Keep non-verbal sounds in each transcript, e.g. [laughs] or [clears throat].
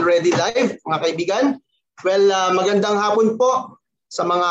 already live, mga kaibigan. Well, uh, magandang hapon po sa mga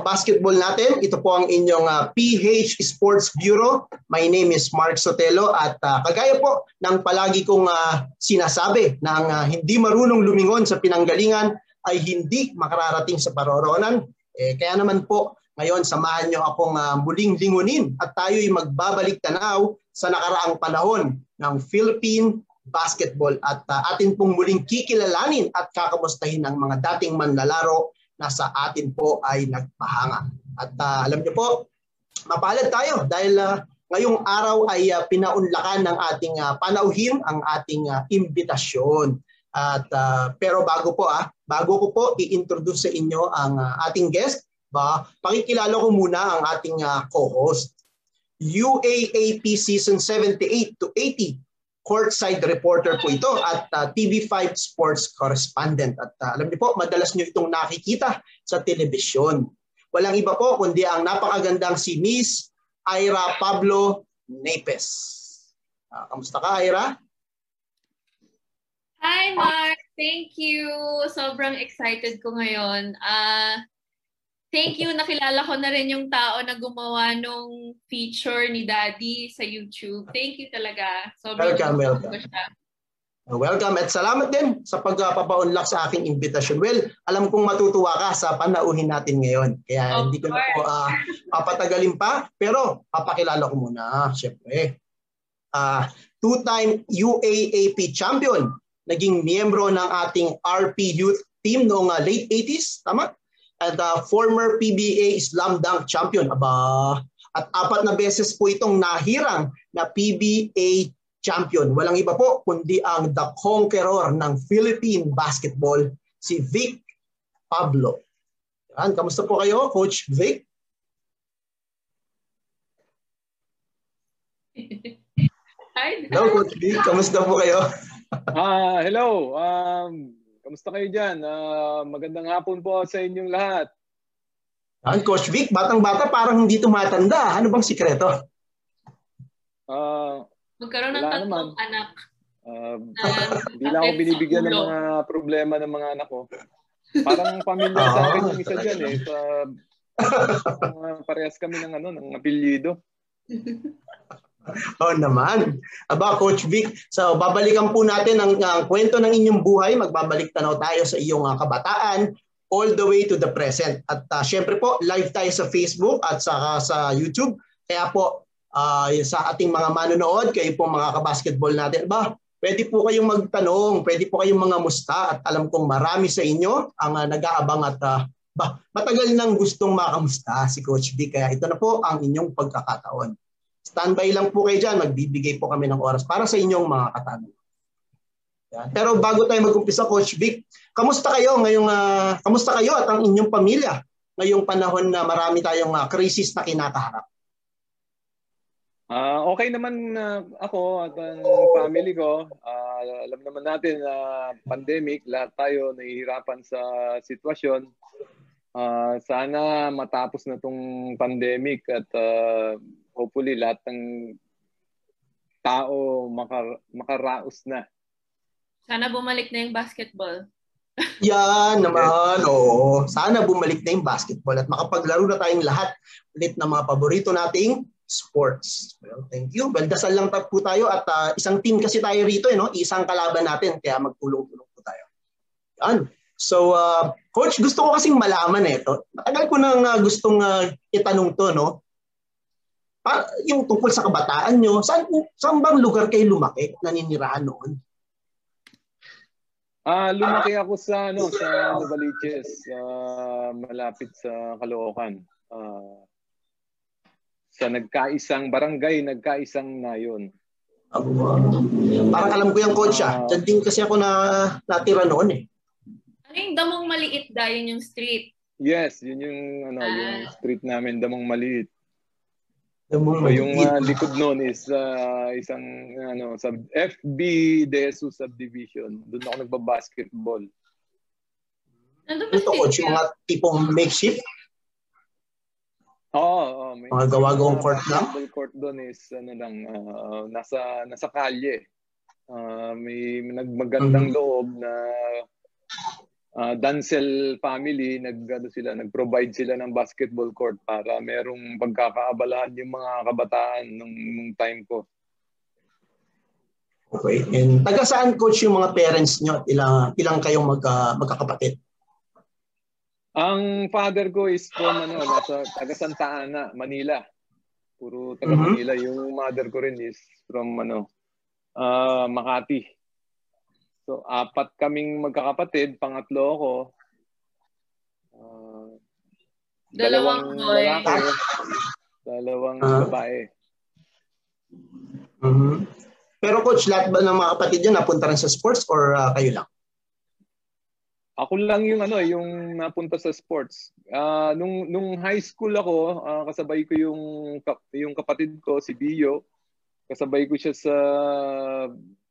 basketball natin. Ito po ang inyong uh, PH Sports Bureau. My name is Mark Sotelo at uh, kagaya po ng palagi kong uh, sinasabi na ang uh, hindi marunong lumingon sa pinanggalingan ay hindi makararating sa paroronan. Eh, kaya naman po ngayon samahan nyo akong uh, muling lingunin at tayo'y magbabalik tanaw sa nakaraang panahon ng Philippine basketball at uh, atin pong muling kikilalanin at kakamustahin ang mga dating manlalaro na sa atin po ay nagpahanga. At uh, alam niyo po, mapalad tayo dahil uh, ngayong araw ay uh, pinaunlakan ng ating uh, panauhin ang ating uh, imbitasyon. At uh, pero bago po ah, bago ko po i-introduce sa inyo ang uh, ating guest, ba, pakikilala ko muna ang ating uh, co-host. UAAP season 78 to 80 courtside reporter po ito at uh, TV5 sports correspondent. At uh, alam niyo po, madalas niyo itong nakikita sa telebisyon. Walang iba po kundi ang napakagandang si Miss Ira Pablo Nepes. Uh, kamusta ka, Ira? Hi, Mark. Thank you. Sobrang excited ko ngayon. Uh, Thank you. Nakilala ko na rin yung tao na gumawa nung feature ni Daddy sa YouTube. Thank you talaga. Sobrang welcome, welcome. Siya. Welcome at salamat din sa pagpapaunlak sa aking invitation. Well, alam kong matutuwa ka sa panauhin natin ngayon. Kaya of hindi ko na po uh, papatagalin pa. Pero papakilala ko muna, syempre. Uh, two-time UAAP champion. Naging miyembro ng ating RP youth team noong uh, late 80s. Tama? At uh, former PBA slam dunk champion. Aba, at apat na beses po itong nahirang na PBA champion. Walang iba po kundi ang the conqueror ng Philippine basketball, si Vic Pablo. Yan, kamusta po kayo, Coach Vic? [laughs] Hi. Hello, Coach Vic. Kamusta po kayo? Ah, uh, hello. Um, Kamusta kayo dyan? Uh, magandang hapon po sa inyong lahat. Yan, Coach Vic, batang-bata parang hindi tumatanda. Ano bang sikreto? Uh, Magkaroon ng tatlong anak. Uh, [laughs] hindi lang ako binibigyan ng mga problema ng mga anak ko. Parang pamilya sa akin yung isa dyan eh. Sa, uh, [laughs] parehas kami ng ano, ng apelyido. [laughs] [laughs] oh naman. Aba, Coach Vic, so babalikan po natin ang, ang kwento ng inyong buhay. Magbabalik tanaw tayo sa iyong uh, kabataan all the way to the present. At uh, syempre po, live tayo sa Facebook at sa, sa YouTube. Kaya po, uh, sa ating mga manonood, kayo po mga kabasketball natin, ba, pwede po kayong magtanong, pwede po kayong mga musta at alam kong marami sa inyo ang uh, nag-aabang at uh, ba, matagal nang gustong makamusta si Coach Vic. Kaya ito na po ang inyong pagkakataon. Standby lang po kayo dyan, magbibigay po kami ng oras para sa inyong mga katanungan. Yan. Pero bago tayo mag-umpisa, Coach Vic, kamusta kayo ngayong, uh, kamusta kayo at ang inyong pamilya ngayong panahon na marami tayong uh, crisis na kinakaharap? Uh, okay naman uh, ako at ang family ko. Uh, alam naman natin na uh, pandemic, lahat tayo nahihirapan sa sitwasyon. Uh, sana matapos na tong pandemic at uh, hopefully lahat ng tao makar- makaraos na. Sana bumalik na yung basketball. Yan naman, oo. Sana bumalik na yung basketball at makapaglaro na tayong lahat ulit ng mga paborito nating sports. Well, thank you. Well, dasal lang po tayo at uh, isang team kasi tayo rito, eh, no? isang kalaban natin, kaya magtulong-tulong po tayo. Yan. So, uh, Coach, gusto ko kasing malaman eh, ito. Matagal ko nang uh, gustong uh, itanong to, no? Pa, yung tungkol sa kabataan nyo, saan, saan bang lugar kayo lumaki naninirahan noon? Ah, uh, lumaki ako sa ano sa Novaliches, uh, malapit sa Caloocan. Uh, sa nagkaisang barangay, nagkaisang nayon. Uh, parang alam ko yung coach ah. Diyan din kasi ako na natira noon eh. Ano yung damong maliit dahil yung street? Yes, yun yung ano, ah. yung street namin, damong maliit. So, yung uh, likod noon is uh, isang ano sa FB De Jesus subdivision. Doon ako nagba-basketball. Ito coach, yung mga tipong makeshift? Oo, oh, oh, may mga gawa-gawang court lang. Basketball court doon is ano lang uh, nasa nasa kalye. Uh, may nagmagandang mm-hmm. loob na uh, Dancel family nag ano sila nag-provide sila ng basketball court para merong pagkakaabalahan yung mga kabataan nung, nung time ko. Okay. And taga saan coach yung mga parents nyo? Ilang ilang kayong magka, magkakapatid? Ang father ko is from ano, nasa taga Santa Ana, Manila. Puro taga mm-hmm. Manila. Yung mother ko rin is from ano, uh, Makati. So apat kaming magkakapatid, pangatlo ako. Uh, dalawang, dalawang lalaki, dalawang uh-huh. babae. Mm-hmm. Pero coach, lahat ba ng mga kapatid niyo napunta rin sa sports or uh, kayo lang? Ako lang yung ano, yung napunta sa sports. Uh, nung nung high school ako, uh, kasabay ko yung yung kapatid ko si Bio. Kasabay ko siya sa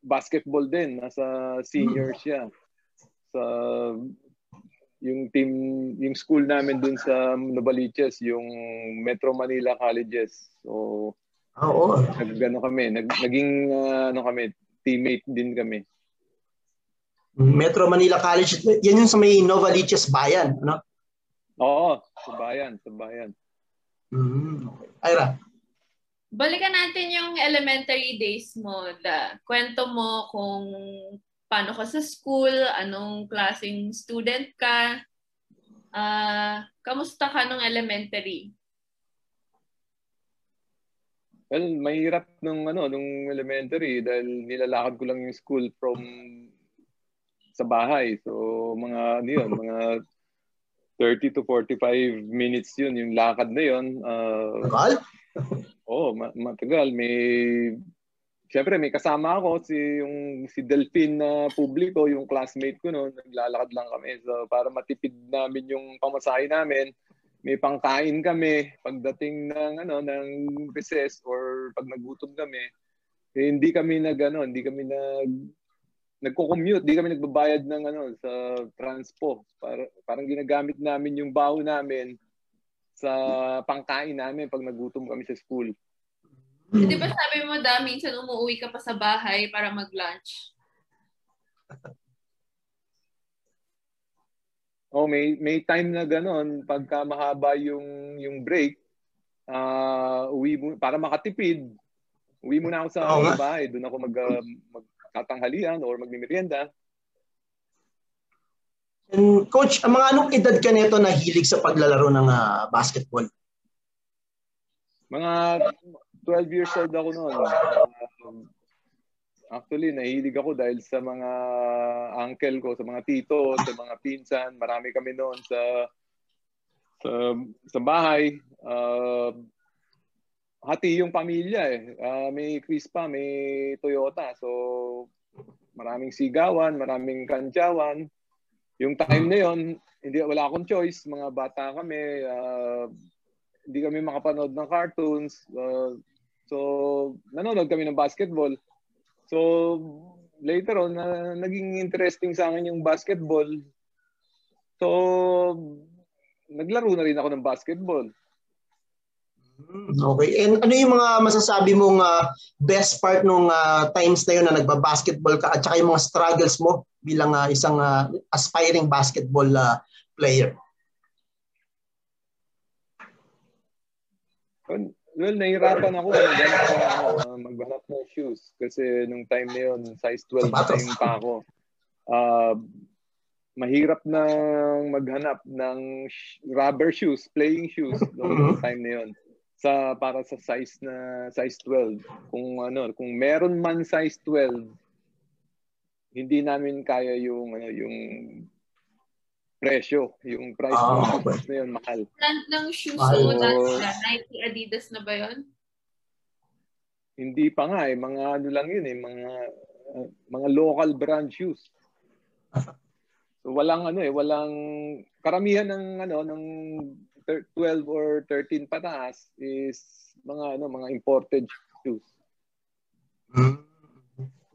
basketball din, nasa senior hmm. siya. Sa yung team yung school namin dun sa Novaliches, yung Metro Manila Colleges. So Ah, oo. Nagano kami, nag, naging uh, ano kami, teammate din kami. Metro Manila College, yan yung sa may Novaliches Bayan, ano? Oo, sa bayan, sa bayan. Mm, okay. Ira. Balikan natin yung elementary days mo. Da, kwento mo kung paano ka sa school, anong klaseng student ka, uh, kamusta ka nung elementary? Well, mahirap nung ano nung elementary dahil nilalakad ko lang yung school from sa bahay. So mga ano yun, mga 30 to 45 minutes yun yung lakad na yun. Uh, Tagal? Oo, oh, matagal. May Siyempre may kasama ako si yung si Delphine na publiko, yung classmate ko noon, naglalakad lang kami. So para matipid namin yung pamasahe namin, may pangkain kami pagdating ng ano ng recess or pag nagutom kami eh, hindi kami nag ano, hindi kami nag nagko-commute, hindi kami nagbabayad ng ano sa transpo. Para, parang ginagamit namin yung baho namin sa pangkain namin pag nagutom kami sa school. Di ba sabi mo da, minsan umuwi ka pa sa bahay para mag-lunch? Oh, may may time na ganoon pagka mahaba yung yung break, uh, uwi mo para makatipid. Uwi muna ako sa oh, bahay, doon ako mag uh, magtatanghalian or magmimerienda. And coach, ang mga anong edad ka nito na hilig sa paglalaro ng uh, basketball? Mga 12 years old ako noon. Uh, Actually, nahilig ako dahil sa mga uncle ko, sa mga tito, sa mga pinsan. Marami kami noon sa sa, sa bahay. Uh, hati yung pamilya eh. Uh, may Crispa, may Toyota. So, maraming sigawan, maraming kantyawan. Yung time na yon hindi wala akong choice. Mga bata kami. Uh, hindi kami makapanood ng cartoons. Uh, so, nanonood kami ng basketball. So, later on, na, naging interesting sa akin yung basketball. So, naglaro na rin ako ng basketball. Okay. And ano yung mga masasabi mong uh, best part nung uh, times na yun na nagba-basketball ka at saka yung mga struggles mo bilang uh, isang uh, aspiring basketball uh, player? Well, nahirapan ako maghanap, uh, maghanap ng shoes kasi nung time na yun, size 12 na time pa ako. Uh, mahirap na maghanap ng rubber shoes, playing shoes nung mm-hmm. time na yun sa para sa size na size 12. Kung ano, kung meron man size 12, hindi namin kaya yung ano yung presyo. Yung price ng shoes na yun, mahal. Brand ng shoes mo, na, Nike, Adidas na ba yun? Hindi pa nga eh. Mga ano lang yun eh. Mga, uh, mga local brand shoes. [laughs] So walang ano eh, walang karamihan ng ano ng 12 or 13 pataas is mga ano mga imported shoes. Hmm.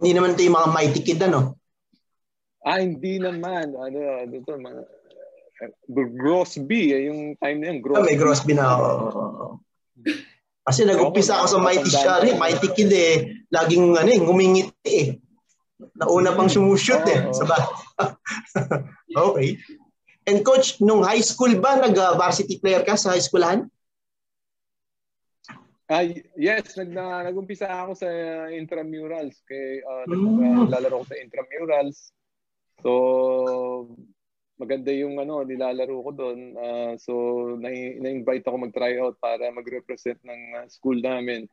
Hindi naman 'to yung mga mighty kid ano? Ah, hindi naman. Ano, ano to, mga, Grosby, eh, yung time na yun. Grosby. Oh, may Grosby na. Oh. Kasi nag-umpisa ako sa Mighty Shari, Mighty Kid eh. Laging ano, eh, ngumingiti eh. Nauna pang sumushoot eh. Sa ba- [laughs] okay. And coach, nung high school ba nag-varsity player ka sa high schoolahan? Ah, yes, nag na, nag-umpisa ako sa intramurals kay uh, naglalaro ko sa intramurals. So maganda yung ano nilalaro ko doon. Ah, so na- na-invite ako mag-try out para mag-represent ng school namin.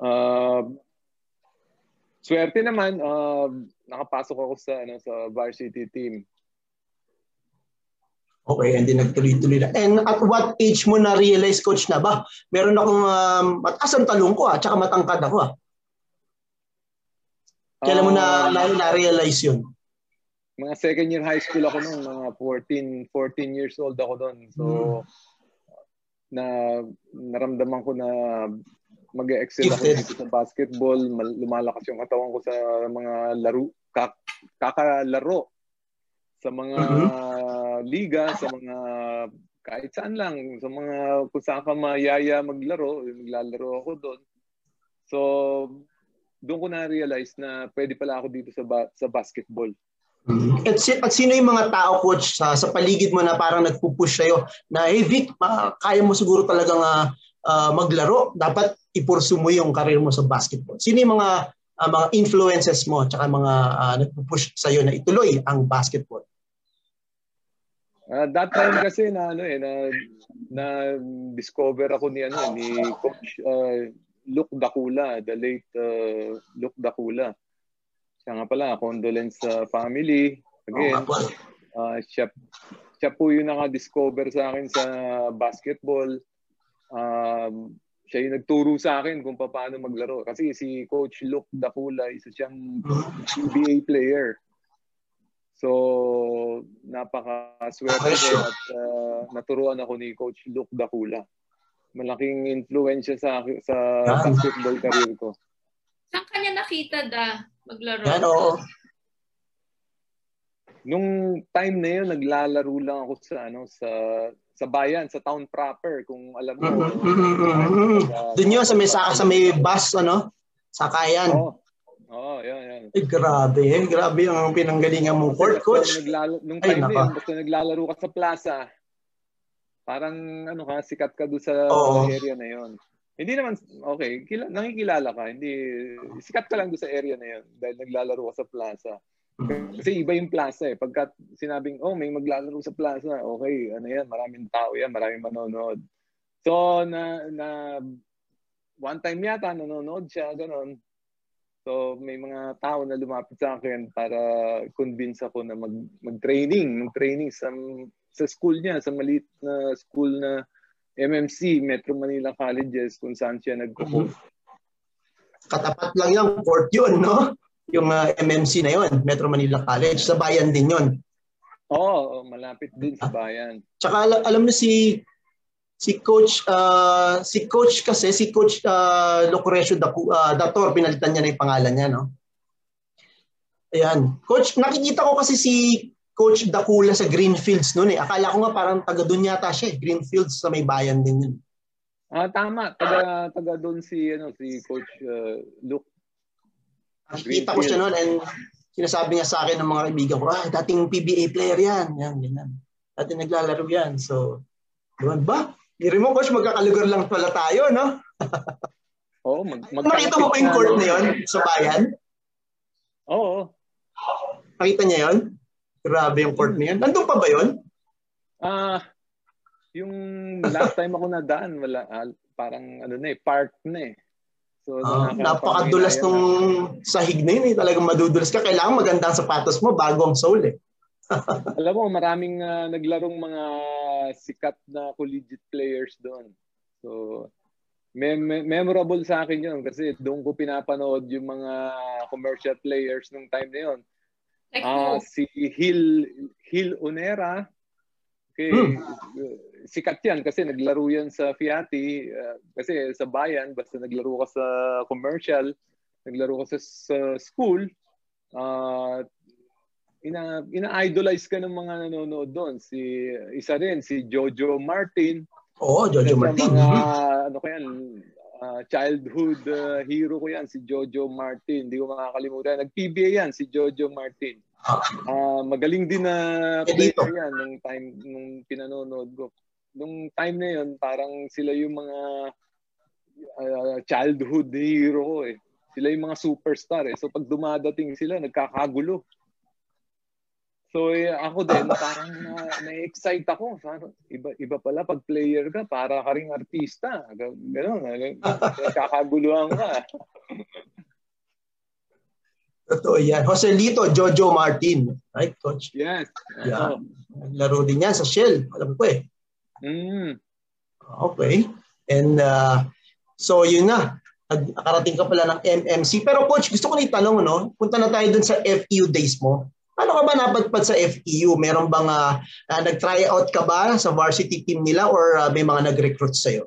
Ah, swerte naman ah, nakapasok ako sa ano sa varsity team. Okay, and then nagtuloy-tuloy na. And at what age mo na-realize, coach, na ba? Meron akong um, mataas ang talong ko, ah, tsaka matangkad ako. Ah. Kailan mo na, Ah, na, na-realize yun? mga second year high school ako noon, mga 14 14 years old ako doon. So na naramdaman ko na mag-excel ako dito sa basketball, mal- lumalakas yung katawan ko sa mga laro, kak, kakalaro sa mga liga, sa mga kahit saan lang, sa mga kung saan ka mayaya maglaro, maglalaro ako doon. So doon ko na-realize na pwede pala ako dito sa ba- sa basketball. At, si, at sino yung mga tao, coach, sa, sa paligid mo na parang nagpupush sa'yo na, hey Vic, ma- kaya mo siguro talagang ah, ah, maglaro. Dapat ipursu mo yung career mo sa basketball. Sino yung mga ah, mga influences mo tsaka mga ah, nagpupush sa'yo na ituloy ang basketball? Ah, that time kasi na ano eh na na discover ako ni ano ni coach uh, Luke Dakula, the late uh, Luke Dakula. Siya nga pala, condolence sa family. Again, ah, siya siya po yung naka-discover sa akin sa basketball. Um, siya yung nagturo sa akin kung paano maglaro. Kasi si Coach Luke Dakula, isa siyang NBA player. So, napaka-swerte ko at uh, naturuan ako ni Coach Luke Dakula. Malaking influensya sa akin- sa Yan. basketball career ko. Saan ka niya nakita da maglaro? Yan, oo. Nung time na yun, naglalaro lang ako sa ano sa sa bayan, sa town proper, kung alam mo. Mhm, mhm, mhm. Doon yun sa may, sa, sa may bus, ano? Sakayan. Oo. Oo, yan, yan. Eh, grabe eh. Grabe ang pinanggalingan mong court, coach. Naglalo- nung Ay, time na yun, basta naglalaro ka sa plaza, parang ano ka, sikat ka doon sa Oo. area na yon. Hindi naman, okay, kila, nakikilala ka, hindi, sikat ka lang doon sa area na yon dahil naglalaro ka sa plaza. Kasi iba yung plaza eh. Pagka sinabing, oh, may maglalaro sa plaza, okay, ano yan, maraming tao yan, maraming manonood. So, na, na, one time yata, nanonood siya, ganon. So, may mga tao na lumapit sa akin para convince ako na mag, mag-training, mag-training sa, sa school niya, sa maliit na school na MMC, Metro Manila Colleges, kung saan siya nagko-coach. Katapat lang yung court yun, no? Yung ah, MMC na yun, Metro Manila College. Sa bayan din yun. Oo, oh, malapit din sa bayan. Tsaka alam, alam mo si si coach ah, si coach kasi si coach uh, Lucrecio Dacu, ah, Dator pinalitan niya na yung pangalan niya no. Ayan. Coach, nakikita ko kasi si Coach Dakula sa Greenfields noon eh. Akala ko nga parang taga doon yata siya eh. Greenfields sa may bayan din yun. Ah, tama. Taga, taga doon si, ano, si Coach uh, Luke. Nakikita ko siya noon and sinasabi niya sa akin ng mga kaibigan ko, ah, dating PBA player yan. Yan, ganyan. Dati naglalaro yan. So, doon ba? Hindi mo, coach, magkakalugar lang pala tayo, no? [laughs] Oo, mag, Nakita mo ba yung court na yun sa bayan? Oo. Nakita niya yun? Grabe yung court na yun. Nandun pa ba yun? Ah, yung last time ako nadaan, wala, ah, parang ano na eh, park na eh. So, nakaka- napakadulas nung sahig na yun. Eh. Talagang madudulas ka. Kailangan magandang sapatos mo bago ang sole. Eh. [laughs] Alam mo, maraming ah, naglarong mga sikat na collegiate players doon. So, mem- mem- memorable sa akin yun kasi doon ko pinapanood yung mga commercial players nung time na yun. Like Ah, who? si Hil Hil Onera. Okay, Hmm. sikat 'yan kasi naglaro 'yan sa Fiati ah, kasi sa bayan basta naglaro ka sa commercial, naglaro ka sa, sa school, ah ina ina-idolize ka ng mga nanonood doon. Si isa rin si Jojo Martin. Oo, Jojo Sa Martin. Mga, [laughs] ano kaya, Uh, childhood uh, hero ko yan, si Jojo Martin. Hindi ko makakalimutan. Nag-PBA yan, si Jojo Martin. Uh, magaling din na player yan nung time nung pinanonood ko. Nung time na yun, parang sila yung mga uh, childhood hero ko eh. Sila yung mga superstar eh. So pag dumadating sila, nagkakagulo. So eh, ako din parang na, na-excite ako. Parang, iba iba pala pag player ka, para ka ring artista. Ganun, kakaguluhan ka. Totoo yan. Joselito Jojo Martin. Right, coach? Yes. Yeah. Naglaro din yan sa Shell. Alam ko eh. Mm. Okay. And uh, so yun na. Nakarating ka pala ng MMC. Pero coach, gusto ko na itanong, no? Punta na tayo dun sa FEU days mo. Ano ka ba napadpad sa FEU? Meron bang uh, uh, nag-try out ka ba sa varsity team nila or uh, may mga nag-recruit sa'yo?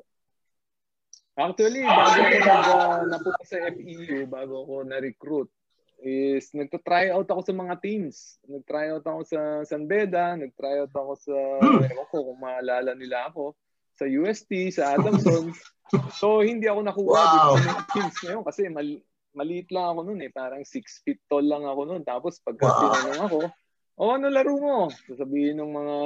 Actually, bago ako nag, uh, napunta sa FEU, bago ako na-recruit, is nagta-try out ako sa mga teams. Nag-try out ako sa San Beda, nag-try out ako sa, hmm. ewan ko kung maalala nila ako, sa UST, sa Adamson. [laughs] so, hindi ako nakuha wow. dito sa teams ngayon kasi mal- maliit lang ako noon eh. Parang 6 feet tall lang ako noon. Tapos pagka wow. tinanong ako, oh, ano laro mo? Sasabihin ng mga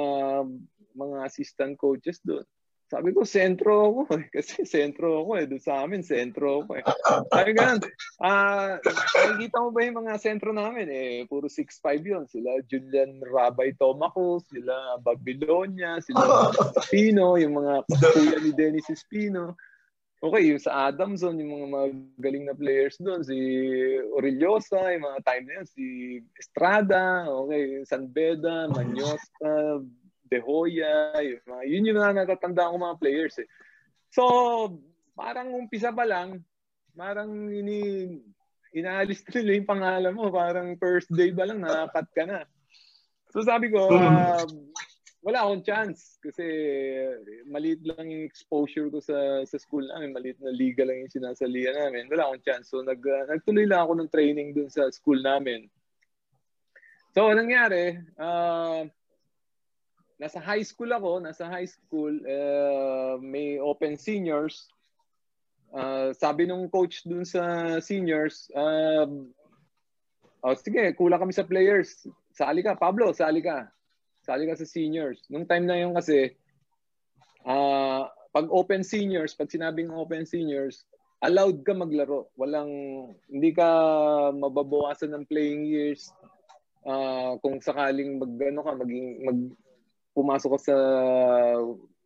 mga assistant coaches doon. Sabi ko, sentro ako eh. [laughs] Kasi sentro ako eh. Doon sa amin, sentro ako eh. Sabi ganun, ah, uh, nakikita mo ba yung mga sentro namin eh? Puro 6'5 yun. Sila Julian Rabay Tomacos, sila Babylonia, sila [laughs] Spino, yung mga kuya ni Dennis Spino. Okay, yung sa Adamson, yung mga magaling na players doon, si Orillosa, yung mga time na yun, si Estrada, okay, San Beda, [laughs] Manyosta, De Hoya, yung mga, yun yung mga natatanda ko mga players eh. So, parang umpisa pa lang, parang ini inaalis nila yung pangalan mo, parang first day ba lang, nakakat ka na. So sabi ko, uh, wala akong chance kasi maliit lang yung exposure ko sa sa school namin, maliit na liga lang yung sinasalihan namin. Wala akong chance. So nag uh, nagtuloy lang ako ng training dun sa school namin. So nangyari, uh, nasa high school ako, nasa high school, uh, may open seniors. Uh, sabi nung coach dun sa seniors, uh, oh, sige, kulang kami sa players. Sali ka, Pablo, sali ka Sali ka sa seniors. Nung time na yun kasi, uh, pag open seniors, pag sinabing open seniors, allowed ka maglaro. Walang, hindi ka mababawasan ng playing years. Uh, kung sakaling mag, ano ka, maging, mag, pumasok ka sa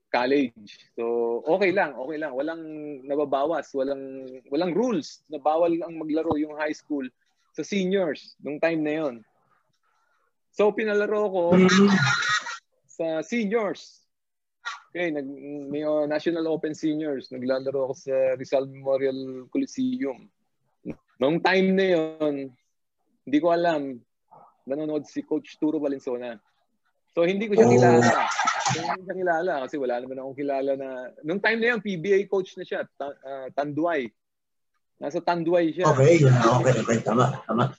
college. So, okay lang, okay lang. Walang nababawas, walang walang rules na bawal ang maglaro yung high school sa seniors nung time na yon. So pinalaro ko sa seniors. Okay, nag may uh, National Open Seniors, naglalaro ako sa Rizal Memorial Coliseum. Noong time na 'yon, hindi ko alam nanonood si Coach Turo Valenzuela. So hindi ko siya oh. kilala. So, hindi ko siya kilala kasi wala naman akong kilala na nung time na 'yon PBA coach na siya, ta, uh, Tanduay. Nasa Tanduay siya. Okay, okay, okay, tama, tama.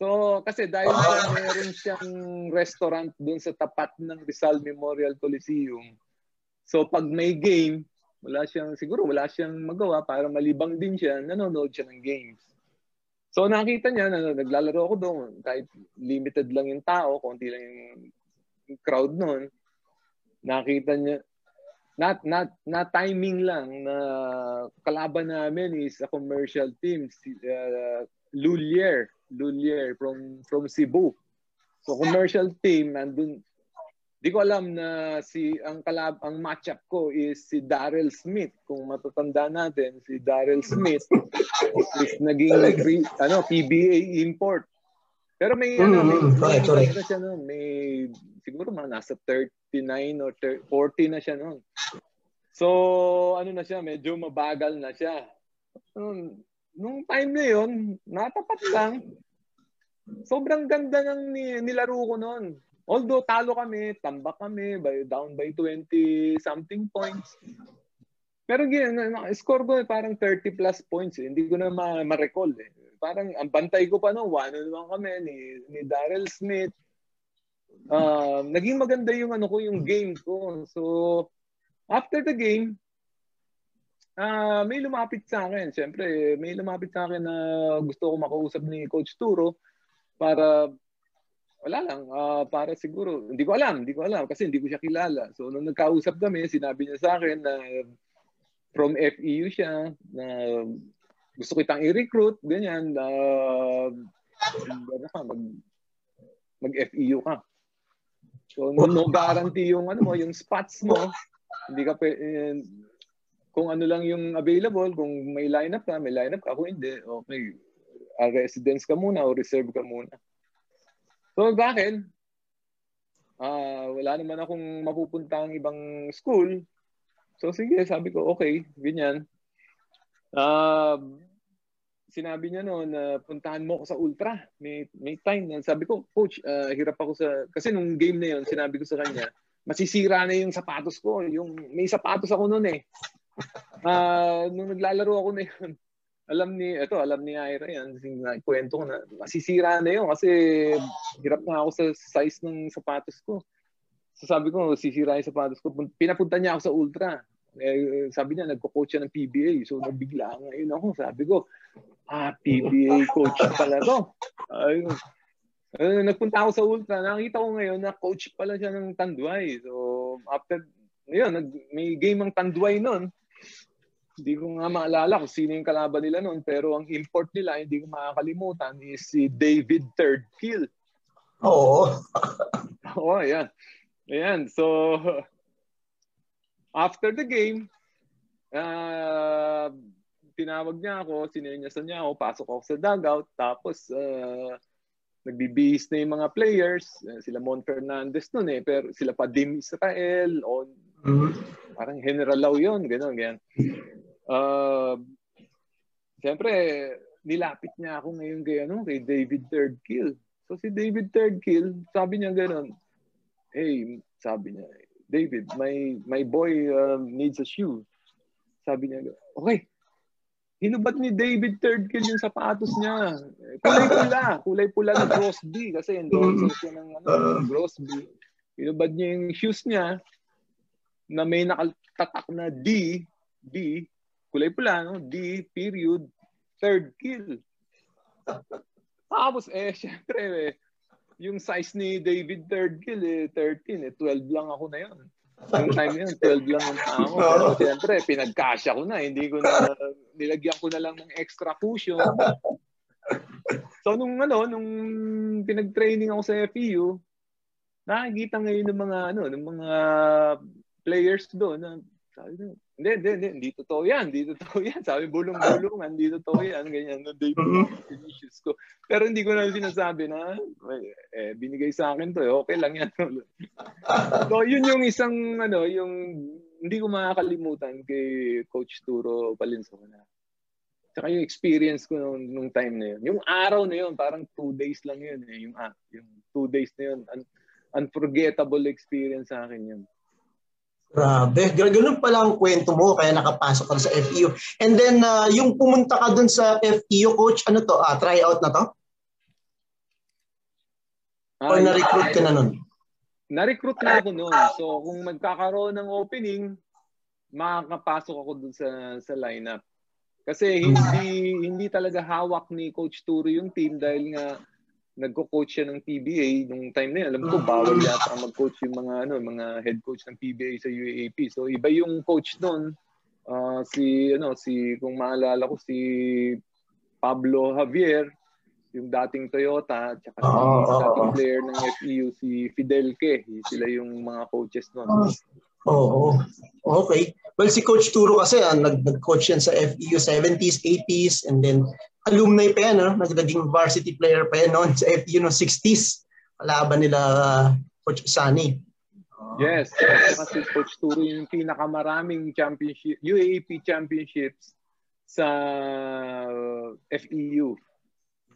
So, kasi dahil uh, meron siyang restaurant doon sa tapat ng Rizal Memorial Coliseum. So, pag may game, wala siyang, siguro wala siyang magawa para malibang din siya, nanonood siya ng games. So, nakita niya na naglalaro ako doon. Kahit limited lang yung tao, konti lang yung crowd noon. Nakita niya, not not not timing lang na kalaban namin is a commercial team si uh, Lulier Lulier from from Cebu. So commercial team nandun Di ko alam na si ang kalab ang matchup ko is si Daryl Smith. Kung matatanda natin, si Daryl Smith is naging pre, ano PBA import. Pero may mm, ano, may, mm, may, correct, na siya noon. May siguro mga nasa 39 or 30, 40 na siya noon. So, ano na siya, medyo mabagal na siya. Nung time na yun, natapat lang. Sobrang ganda ng nilaro ko noon. Although talo kami, tambak kami, by, down by 20 something points. Pero gina, score ko parang 30 plus points. Eh. Hindi ko na ma- ma-recall. Eh. Parang ang bantay ko pa no, one on one kami ni, ni Daryl Smith. Uh, naging maganda yung ano ko, yung game ko. So, after the game, uh, may lumapit sa akin. Siyempre, may lumapit sa akin na gusto ko makausap ni Coach Turo para wala lang, uh, para siguro, hindi ko alam, hindi ko alam kasi hindi ko siya kilala. So nung nagkausap kami, sinabi niya sa akin na from FEU siya, na gusto kitang i-recruit, ganyan, uh, mag, mag-FEU ka. So no, no guarantee yung ano mo, yung spots mo, hindi ka eh, kung ano lang yung available, kung may lineup ka, may lineup ka, kung hindi, okay, uh, residence ka muna o reserve ka muna. So bakit? Uh, wala naman akong mapupunta ang ibang school. So sige, sabi ko, okay, ganyan. Uh, sinabi niya noon na uh, puntahan mo ako sa Ultra. May, may time na sabi ko, coach, uh, hirap ako sa... Kasi nung game na yon sinabi ko sa kanya, masisira na yung sapatos ko. Yung, may sapatos ako noon eh. Uh, nung naglalaro ako na yun, alam ni ito alam ni Ira yan kwento ko na masisira na yun kasi hirap na ako sa size ng sapatos ko. So sabi ko sisira yung sapatos ko. Pinapunta niya ako sa ultra. Eh, sabi niya nagko-coach siya ng PBA so nabigla ngayon ako. Sabi ko ah PBA coach pala to. Ayun. Uh, nagpunta ako sa Ultra, nakita ko ngayon na coach pala siya ng Tanduay. So, after, yun, may game ang Tanduay noon. Hindi ko nga maalala kung sino yung kalaban nila noon, pero ang import nila, hindi ko makakalimutan, is si David Third Kill. Oo. [laughs] Oo, ayan. Ayan, so after the game, uh, tinawag niya ako, sinenyasan niya ako, pasok ako sa dugout, tapos uh, nagbibihis na yung mga players, sila Mon Fernandez noon eh, pero sila pa Dim Israel, on, mm-hmm. parang General Lau yun, gano'n, ganyan. Uh, Siyempre, nilapit niya ako ngayon kay, ano, kay David Third Kill. So si David Third Kill, sabi niya gano'n, hey, sabi niya, David, my my boy uh, needs a shoe. Sabi niya, okay, hinubad ni David Third Kill yung sapatos niya. Kulay pula, kulay pula ng Grosby kasi endorser siya ng ano, Grosby. Hinubad niya yung shoes niya na may nakatatak na D, D, kulay pula, no? D, period, third kill. [laughs] Tapos, eh, syempre, eh, yung size ni David third kill, eh, 13, eh, 12 lang ako na yun. Yung time yun, 12 lang ang tao. [laughs] Pero syempre, pinagkasya ko na. Hindi ko na, nilagyan ko na lang ng extra cushion. [laughs] So, nung ano, nung pinag-training ako sa FEU, nakikita ngayon ng mga, ano, ng mga players doon na, sabi ko, hindi, hindi, hindi, hindi totoo yan, hindi totoo [laughs] yan. Sabi, bulong-bulungan, hindi totoo yan, ganyan, no, day issues ko. Pero hindi ko na sinasabi na, eh, binigay sa akin to, eh, okay lang yan. [laughs] so, yun yung isang, ano, yung, hindi ko makakalimutan kay Coach Turo Valenzuela. Tsaka yung experience ko nung, nung time na yun. Yung araw na yun, parang two days lang yun. Eh. Yung, ah, yung two days na yun, un- unforgettable experience sa akin yun. Grabe. Ganun pala ang kwento mo kaya nakapasok ka sa FEU. And then uh, yung pumunta ka dun sa FEU coach, ano to? Ah, try out na to? Or uh, na-recruit ka na nun? Na-recruit na ako noon. So kung magkakaroon ng opening, makakapasok ako dun sa sa lineup. Kasi hindi hindi talaga hawak ni Coach Turo yung team dahil nga nagko-coach siya ng PBA nung time na yun. Alam ko bawal yata mag-coach yung mga ano, mga head coach ng PBA sa UAAP. So iba yung coach doon. Uh, si ano si kung maalala ko si Pablo Javier, yung dating Toyota, at saka si oh, dating oh, player ng FEU si Fidel Ke. Sila yung mga coaches noon. Oo. Oh, okay. Well, si Coach Turo kasi ah, nag- nag-coach yan sa FEU 70s, 80s, and then alumni pa yan, no? naging varsity player pa yan noon sa FU no 60s. Kalaban nila uh, Coach Sani. Yes, kasi Coach Turo yung pinakamaraming championship, UAAP championships sa FEU.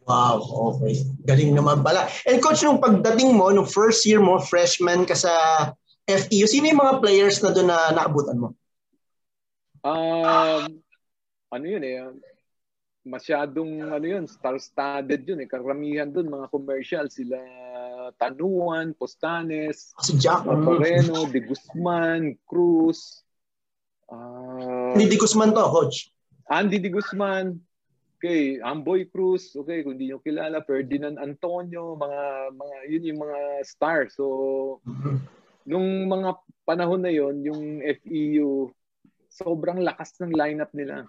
Wow, okay. Galing naman pala. And coach, nung pagdating mo, nung first year mo, freshman ka sa FEU, sino yung mga players na doon na naabutan mo? Um, ano yun eh, masyadong ano yun, star-studded yun eh. Karamihan doon mga commercial sila Tanuan, Postanes, si Jack Moreno, De Guzman, Cruz. Uh, Andy Di Guzman to, coach. Andy Di Guzman. Okay, Amboy Cruz, okay, kung hindi nyo kilala, Ferdinand Antonio, mga mga yun yung mga stars. So mm-hmm. Nung mga panahon na yon, yung FEU sobrang lakas ng lineup nila.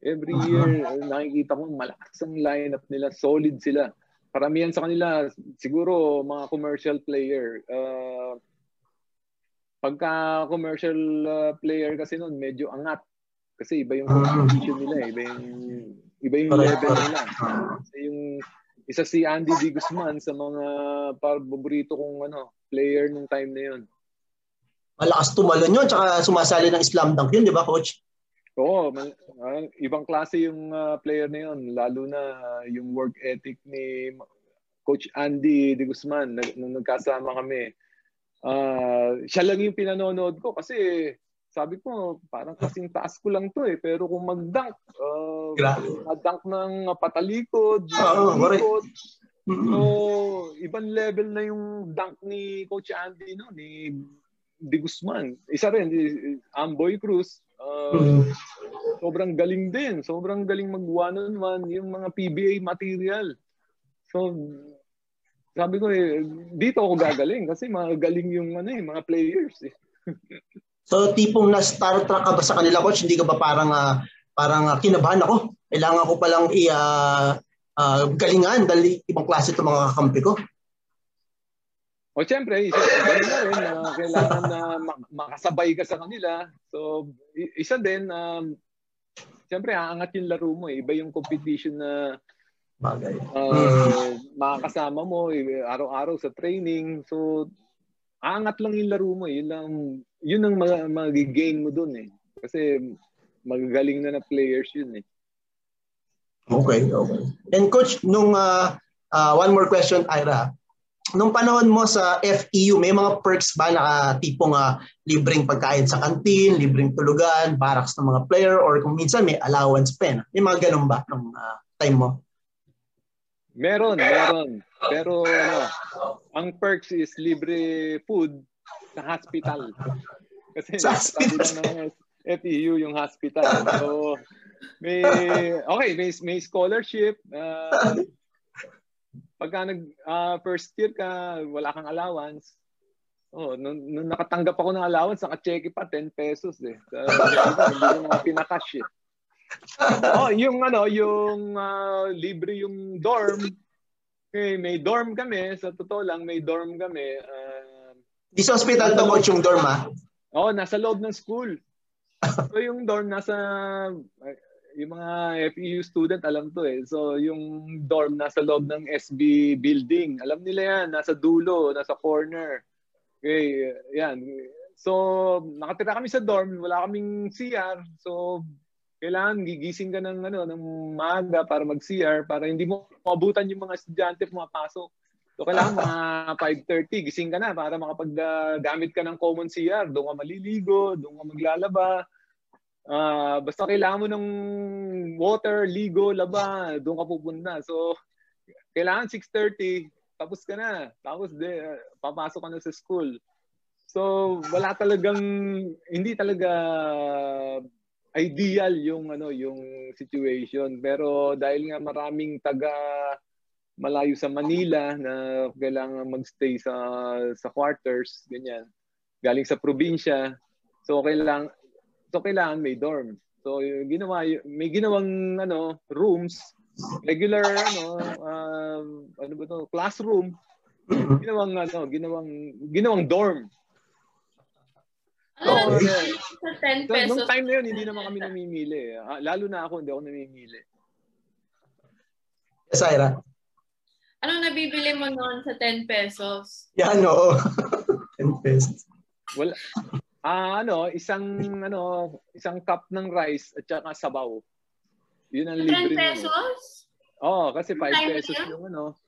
Every [laughs] year nakikita ko malakas ang lineup nila, solid sila. Karamihan sa kanila siguro mga commercial player. Uh, pagka commercial uh, player kasi noon medyo angat kasi iba yung competition nila iba yung iba yung level nila kasi yung isa si Andy Di Guzman sa mga paborito kong ano player nung time na yun. Malakas tumalon yun tsaka sumasali ng slam dunk yun di ba coach? Oo, uh, ibang klase yung uh, player na yun. Lalo na uh, yung work ethic ni Coach Andy Di Guzman nung nagkasama kami. Uh, siya lang yung pinanonood ko kasi sabi ko parang kasing taas ko lang to eh pero kung mag-dunk uh, mag-dunk ng patalikod oh, likod, so ibang level na yung dunk ni Coach Andy no ni Di Guzman. Isa rin Amboy Cruz. Uh, sobrang galing din sobrang galing mag one on one yung mga PBA material. So sabi ko eh, dito ako gagaling kasi magaling yung ano eh, mga players eh. [laughs] so tipong na Star Trek ka ba sa kanila coach? Hindi ka ba parang uh, parang uh, kinabahan ako? Kailangan ko palang i uh, uh, galingan dahil ibang klase itong mga kakampi ko. O siyempre, isa din na rin na kailangan na makasabay ka sa kanila. So, isa din, um, siyempre, aangat yung laro mo. Eh. Iba yung competition na Bagay. Uh, makakasama mo eh, araw-araw sa training. So, angat lang yung laro mo. Eh. Yun, lang, yun ang mag- mag-gain mo dun eh. Kasi magagaling na na players yun eh. Okay, okay. And coach, nung uh, uh, one more question, Ira. Nung panahon mo sa FEU, may mga perks ba na tipong uh, libreng pagkain sa kantin, libreng tulugan, barracks ng mga player, or kung minsan may allowance pen? May mga ganun ba nung uh, time mo? Meron, meron. Pero ano, ang perks is libre food sa hospital. Kasi sa hospital ng FEU yung hospital. So may okay, may may scholarship uh, pagka nag uh, first year ka, wala kang allowance. Oh, nung, nung nakatanggap ako ng allowance, naka-check pa 10 pesos eh. So, hindi ko na pinakash eh oh, yung ano, yung uh, libre yung dorm. Okay, may dorm kami. Sa totoo lang, may dorm kami. Uh, Di sa hospital to coach yung dorm ah? Oo, oh, nasa loob ng school. so yung dorm nasa yung mga FEU student alam to eh. So yung dorm nasa loob ng SB building. Alam nila yan, nasa dulo, nasa corner. Okay, yan. So nakatira kami sa dorm, wala kaming CR. So kailangan gigising ka ng ano ng maaga para mag-CR para hindi mo maabutan yung mga estudyante pumapasok. So kailangan mga 5:30 gising ka na para makapaggamit ka ng common CR, doon ka maliligo, doon ka maglalaba. Uh, basta kailangan mo ng water, ligo, laba, doon ka pupunta. So kailangan 6:30 tapos ka na. Tapos de, papasok ka na sa school. So wala talagang hindi talaga ideal yung ano yung situation pero dahil nga maraming taga malayo sa Manila na kailangan magstay sa sa quarters ganyan galing sa probinsya so kailangan so kailangan may dorm so ginawa may ginawang ano rooms regular ano uh, ano ba to classroom ginawang ano ginawang ginawang dorm Oh, okay. Sa 10 pesos. Nung time na yun, hindi naman kami namimili. Ah, lalo na ako, hindi ako namimili. Yes, Ira. Anong nabibili mo noon sa 10 pesos? Yan, oo. [laughs] 10 pesos. Wala. Ah, ano, isang ano, isang cup ng rice at saka sabaw. Yun ang libre 10 pesos? Oo, oh, kasi 5 pesos yung ano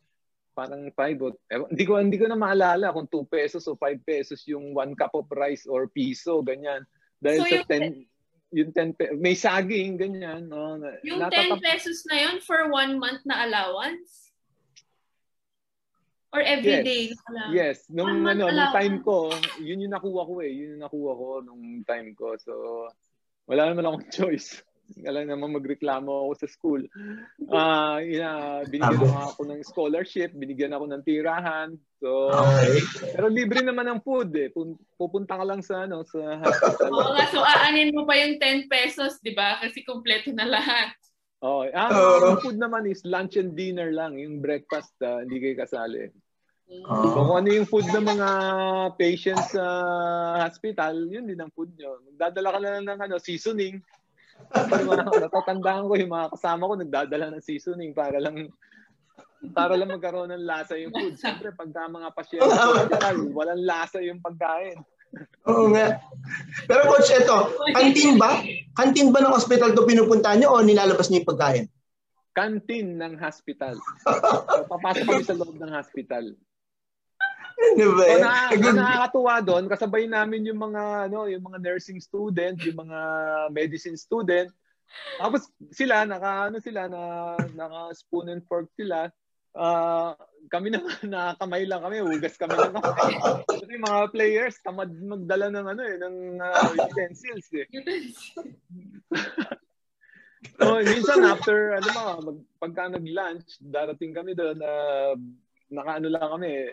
parang 5 o eh, hindi ko hindi ko na maalala kung 2 pesos o 5 pesos yung 1 cup of rice or piso ganyan dahil so sa 10 yung 10 pe- may saging ganyan no yung natatap- 10 pesos na yun for one month na allowance or every yes. day yes nung ano allowance. nung time ko yun yung nakuha ko eh yun yung nakuha ko nung time ko so wala naman akong [laughs] choice. Alam naman magreklamo ako sa school. Uh, ina, binigyan ako ng scholarship, binigyan ako ng tirahan. So, okay. pero libre naman ang food eh. Pupunta ka lang sa ano sa [laughs] hospital. Oo nga, so aanin mo pa yung 10 pesos, 'di ba? Kasi kumpleto na lahat. Oh, ang uh, food naman is lunch and dinner lang, yung breakfast uh, hindi kayo kasali. Uh, so kung ano yung food ng mga patients sa uh, hospital, yun din ang food nyo. Magdadala ka na lang ng ano, seasoning. [laughs] natatandaan ko yung mga kasama ko nagdadala ng seasoning para lang para lang magkaroon ng lasa yung food. Siyempre, pagka mga pasyente, walang lasa yung pagkain. Oo nga. Pero coach, ito, kantin ba? Kantin ba ng hospital to pinupuntahan niyo o nilalabas niyo yung pagkain? Kantin ng hospital. so, papasok kami sa loob ng hospital. Ano ba? So, na, na, nakakatuwa doon, kasabay namin yung mga ano, yung mga nursing student, yung mga medicine student. Tapos sila naka ano sila na naka spoon and fork sila uh, kami naman [laughs] nakakamay lang kami, hugas kami ng kamay. [laughs] Kasi mga players, tamad magdala ng ano eh, ng uh, utensils eh. [laughs] so, minsan after, ano mga, mag, pagka nag-lunch, darating kami doon, uh, naka ano lang kami eh,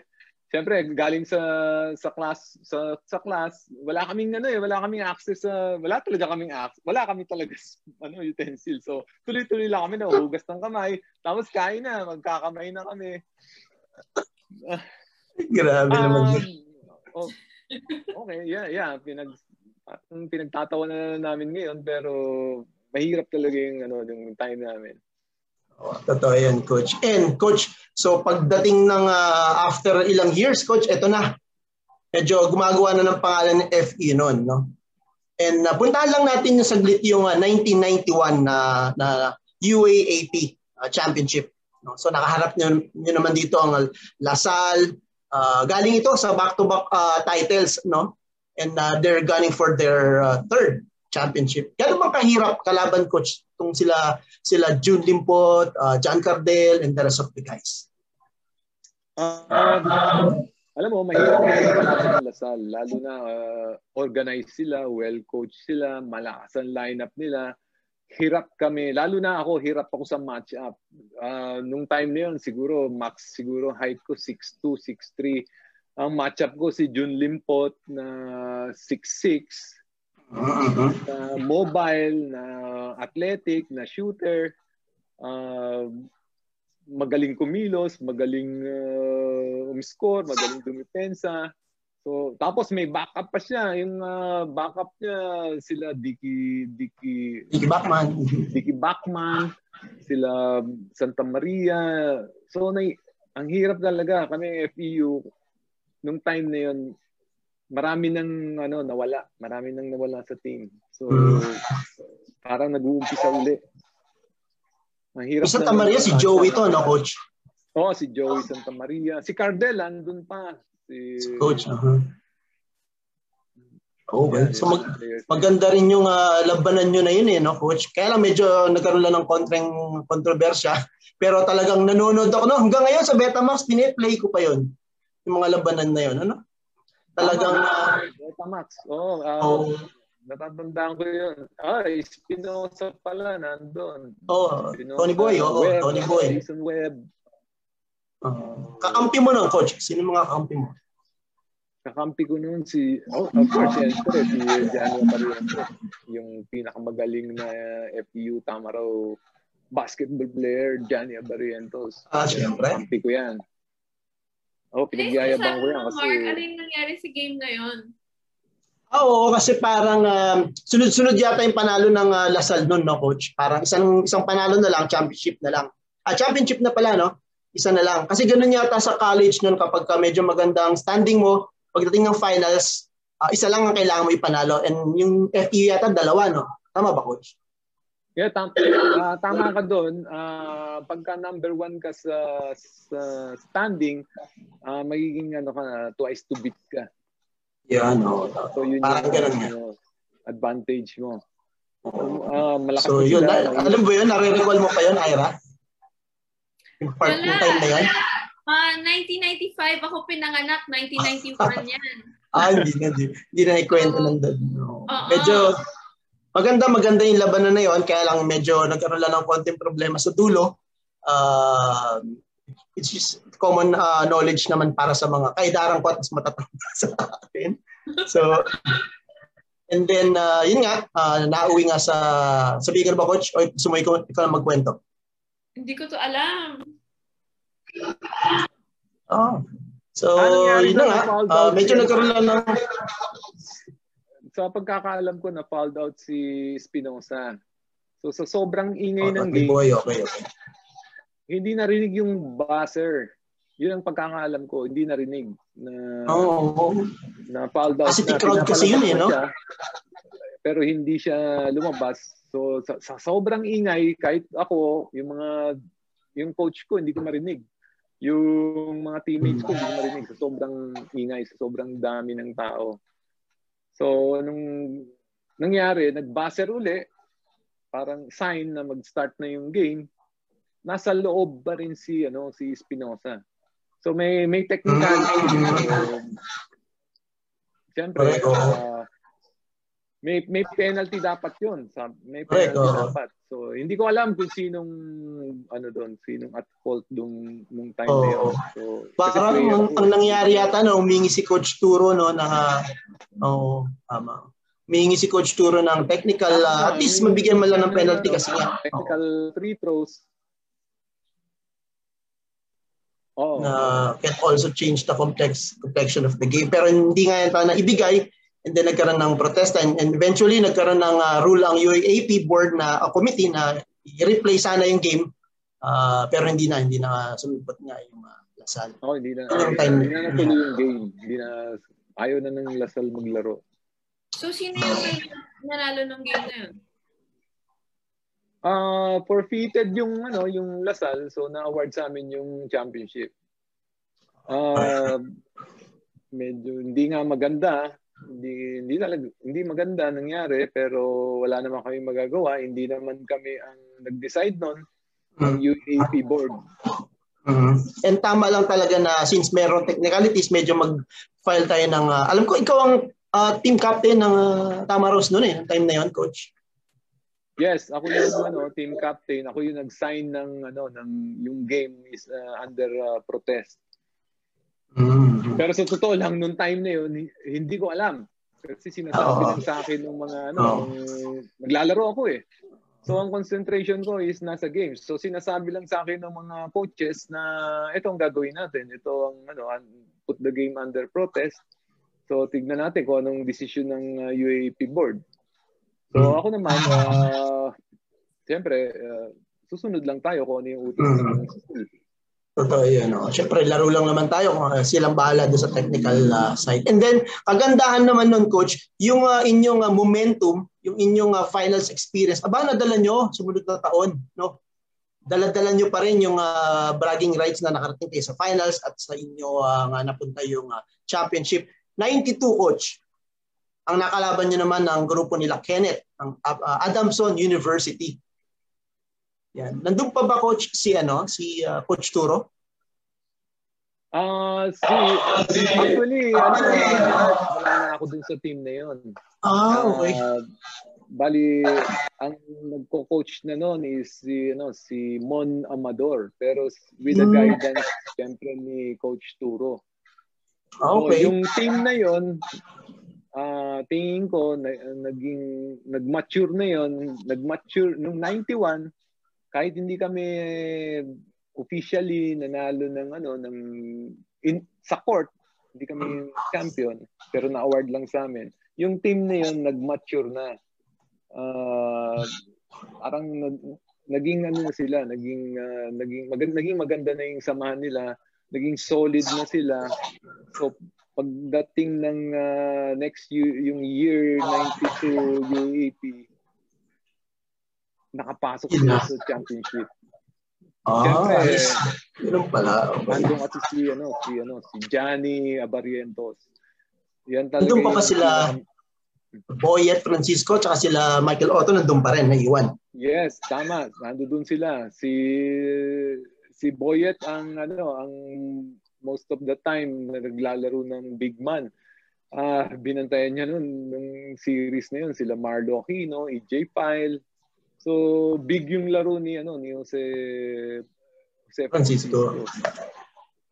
Siyempre, galing sa sa class sa sa class, wala kaming ano eh, wala kaming access sa wala talaga kaming access. Wala kami talaga ano utensil. So, tuloy-tuloy lang kami na hugas ng kamay, tapos kain na, magkakamay na kami. [laughs] Grabe um, naman. Oh, okay, yeah, yeah, pinag pinagtatawa na namin ngayon pero mahirap talaga yung ano yung time namin. Oh, totoo yan, Coach. And Coach, so pagdating ng uh, after ilang years, Coach, eto na. Medyo gumagawa na ng pangalan ng FE noon, no? And uh, puntahan lang natin yung saglit yung uh, 1991 na, na UAAP uh, Championship. No? So nakaharap nyo, nyo naman dito ang Lasal. Uh, galing ito sa back-to-back uh, titles, no? And uh, they're gunning for their uh, third championship. Gano'n bang kahirap kalaban, Coach, itong sila sila June Limpot, uh, John Cardell, and the rest of the guys? Uh, um, alam mo, mahirap na Lasal. Lalo na uh, organized sila, well-coached sila, malakas ang lineup nila. Hirap kami, lalo na ako, hirap ako sa match-up. Uh, nung time na yun, siguro, max siguro height ko 6'2", 6'3". Ang match-up ko si June Limpot na 6'6", uh-huh. uh, mobile, na athletic, na shooter, uh, magaling kumilos, magaling uh, umscore, magaling dumipensa. So, tapos may backup pa siya. Yung uh, backup niya, sila Dicky, Dicky, Dicky Backman. Dicky Backman, sila Santa Maria. So, na, ang hirap talaga. Kami FEU, nung time na yun, marami nang ano nawala, marami nang nawala sa team. So mm. Parang nag-uumpisa uli. Mahirap Santa Maria si Joey to, no coach? Oo, oh, si Joey Santa Maria. Si Cardell andun pa. Si, si coach, uh-huh. Oh, well. So mag, maganda rin yung uh, labanan nyo na yun eh, no, coach? Kaya lang medyo nagkaroon lang ng kontreng kontrobersya. [laughs] Pero talagang nanonood ako. No? Hanggang ngayon sa Betamax, piniplay ko pa yon Yung mga labanan na yun. Ano? Talagang... Uh, Betamax. Oo. Oh, uh, oh. Natatandaan ko yun. Ah, Espinosa pala, nandun. Oo, oh, Tony Boy. Oo, oh, Tony Boy. Jason Webb. Uh, kakampi mo nun, coach? Sino mga kakampi mo? Kakampi ko noon si, oh, of course, siyempre, si Gianni Pariente. Yung pinakamagaling na FPU Tamaraw basketball player, Gianni Abarientos. Ah, siyempre. Kakampi ko yan. Oh, pinagyayabang ko yan kasi... Mark, ano yung nangyari sa game na yon? Ah, oo, kasi parang uh, sunod-sunod yata yung panalo ng uh, Lasal noon, no, coach? Parang isang isang panalo na lang, championship na lang. Ah, championship na pala, no? Isa na lang. Kasi ganoon yata sa college noon kapag ka medyo magandang standing mo, pagdating ng finals, uh, isa lang ang kailangan mo ipanalo. And yung FEU yata, dalawa, no? Tama ba, coach? Yeah, tam- uh, tama ka doon. Uh, pagka number one ka sa, sa standing, uh, magiging ano ka, twice to beat ka. Yeah, no. So yun Parang yung ganun ano, advantage mo. Uh, malakas so yun, na, alam mo yun, nare-recall mo pa yun, Ira? Yung part Wala. time na yan? Uh, 1995 ako pinanganak, 1991 [laughs] yan. ah, hindi na, hindi, hindi na ikwento ng dad. No. Medyo, maganda maganda yung labanan na yon kaya lang medyo nagkaroon lang ng konting problema sa dulo. Uh, it's just common uh, knowledge naman para sa mga kaidarang ko at mas matatanda [laughs] sa akin. So, and then, uh, yun nga, uh, nauwi nga sa, sa bigger ba coach? O sumuwi ko, ikaw na magkwento? Hindi ko to alam. Oh. So, ano yun na nga, uh, medyo nagkaroon lang ng sa pagkakaalam ko na fouled out si Spinoza. So sa sobrang ingay oh, ng game, boy, okay, okay. Hindi narinig yung buzzer. Yun ang pagkakaalam ko, hindi narinig na oh, oh. na fouled out. Kasi na, crowd kasi yun eh, no? Siya, pero hindi siya lumabas. So sa, sa sobrang ingay, kahit ako, yung mga yung coach ko hindi ko marinig. Yung mga teammates ko hindi ko marinig sa sobrang ingay, sa sobrang dami ng tao. So, nung nangyari, nag-buzzer uli, parang sign na mag-start na yung game, nasa loob pa rin si ano si Espinosa. So may may technical mm. Siyempre, uh, may may penalty dapat 'yon. Sa may penalty Correct, dapat. So hindi ko alam kung sinong ano doon, sinong at fault dong nung time oh. na yun. So parang ang, ang nangyari yata no, umingi si coach Turo no na oh, tama. Umingi si coach Turo ng technical uh, at least mabigyan man lang ng penalty kasi nga. Technical free throws. Oh. Na can also change the complex complexion of the game. Pero hindi nga yan na ibigay and then nagkaroon ng protesta and, and eventually nagkaroon ng uh, rule ang UAAP board na a committee na i-replay sana yung game uh, pero hindi na hindi na sumipot nga yung uh, Lasal. Oh, hindi na. Yung time, hindi na natuloy yung game. Hindi na ayaw na ng Lasal maglaro. So sino yung nanalo ng game na yun? Uh, forfeited yung ano yung Lasal so na-award sa amin yung championship. Uh, medyo hindi nga maganda, hindi hindi talaga hindi maganda nangyari pero wala naman kami magagawa, hindi naman kami ang nag-decide noon ng mm. UAP board. Mm-hmm. And tama lang talaga na since meron technicalities, medyo mag-file tayo ng, uh, alam ko ikaw ang uh, team captain ng uh, Tamaros noon eh, time na yon coach. Yes, ako yung ano, team captain. Ako yung nag-sign ng ano ng yung game is uh, under uh, protest. Mm-hmm. Pero sa totoo lang nung time na yun, hindi ko alam. Kasi sinasabi lang sa akin ng mga ano, oh. naglalaro ako eh. So ang concentration ko is nasa games. So sinasabi lang sa akin ng mga coaches na ito ang gagawin natin. Ito ang ano, put the game under protest. So tignan natin kung anong decision ng uh, UAP board. So ako naman, uh, siyempre, uh, susunod lang tayo kung ano yung utos mm. ng school. Totoo yun. No? Siyempre, laro lang naman tayo kung uh, silang bahala doon sa technical uh, side. And then, kagandahan naman nun, Coach, yung uh, inyong uh, momentum, yung inyong uh, finals experience, aba, nadala nyo sumunod na taon. No? Dala-dala nyo pa rin yung uh, bragging rights na nakarating kayo sa finals at sa inyo uh, nga napunta yung uh, championship. 92, Coach ang nakalaban niyo naman ng grupo nila Kenneth ng uh, Adamson University. Yan. Nandun pa ba coach si ano si uh, Coach Turo? Ah, uh, si, actually ano wala na ako dun sa team na 'yon. Ah, okay. Uh, bali ang nagko-coach na noon is si ano si Mon Amador pero with the mm. guidance siyempre ni Coach Turo. Okay. So, yung team na 'yon uh, tingin ko na, naging nag-mature na 'yon, nag-mature nung 91 kahit hindi kami officially nanalo ng ano ng in, sa court, hindi kami champion pero na-award lang sa amin. Yung team na 'yon nag-mature na. Uh, parang nag, naging ano na sila, naging uh, naging maganda naging maganda na yung samahan nila, naging solid na sila. So pagdating ng uh, next year, yung year 92 UAP, nakapasok sila sa championship. Ah, Siyempre, yun pala. Nandun kasi si, ano, si, ano, si Johnny Abarientos. Yan talaga. Nandun pa pa sila Boyet Francisco tsaka sila Michael Otto nandun pa rin, naiwan. Yes, tama. Nandun sila. Si si Boyet ang ano, ang most of the time na naglalaro ng big man. Ah, uh, binantayan niya noon nung series na yun sila Marlo Aquino, EJ Pyle. So big yung laro ni ano ni Jose Jose Francisco.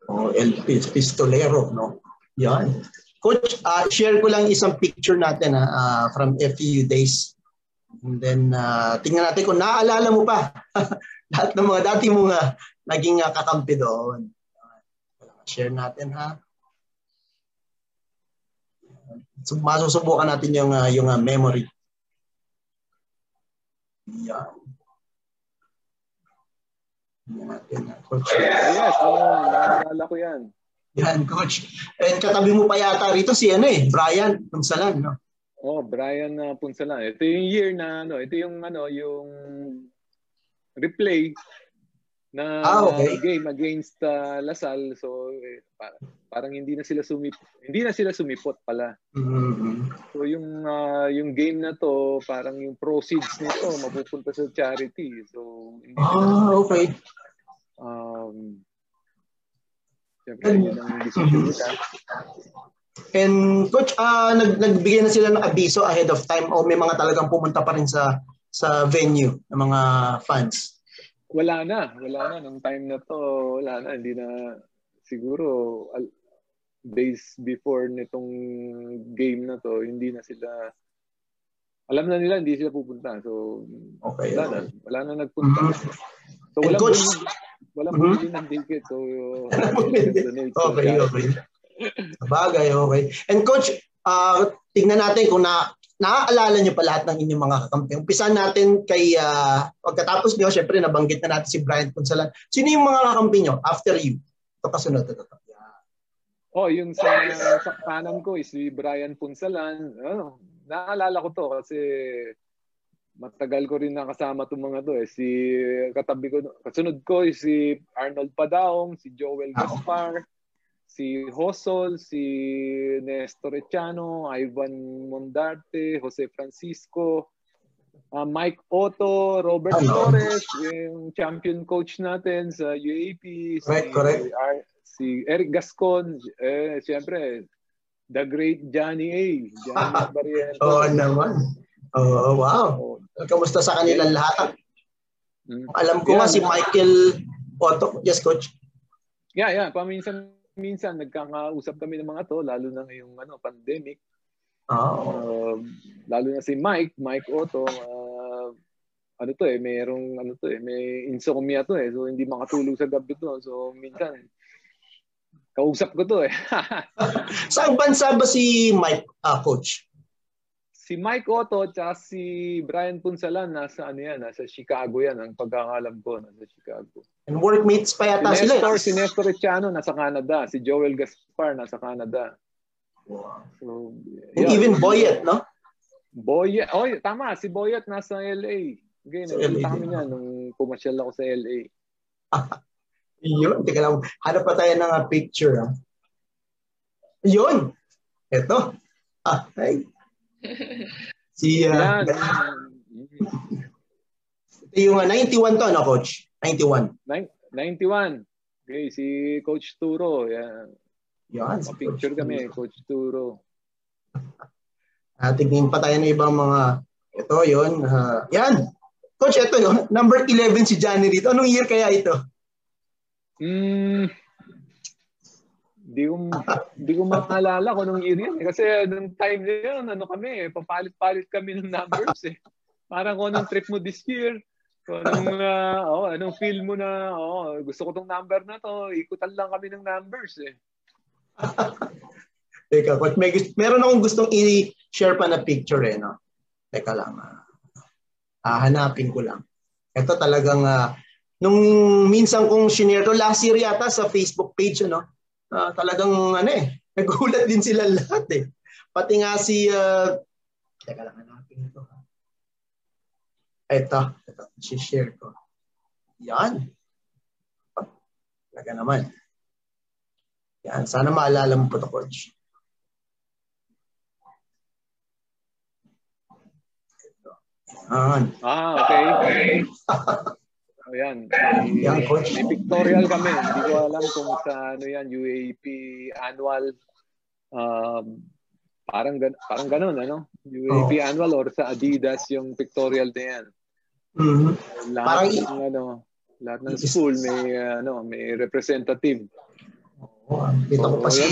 Oh, El Pistolero, no? Yan. Coach, uh, share ko lang isang picture natin uh, from FEU days. And then, uh, tingnan natin kung naaalala mo pa [laughs] lahat ng mga dati mong uh, naging uh, kakampi doon. Share natin ha. So, masusubukan natin yung uh, yung uh, memory. Yan. Natin. Coach. Yes, oh, naalala ko yan. Yan, coach. And katabi mo pa yata rito si ano eh, Brian Punsalan, no? Oh, Brian uh, Punsalan. Ito yung year na ano, ito yung ano, yung replay na ah, okay. game against uh, Lasal so eh, parang hindi na sila sumip hindi na sila sumipot pala. Mm-hmm. So yung uh, yung game na to parang yung proceeds nito mapupunta sa charity. So hindi Ah, okay. Um Siyempre, yun ang decision nila. And coach, uh, nag nagbigay na sila ng abiso ahead of time o may mga talagang pumunta pa rin sa sa venue ng mga fans? Wala na, wala na nung time na to, wala na, hindi na siguro al- days before nitong game na to, hindi na sila alam na nila hindi sila pupunta. So okay, wala okay. na, wala na nagpunta. Mm-hmm. So wala coach, wala mm-hmm. bumili ng ticket. So okay, okay. Bagay, okay. And coach, uh, tingnan natin kung na naaalala niyo pa lahat ng inyong mga kakampi. Umpisa natin kay, uh, pagkatapos niyo, syempre nabanggit na natin si Brian Punsalan. Sino yung mga kakampi niyo after you? Ito kasunod. Ito, ito. Oh, yung sa, sa kanan ko is si Brian Punsalan. Ano, naalala ko to kasi matagal ko rin nakasama itong mga to eh. Si katabi ko, kasunod ko is si Arnold Padaong, si Joel ah, Gaspar, oh si Hosol, si Nestor Echano, Ivan Mondarte, Jose Francisco, uh, Mike Otto, Robert Hello. Torres, yung champion coach natin sa UAP, si, right, correct. Uh, si Eric Gascon, eh, siyempre, the great Johnny A. Johnny [laughs] Barrientos. Oo oh, naman. Oh, wow. Oh. Kamusta sa kanilang lahat? Mm. Alam ko yeah, nga si Michael Otto. Yes, coach. Yeah, yeah. Paminsan minsan nagkakausap kami ng mga to lalo na ngayong ano pandemic. Oh. Uh, lalo na si Mike, Mike Otto, uh, ano to eh, mayroong ano to eh, may insomnia to eh. So hindi makatulog sa gabi to. So minsan kausap ko to eh. [laughs] Saan bansa ba si Mike, uh, coach? Si Mike Otto at si Brian Punsalan nasa ano yan, nasa Chicago yan ang pagkakalam ko, nasa Chicago. And workmates pa yata si Nestor, sila. Si Nestor Echano nasa Canada, si Joel Gaspar nasa Canada. Wow. So, And even Boyet, no? Boyet, oh, tama, si Boyet nasa LA. Okay, so, LA kami niya nung pumasyal ako sa LA. [laughs] Yun, teka lang. Hanap pa tayo ng picture. Ah. Yun. Ito. Ah, hey. Si uh, Ito yung uh, 91 to, no, coach? 91. 91. Okay, si Coach Turo. Yan. Yan. Si picture Coach kami, Turo. Coach Turo. Uh, tingin pa tayo ng ibang mga, ito yun. Uh, yan. Coach, ito no, number 11 si Johnny rito. Anong year kaya ito? Hmm, Di ko, di ko maalala kung nung year yan. Kasi nung time na yun, ano kami, papalit-palit kami ng numbers eh. Parang kung anong trip mo this year, kung anong, uh, oh, anong feel mo na, oh, gusto ko tong number na to, ikutan lang kami ng numbers eh. [laughs] Teka, but may, meron akong gustong i-share pa na picture eh, no? Teka lang. Uh, hanapin ko lang. Ito talagang, uh, nung minsan kong shinare last year yata sa Facebook page, ano, uh, talagang ano eh, [laughs] nagulat din sila lahat eh. Pati nga si, uh, teka lang hanapin ito. Ito, ito, share ko. Yan. Talaga naman. Yan, sana maalala mo po ito, coach. Yan. Ah, okay. okay. [laughs] [laughs] Ayan. May, yan, coach. may pictorial kami. Hindi ko alam kung sa ano yan, UAP annual um, parang gan parang ganoon ano UAP oh. annual or sa Adidas yung pictorial na yan mm-hmm. lahat parang ng, ano lahat ng school may ano may representative oh, dito ko pa si,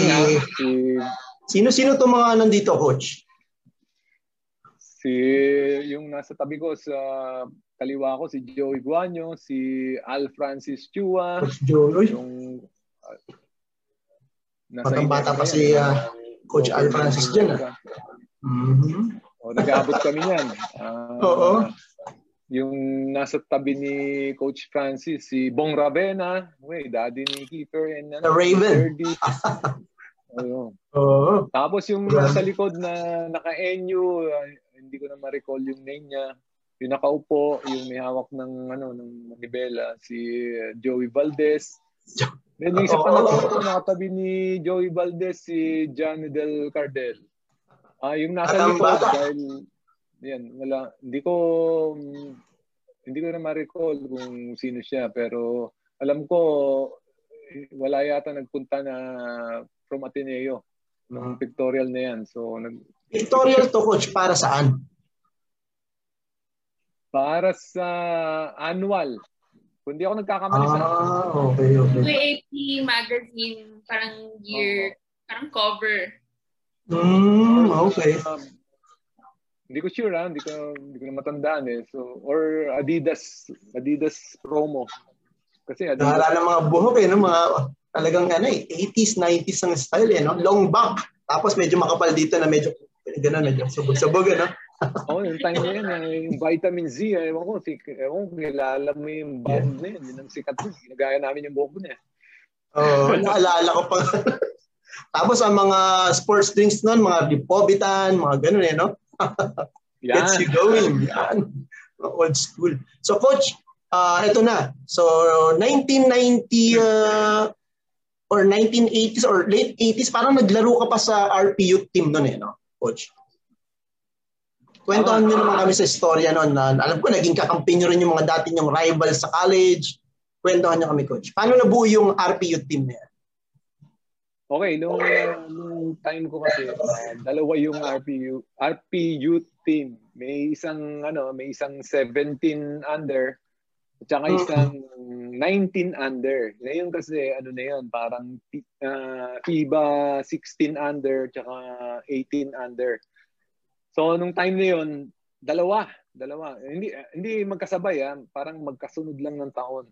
si sino-sino to mga nandito coach si yung nasa tabi ko sa kaliwa ko si Joey Guanyo si Al Francis Chua Coach Joey yung uh, nasa bata pa si uh, Coach Al Francis dyan. Ah. Mm-hmm. O, nag-aabot kami yan. Uh, [laughs] Oo. Yung nasa tabi ni Coach Francis, si Bong Ravena, wait, daddy ni Keeper and The Raven. [laughs] Oo. Oo. Tapos yung nasa likod na naka-NU, uh, hindi ko na ma-recall yung name niya. Yung nakaupo, yung may hawak ng ano ng manibela, si Joey Valdez. Then [laughs] yung isa pa na ko nakatabi ni Joey Valdez, si John Del Cardel. Ah, yung nasa likod dahil yan, wala hindi ko hindi ko na ma-recall kung sino siya pero alam ko wala yata nagpunta na from Ateneo ng pictorial na yan. So nag Pictorial to coach para saan? Para sa annual. Kung di ako nagkakamali sa... Ah, okay, okay. UAP magazine, parang year, oh. parang cover. Mm, okay. Um, hindi ko sure ha, hindi ko, hindi ko na matandaan eh. So, or Adidas, Adidas promo. Kasi Adidas... Naalala mga buhok eh, no? mga talagang ano eh, 80s, 90s ang style eh, no? long back. Tapos medyo makapal dito na medyo gano'n, medyo sabog-sabog, ano? [laughs] Oo, oh, yung time na yan, eh, yung vitamin Z, eh, ewan ko, ewan ko, kilala mo yung band na yun, yun ang sikat mo. Ginagaya namin yung buhok niya. Oo, oh, [laughs] naalala ko pa. Tapos ang mga sports drinks noon, mga Lipovitan, mga ganun eh, no? [laughs] yan. Gets you going. Yan. Old school. So, Coach, uh, ito na. So, 1990 uh, or 1980s or late 80s, parang naglaro ka pa sa RPU team noon eh, no? Coach. Kwentuhan niyo naman kami sa istorya noon na alam ko naging kakampi niyo rin yung mga dati niyong rival sa college. Kwentuhan niyo kami, Coach. Paano nabuo yung RPU team na yan? Okay, nung, uh, nung time ko kasi, uh, dalawa yung RPU, RPU team. May isang, ano, may isang 17 under, at saka isang 19 under. Ngayon kasi, ano na yun, parang uh, FIBA 16 under, tsaka 18 under. So nung time na 'yon, dalawa, dalawa. Hindi hindi magkasabay ah, parang magkasunod lang ng taon.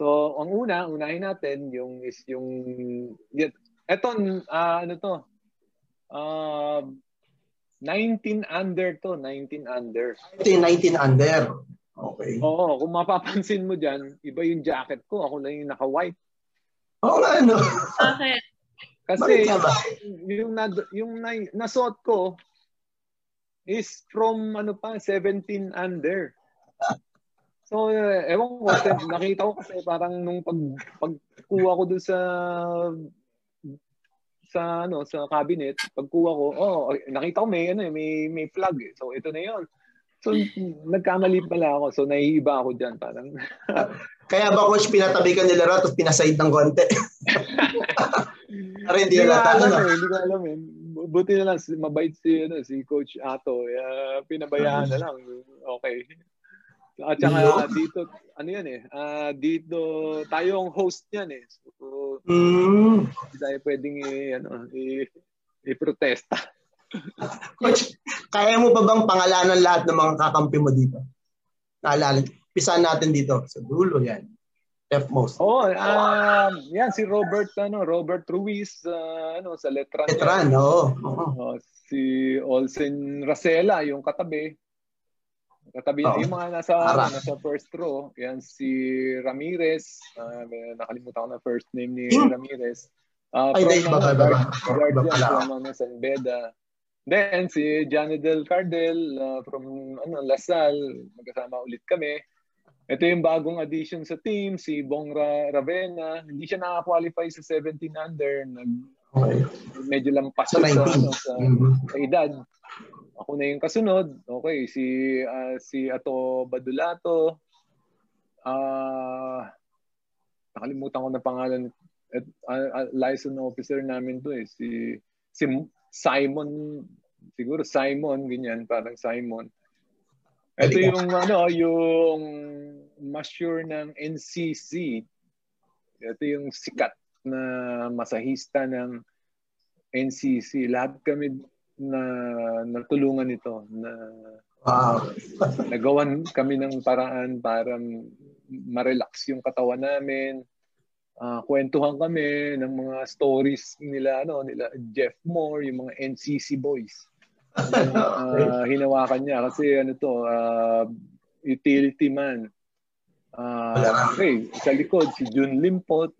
So ang una, unahin natin yung is yung eto uh, ano to? Uh, 19 under to, 19 under. 19 under. Okay. Oo, kung mapapansin mo diyan, iba yung jacket ko, ako lang yung naka-white. Oo nga, ano? Bakit? Kasi yung, na, yung na, nasuot ko, is from ano pa 17 under. So, uh, ewan ko, nakita ko kasi parang nung pag, pagkuha ko doon sa sa ano sa cabinet, pagkuha ko, oh, nakita ko may ano, may may flag eh. So ito na 'yon. So nagkamali pala ako. So naiiba ako diyan parang. [laughs] Kaya ba coach pinatabi ka nila tapos pinaside ng konti? [laughs] Para hindi na alam, eh, hindi ko alam eh buti na lang mabait si ano si Coach Ato. Uh, pinabayaan na lang. Okay. At saka dito ano yan eh. Uh, dito tayo ang host niyan eh. So mm. hindi tayo pwedeng i, ano i, i-protesta. [laughs] Coach, kaya mo pa bang pangalanan lahat ng mga kakampi mo dito? Naalala, pisan natin dito sa dulo yan. F most. Oh, um, yan si Robert ano, Robert Ruiz uh, ano sa Letran. Letran, oo. Oh. oh. si Olsen Racela yung katabi. Katabi oh. yung mga nasa Ara. nasa first row. Yan si Ramirez. Uh, nakalimutan ko na first name ni hmm? Ramirez. Uh, Ay, from, baba, baba. Guardian from ano, San Beda. Then si Johnny Del Cardel uh, from ano, Lasal. Magkasama ulit kami. Ito yung bagong addition sa team, si Bong Ravena. Hindi siya naka-qualify sa 17 under. Nag, okay. Medyo lampas sa, sa, ano, sa, mm-hmm. sa edad. Ako na yung kasunod. Okay, si uh, si Ato Badulato. Uh, nakalimutan ko na pangalan at uh, uh, license officer namin to eh si si Simon, siguro Simon, ganyan, parang Simon. Ito yung ano, yung massure ng NCC. Ito yung sikat na masahista ng NCC. Lahat kami na natulungan ito na wow. [laughs] nagawan kami ng paraan para ma-relax yung katawan namin. Uh, kwentuhan kami ng mga stories nila ano nila Jeff Moore, yung mga NCC boys [laughs] uh, hinawakan niya kasi ano to, uh, utility man. Uh, okay, sa likod si Jun Limpot,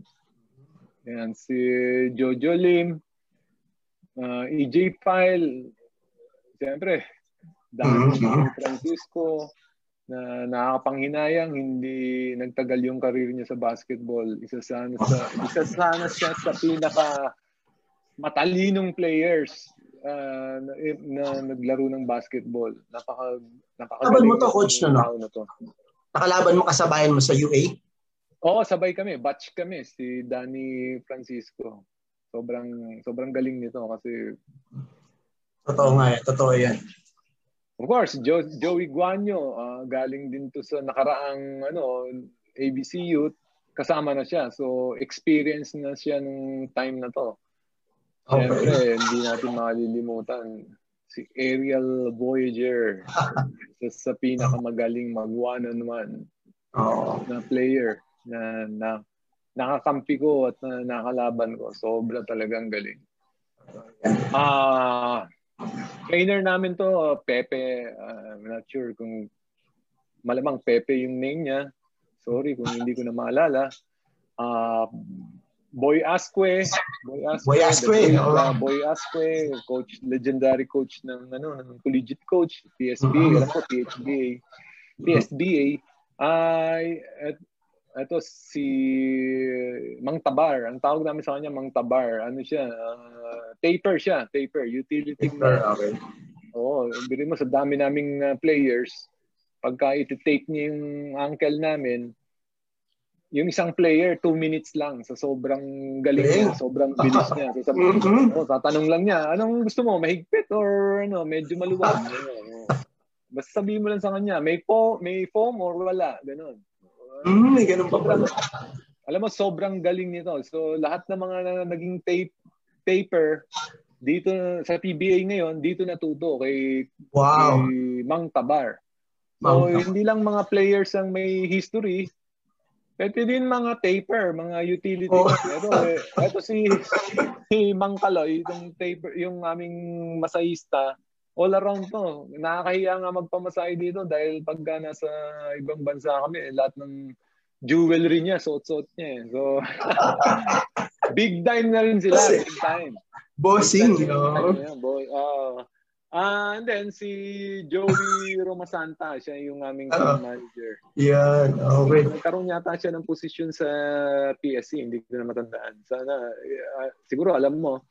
yan, si Jojo Lim, uh, EJ Pile, siyempre, dami mm-hmm. Francisco, na nakakapanghinayang hindi nagtagal yung career niya sa basketball. Isa sana sa [laughs] isa sana siya sa pinaka matalinong players uh, na, na naglaro ng basketball. Napaka napaka mo to coach? Na to. Nakalaban mo kasabayan mo sa UA? Oo, sabay kami. Batch kami si Danny Francisco. Sobrang sobrang galing nito kasi Totoo nga yan. Totoo yan. Of course, Joe, Joey Guanyo, uh, galing din to sa nakaraang ano, ABC Youth. Kasama na siya. So, experience na siya nung time na to. Okay. Siyempre, hindi natin makalilimutan si Ariel Voyager [laughs] sa, sa pinakamagaling mag one-on-one oh. na player na, na nakakampi ko at na, nakalaban ko. Sobra talagang galing. Ah, uh, trainer namin to, Pepe. Uh, I'm not sure kung malamang Pepe yung name niya. Sorry kung hindi ko na maalala. Uh, Boy Asque, Boy Asque, Boy Asque, no? uh, Boy Asque, coach, legendary coach ng ano, ng collegiate coach, PSBA, mm-hmm. alam ko PHBA, PSBA. Ay uh, ito si Mang Tabar. Ang tawag namin sa kanya Mang Tabar. Ano siya? Uh, taper siya, taper, utility. Taper, okay. Oo, bili mo sa dami naming uh, players, pagka iti-tape niya yung ankle namin, yung isang player, two minutes lang. So, sobrang galing niya. Sobrang bilis niya. So, sabi, [laughs] mm-hmm. oh, tatanong lang niya, anong gusto mo? Mahigpit or ano, medyo maluwag? [laughs] Basta sabihin mo lang sa kanya, may, po, may foam or wala. Ganon. Mm, may ganun pa pala. Alam mo, sobrang galing nito. So, lahat ng mga naging tape, paper, dito sa PBA ngayon, dito natuto kay, wow. kay Mang Tabar. So, Mang hindi lang mga players ang may history, Pwede din mga taper, mga utility. Oh. [laughs] Pero eh, ito si, si Mang Kaloy, yung taper, yung aming masahista, all around to. Nakakahiya nga magpamasahe dito dahil pagka nasa ibang bansa kami, lahat ng jewelry niya, suot-suot niya. Eh. So, [laughs] big time na rin sila. Big time. Bossing, no? boy, uh, Uh, and then si Joey Romasanta, siya yung aming uh, manager. Yan, okay. Nagkaroon yata siya ng posisyon sa PSC, hindi ko na matandaan. Sana, uh, siguro alam mo,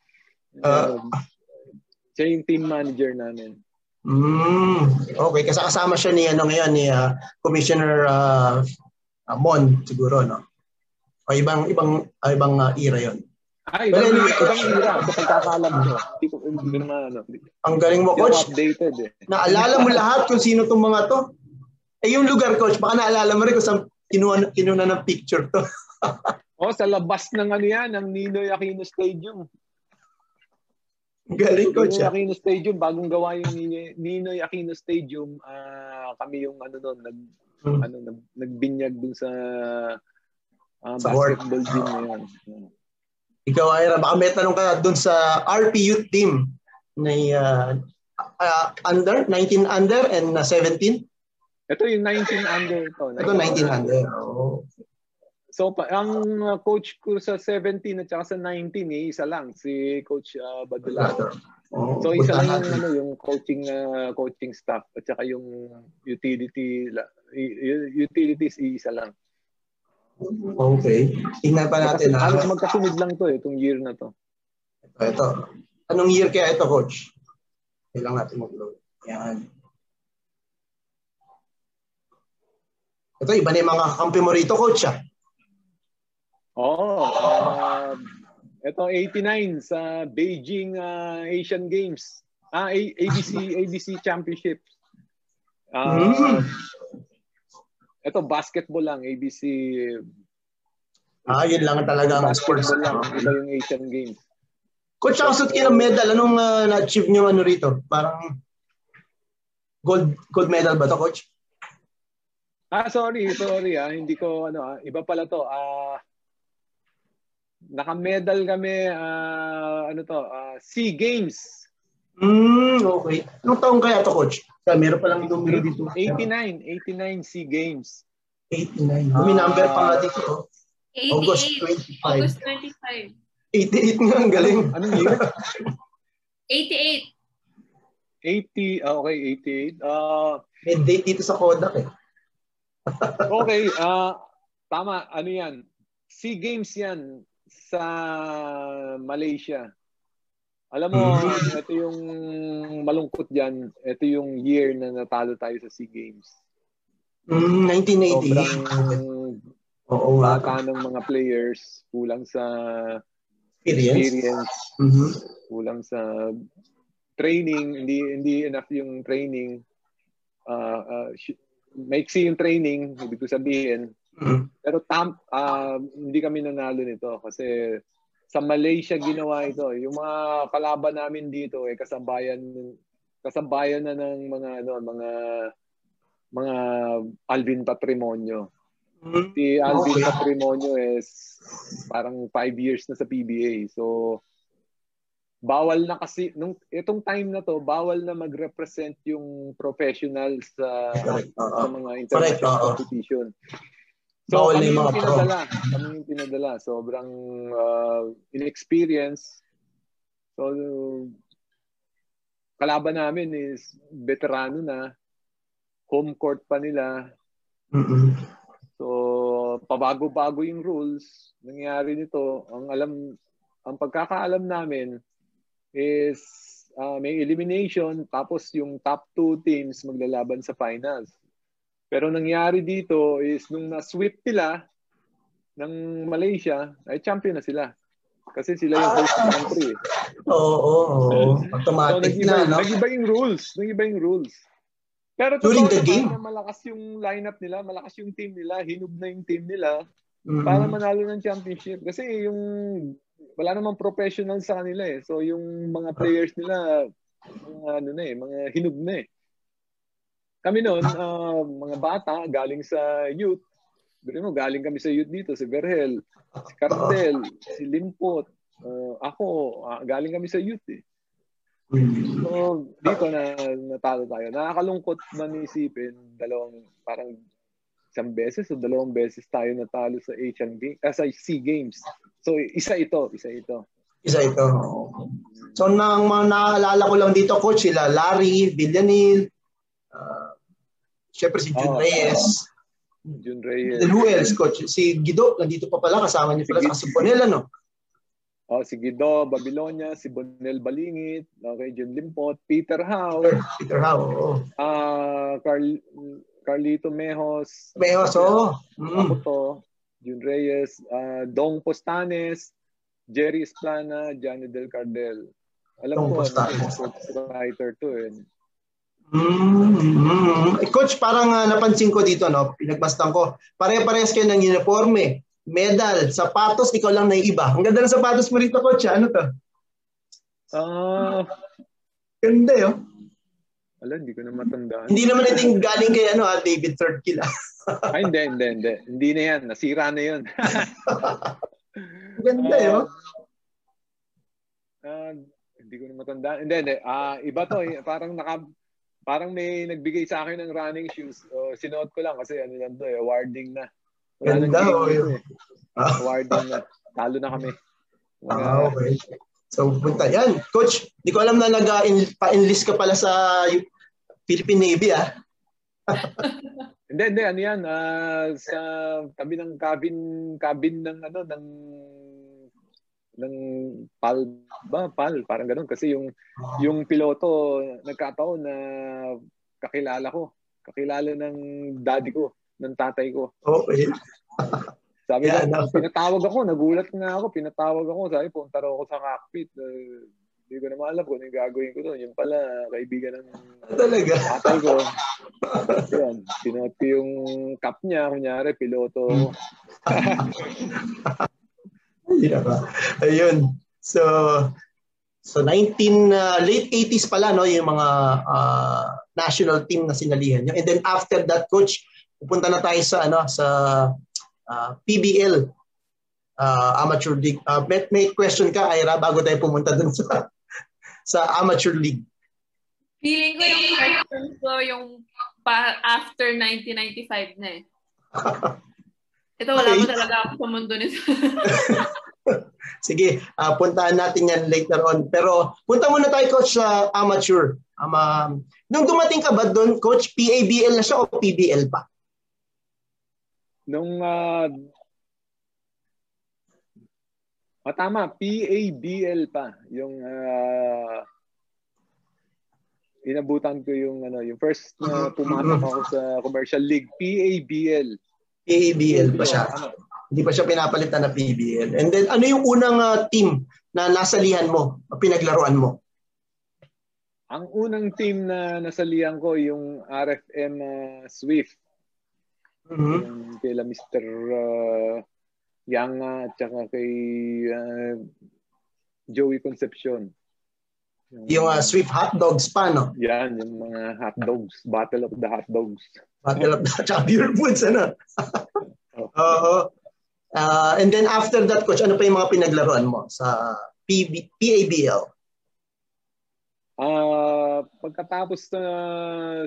uh, uh, siya yung team manager namin. Mm, okay, kasi kasama siya ni ano ngayon ni uh, Commissioner uh, Mon siguro no. O ibang ibang uh, ibang uh, era 'yon. Ay, well, ibang era. Sa pagkakalam ko. Hindi ko, hindi naman, ano. Ang galing mo, coach. updated eh. Naalala mo lahat kung sino tong mga to. Eh, yung lugar, coach, baka naalala mo rin kung saan kinuha, kinuha ng picture to. [laughs] oh, sa labas ng ano yan, ng Ninoy Aquino Stadium. Galing, coach. Ninoy ah. Aquino Stadium, bagong gawa yung Ninoy Aquino Stadium, uh, kami yung ano doon, nag, hmm. ano, nag, nagbinyag dun sa uh, basketball gym na yan. Ikaw, Ira, baka may tanong ka doon sa RP Youth Team na uh, uh, under, 19 under and uh, 17? Ito yung 19 under to. Ito 19 under. Oh. So ang coach ko sa 17 at saka sa 19 eh, isa lang si coach uh, Badulado. Oh, so isa lang yung ano yung coaching uh, coaching staff at saka yung utility utilities isa lang. Okay. Tingnan pa natin. ha? Halos magkasunod lang to eh, itong year na to. Ito, ito. Anong year kaya ito, coach? Kailang natin mag-load. Yan. Ito, iba na yung mga kakampi mo rito, coach, ah. Oo. Oh, uh, ito 89 sa Beijing uh, Asian Games. Ah, A- ABC ABC Championship. Uh, mm. Ito basketball lang, ABC. Ah, yun lang talaga ang sports. Lang. Ito yung Asian Games. Coach, ako sut ng medal. Anong uh, na-achieve nyo ano rito? Parang gold gold medal ba to, coach? Ah, sorry, sorry ah. Hindi ko ano ah. Iba pala to. Ah naka-medal kami uh, ano to, uh, SEA Games. Mm, okay. Anong taong kaya to, coach? Kaya meron pa lang numero dito. 89, 89 SEA Games. 89. May number pa nga dito. Oh. 88. August 25. August 25. 88 nga, ang galing. Anong year? 88. 80, ah, okay, 88. Uh, May date dito sa Kodak eh. okay, uh, tama, ano yan? SEA Games yan sa Malaysia. Alam mo, mm-hmm. ito yung malungkot dyan. Ito yung year na natalo tayo sa SEA Games. Mm, 1980. Sobrang Oo, bata ng mga players, kulang sa experience, experience mm-hmm. kulang sa training, hindi hindi enough yung training. Uh, uh, maiksi yung training, ibig ko sabihin. Mm-hmm. Pero tam, uh, hindi kami nanalo nito kasi sa Malaysia ginawa ito. Yung mga kalaban namin dito eh kasabayan kasabayan na ng mga ano mga mga Alvin Patrimonio. Mm-hmm. Si Alvin okay. Patrimonio is parang five years na sa PBA. So bawal na kasi nung itong time na to bawal na mag-represent yung professionals sa, uh, sa mga international competition. So, Bawal kami yung mga pinadala. Kami yung pinadala. Sobrang uh, inexperience. So, kalaban namin is veterano na. Home court pa nila. Mm-hmm. So, pabago-bago yung rules. Nangyari nito, ang alam, ang pagkakaalam namin is uh, may elimination tapos yung top two teams maglalaban sa finals. Pero nangyari dito is nung na-sweep nila ng Malaysia, ay champion na sila. Kasi sila yung host country. Oo, [laughs] oo, oo. Automatic so, na, no? Nag-iba yung rules. Nag-iba yung rules. Pero During the game? Na malakas yung lineup nila, malakas yung team nila, hinug na yung team nila mm-hmm. para manalo ng championship. Kasi yung wala namang professional sa kanila eh. So yung mga players nila, mga ano na eh, mga hinug na eh. Kami noon, uh, mga bata, galing sa youth. Bili mo, galing kami sa youth dito, si Berhel, si Cardel, [laughs] si Limpot, uh, ako, uh, galing kami sa youth eh. So, dito na natalo tayo. Nakakalungkot man isipin, dalawang, parang isang beses o dalawang beses tayo natalo sa Asian Games, uh, sa SEA Games. So, isa ito, isa ito. Isa ito. So, nang mga naalala ko lang dito, coach, sila Larry, Villanil, Uh, Siyempre si Jun oh, Reyes. Jun Reyes. And who else, coach? Si Guido, nandito pa pala, kasama niyo pala si sa Bonel, ano? Oh, si Guido Babilonia, si Bonel Balingit, okay, Jun Limpot, Peter Howe. Peter, Peter Howe, oo. Ah, uh, Carl, Carlito Mejos. Mejos, oo. Oh. Mm. Ako to, Jun Reyes, uh, Dong Postanes, Jerry Esplana, Johnny Del Cardel. Alam Dong ko, Postanes. ano, writer to eh. Mm-hmm. Eh, Coach, parang uh, napansin ko dito, no? pinagbastan ko, pare-parehas kayo ng uniforme, medal, sapatos, ikaw lang na iba. Ang ganda ng sapatos mo rito, Coach. Ano to? Ah... Uh, ganda yun. Oh. Wala, hindi ko na matandaan. Hindi naman ito galing kay ano, ha, David Third Kill. [laughs] Ay, hindi, hindi, hindi. Hindi na yan. Nasira na yun. [laughs] ganda uh, yun. Uh, hindi ko na matandaan. Hindi, hindi. Uh, iba to. Eh. Parang naka, parang may nagbigay sa akin ng running shoes. Uh, sinuot ko lang kasi ano yan to eh, awarding na. Wala Ganda, oh, yun. Eh. Ah. Awarding na. Talo na kami. Mga, ah, okay. So, punta yan. Coach, di ko alam na nag-pa-enlist ka pala sa Philippine Navy, ah. [laughs] hindi, hindi. Ano yan? Uh, sa tabi ng cabin, cabin ng, ano, ng ng PAL ba? PAL, parang ganun. Kasi yung, yung piloto, nagkataon na kakilala ko. Kakilala ng daddy ko, ng tatay ko. Okay. [laughs] Sabi yeah, ko, no. pinatawag ako, nagulat nga ako, pinatawag ako, sabi, punta raw ako sa cockpit. Uh, hindi ko na alam kung ano yung gagawin ko doon. Yung pala, kaibigan ng Talaga? Atay ko. Yan, sinuot ko yung cup niya, kunyari, piloto. [laughs] yeah. Ayun. So, so 19, uh, late 80s pala, no, yung mga uh, national team na sinalihan nyo. And then after that, coach, pupunta na tayo sa ano sa uh, PBL uh, Amateur League. Uh, may, may question ka, Ira, bago tayo pumunta dun sa [laughs] sa Amateur League. Feeling ko yung question ko yung pa after 1995 na eh. [laughs] Ito, wala okay. mo talaga ako sa mundo nito. [laughs] Sige, uh, puntahan natin yan later on. Pero punta muna tayo, Coach, sa amateur. Um, uh, nung dumating ka ba doon, Coach, PABL na siya o PBL pa? Nung, uh, oh, tama, PABL pa. Yung, uh, inabutan ko yung, ano, yung first na uh, pumasok ako sa commercial league, PABL. PABL pa siya. Hindi pa siya pinapalitan na PBL. And then ano yung unang uh, team na nasalihan mo, pinaglaruan mo? Ang unang team na nasalihan ko yung RFM uh, ah, Swift. Mm-hmm. Yung kila Mr. Uh, Yanga at saka kay uh, Joey Concepcion. Yung, uh, Swift Hot Dogs pa, no? Yan, yung mga hot dogs. Battle of the Hot Dogs. Battle of the... Tsaka [laughs] Pure Foods, ano? Oo. uh, Uh, and then after that, coach, ano pa yung mga pinaglaruan mo sa PB, PABL? Uh, ah, pagkatapos na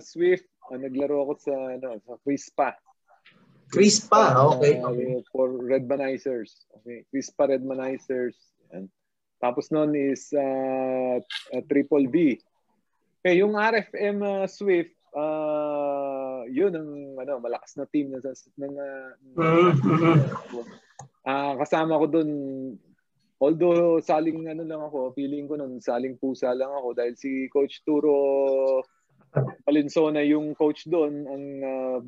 Swift, uh, naglaro ako sa ano, sa Crispa. Crispa, okay. Uh, for Redmanizers. Okay, Crispa Redmanizers. Yan. Tapos noon is uh, uh, Triple B. Okay, yung RFM uh, Swift, uh, yun ang ano malakas na team na ng uh, uh, kasama ko doon although saling ano lang ako feeling ko noon saling pusa lang ako dahil si coach Turo Palinsona yung coach doon ang uh,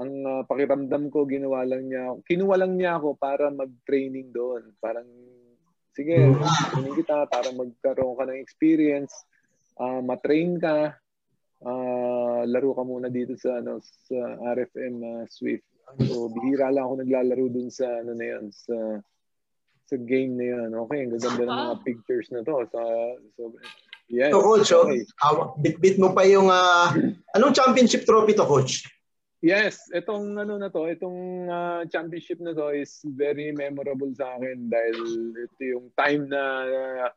ang uh, pakiramdam ko ginawa lang niya kinuha lang niya ako para mag-training doon parang sige training kita para magkaroon ka ng experience uh, matrain ka uh, laro ka muna dito sa ano sa RFM uh, ah, Swift. So bihira lang ako naglalaro dun sa ano na 'yan sa sa game na 'yan. Okay, ang gaganda ng mga pictures na to. Sa so yeah. So coach, oh, okay. uh, bit-bit mo pa yung uh, anong championship trophy to coach? Yes, itong ano na to, itong uh, championship na to is very memorable sa akin dahil ito yung time na uh,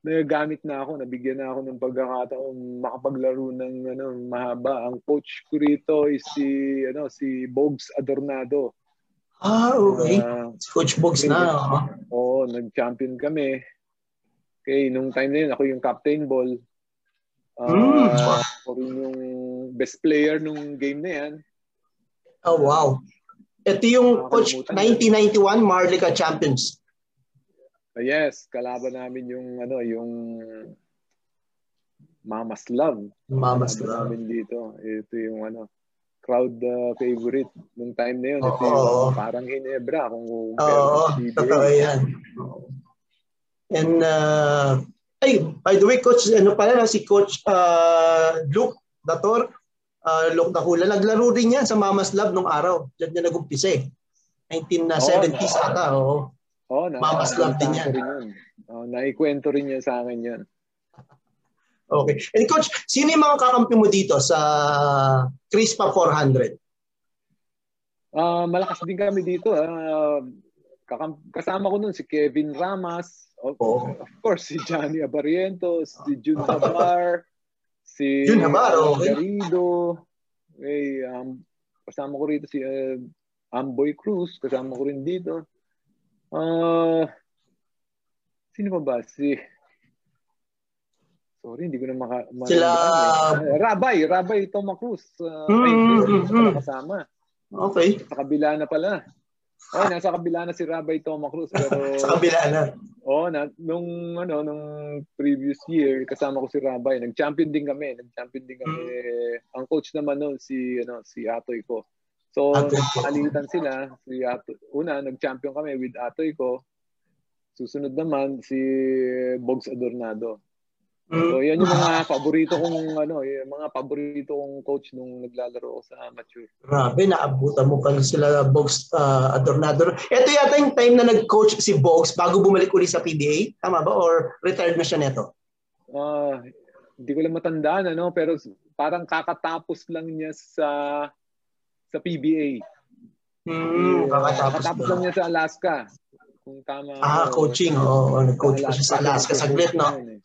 nagagamit na ako, nabigyan na ako ng pagkakataon makapaglaro ng ano, mahaba. Ang coach ko rito is si ano si Bogs Adornado. Ah, okay. Uh, coach Bogs na. Oo, oh, nag-champion kami. Okay, nung time na yun, ako yung captain ball. Uh, mm. Ako rin yung best player nung game na yan. Oh, wow. Ito yung coach 1991 Marlica Champions. Uh, yes, kalaban namin yung ano, yung Mama's Love. Mama's Love. namin dito. Ito yung ano, crowd uh, favorite nung time na yun. Oh, ito yung oh. parang Ginebra kung Oo, oh, totoo yan. And uh, ay, by the way, coach, ano pala na si coach uh, Luke Dator, uh, Luke Dahula, naglaro rin yan sa Mama's Love nung araw. Diyan niya nag-umpisa eh. 1970s oh, ata, oo. Oh. Oh, na, Mama's Love din yan. Rin. Oh, naikwento rin niya sa akin yan. Okay. And coach, sino yung mga kakampi mo dito sa Crispa 400? Uh, malakas din kami dito. Uh, kasama ko nun si Kevin Ramas, of, oh. of course si Johnny Abarientos, si Jun [laughs] Habar, si Jun Habar, okay. Garido, okay, um, kasama ko rito si uh, Amboy Cruz, kasama ko rin dito. Uh, sino pa ba? Si... Sorry, hindi ko na maka... Sila... Uh, Rabay, Rabay Toma Cruz. Uh, mm-hmm. kasama. Okay. Sa kabila na pala. Oh, nasa kabila na si Rabay Toma Cruz pero [laughs] sa kabila na. Oh, na, nung ano nung previous year kasama ko si Rabay, nag-champion din kami, nag-champion din kami. Mm. Ang coach naman noon si ano si Atoy ko So, palitan sila. Si Ato, una, nag-champion kami with Atoy ko. Susunod naman si Bogs Adornado. So, yan yung mga paborito kong ano, yung mga paborito kong coach nung naglalaro ako sa amateur. Grabe, naabutan mo pa sila Bogs uh, Adornado. Ito yata yung time na nag-coach si Bogs bago bumalik uli sa PBA. Tama ba? Or retired na siya neto? Uh, hindi ko lang matandaan, ano, pero parang kakatapos lang niya sa sa PBA. Hmm, kakatapos, kakatapos lang niya sa Alaska. Kung tama. Ah, coaching. Oo, oh, nag-coach pa siya sa Alaska. Saglit, no? Eh.